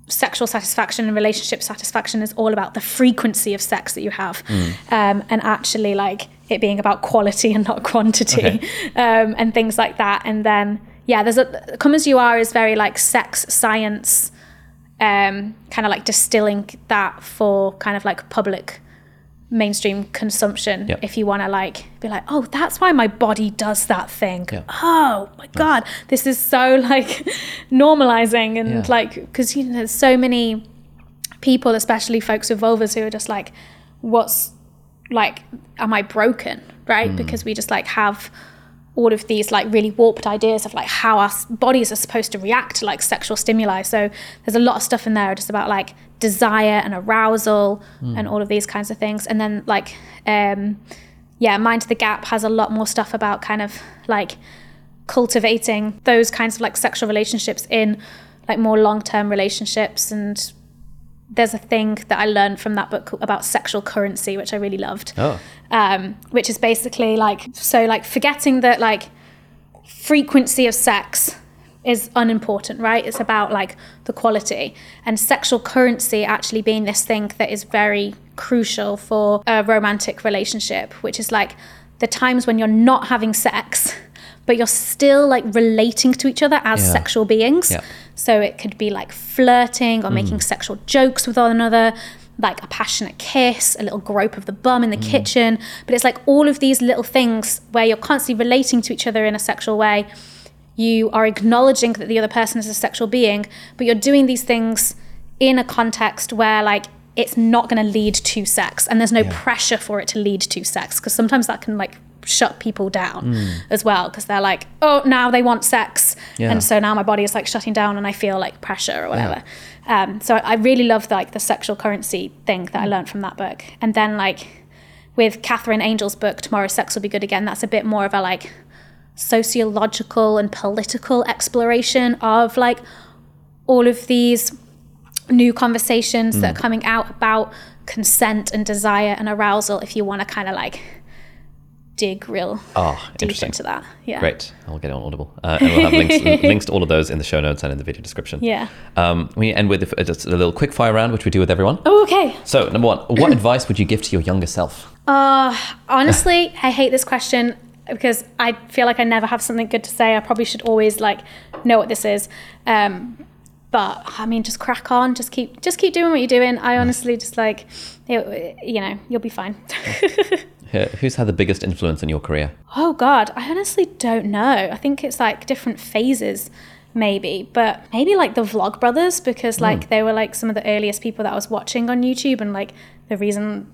sexual satisfaction and relationship satisfaction is all about the frequency of sex that you have. Um, and actually like it being about quality and not quantity Okay. um, and things like that. And then yeah there's a come as you are is very like sex science um, kind of like distilling that for kind of like public mainstream consumption Yeah. if you want to like be like oh that's why my body does that thing Yeah. oh my god this is so like normalizing and Yeah. like because you know there's so many people especially folks with vulvas who are just like what's like am i broken right mm. because we just like have all of these like really warped ideas of like how our bodies are supposed to react to like sexual stimuli so there's a lot of stuff in there just about like desire and arousal and all of these kinds of things. And then like um yeah mind the gap has a lot more stuff about kind of like cultivating those kinds of like sexual relationships in like more long-term relationships. And there's a thing that I learned from that book about sexual currency which I really loved. Oh, um, which is basically like so like forgetting that like frequency of sex is unimportant right it's about like the quality and sexual currency actually being this thing that is very crucial for a romantic relationship which is like the times when you're not having sex but you're still like relating to each other as Yeah. sexual beings Yeah. so it could be like flirting or hmm. making sexual jokes with one another, like a passionate kiss, a little grope of the bum in the hmm. kitchen. But it's like all of these little things where you're constantly relating to each other in a sexual way. You are acknowledging that the other person is a sexual being, but you're doing these things in a context where like it's not going to lead to sex and there's no pressure for it to lead to sex because sometimes that can like shut people down as well because they're like oh now they want sex Yeah. and so now my body is like shutting down and I feel like pressure or whatever. Um, so I really love like the sexual currency thing that I learned from that book. And then like with Katherine Angel's book, Tomorrow Sex Will Be Good Again, that's a bit more of a like sociological and political exploration of like all of these new conversations that are coming out about consent and desire and arousal if you want to kind of like dig real oh, deep interesting. into that. Yeah. Great. I'll get it on Audible. Uh, and we'll have links, links to all of those in the show notes and in the video description. Yeah. Um, we end with a, just a little quick fire round, which we do with everyone. Oh, okay. So, number one, what advice would you give to your younger self? Uh, honestly, I hate this question because I feel like I never have something good to say. I probably should always like know what this is. Um, but I mean, just crack on, just keep just keep doing what you're doing. I honestly just like, it, you know, you'll be fine. Who's had the biggest influence in your career? Oh God, I honestly don't know. I think it's like different phases, maybe, but maybe like the Vlog Brothers because like they were like some of the earliest people that I was watching on YouTube, and like the reason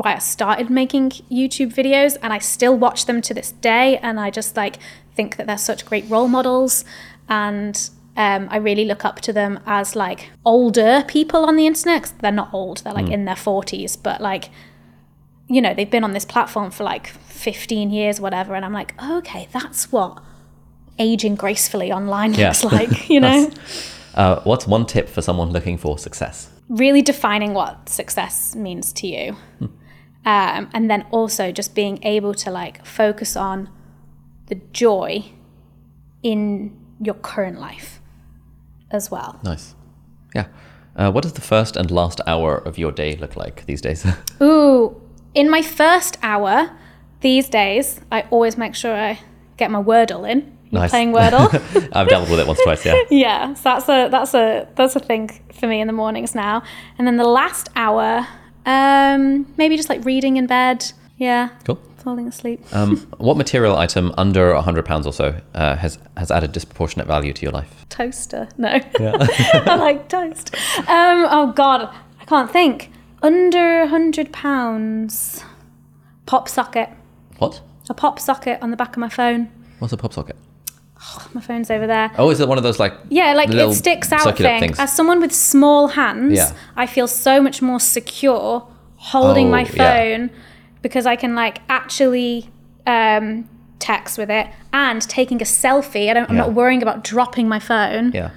why I started making YouTube videos, and I still watch them to this day, and I just like think that they're such great role models, and um, I really look up to them as like older people on the internet. 'cause they're not old; they're like in their forties, but like you know, they've been on this platform for like 15 years, whatever. And I'm like, okay, that's what aging gracefully online Yeah. looks like, you know? Uh, what's one tip for someone looking for success? really defining what success means to you. Um, and then also just being able to like focus on the joy in your current life as well. Nice. Yeah. Uh, what does the first and last hour of your day look like these days? Ooh, in my first hour these days, I always make sure I get my Wordle in. Nice. playing Wordle? I've dabbled with it once twice, yeah. yeah, so that's a that's a that's a thing for me in the mornings now. And then the last hour, um, maybe just like reading in bed. Yeah, Cool. falling asleep. Um, what material item under a £100 or so uh, has, has added disproportionate value to your life? Toaster. No, I like toast. Um, oh God, I can't think. Under a hundred pounds. Pop socket. What? A pop socket on the back of my phone. What's a pop socket? My phone's over there. Oh, is it one of those like Yeah, like it sticks out thing. things? As someone with small hands, Yeah. I feel so much more secure holding my Oh, yeah. phone because I can like actually um, text with it and taking a selfie. I don't, I'm Yeah. not worrying about dropping my phone. Yeah.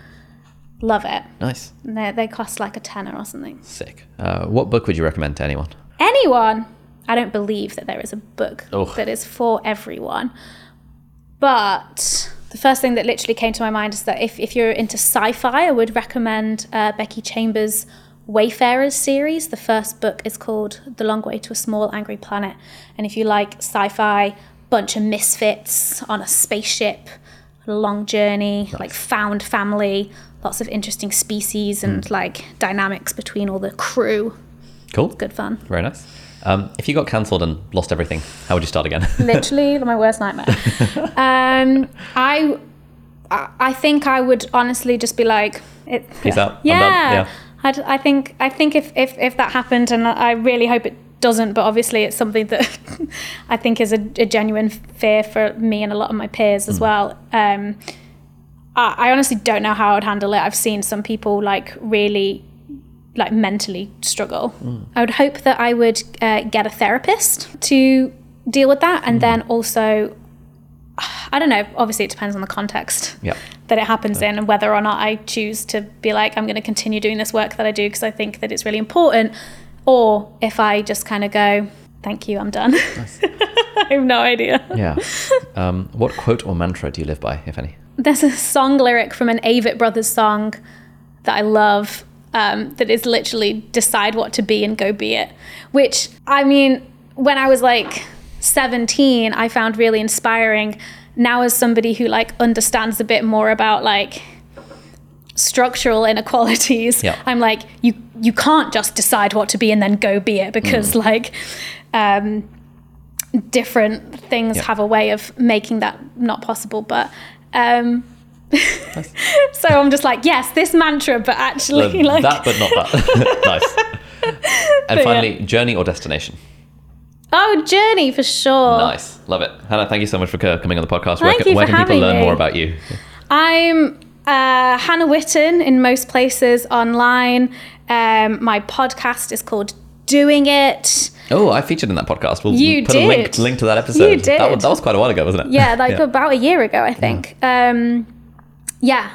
Love it. Nice. And They, they cost like a tenner or something. Sick. Uh, what book would you recommend to anyone? Anyone, I don't believe that there is a book Oh. that is for everyone. But the first thing that literally came to my mind is that if, if you're into sci fi, I would recommend uh, Becky Chambers' Wayfarers series. The first book is called The Long Way to a Small Angry Planet. And if you like sci fi, bunch of misfits on a spaceship, a long journey, like found family, lots of interesting species and like dynamics between all the crew. Cool. Good fun. Very nice. Um, if you got cancelled and lost everything, how would you start again? literally my worst nightmare. um, I, I I think I would honestly just be like, it, Peace out. I'm Yeah, done. Yeah. I'd, I think I think if, if if that happened, and I really hope it doesn't, but obviously it's something that I think is a, a genuine fear for me and a lot of my peers as well. Um, I, I honestly don't know how I would handle it. I've seen some people like really like mentally struggle. I would hope that I would uh, get a therapist to deal with that, and then also, I don't know. Obviously, it depends on the context Yeah. that it happens in, and whether or not I choose to be like, I'm going to continue doing this work that I do because I think that it's really important, or if I just kind of go, "Thank you, I'm done." I have no idea. Yeah. Um, what quote or mantra do you live by, if any? There's a song lyric from an Avett Brothers song that I love um, that is literally decide what to be and go be it. Which, I mean, when I was like 17, I found really inspiring. Now, as somebody who like understands a bit more about like structural inequalities, Yeah. I'm like, you you can't just decide what to be and then go be it because like um, different things Yeah. have a way of making that not possible. But um, so I'm just like, yes, this mantra, but actually, like, that, but not that. nice. And yeah. finally, journey or destination? oh, journey for sure. Nice. Love it. Hannah, thank you so much for coming on the podcast. where Thank can, you where for can people having learn me. more about you? I'm uh, Hannah Witton in most places online. Um, my podcast is called Doing It. Oh, I featured in that podcast. We'll You put a link, did. link to that episode. You That was, did. that was quite a while ago, wasn't it? Yeah, like about a year ago, I think. Um, yeah,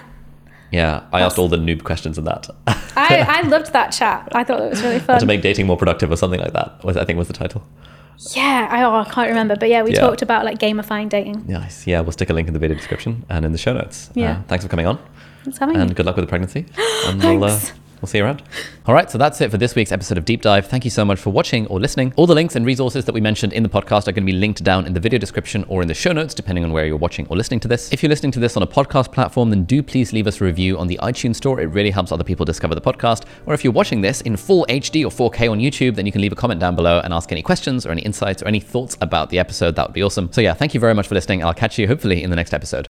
Yeah, I asked all the noob questions in that. I, I loved that chat. I thought it was really fun. to make dating more productive or something like that. Was I think was the title. yeah, I, oh, I can't remember, but yeah, we Yeah. talked about like gamifying dating. Nice. Yeah, we'll stick a link in the video description and in the show notes. Yeah. Uh, thanks for coming on, Thanks for having and me. good luck with the pregnancy. And we'll uh, Thanks. We'll see you around. All right, so that's it for this week's episode of Deep Dive. Thank you so much for watching or listening. All the links and resources that we mentioned in the podcast are going to be linked down in the video description or in the show notes, depending on where you're watching or listening to this. If you're listening to this on a podcast platform, then do please leave us a review on the iTunes store. It really helps other people discover the podcast. Or if you're watching this in full HD or 4K on YouTube, then you can leave a comment down below and ask any questions or any insights or any thoughts about the episode. That would be awesome. So yeah, thank you very much for listening. I'll catch you hopefully in the next episode.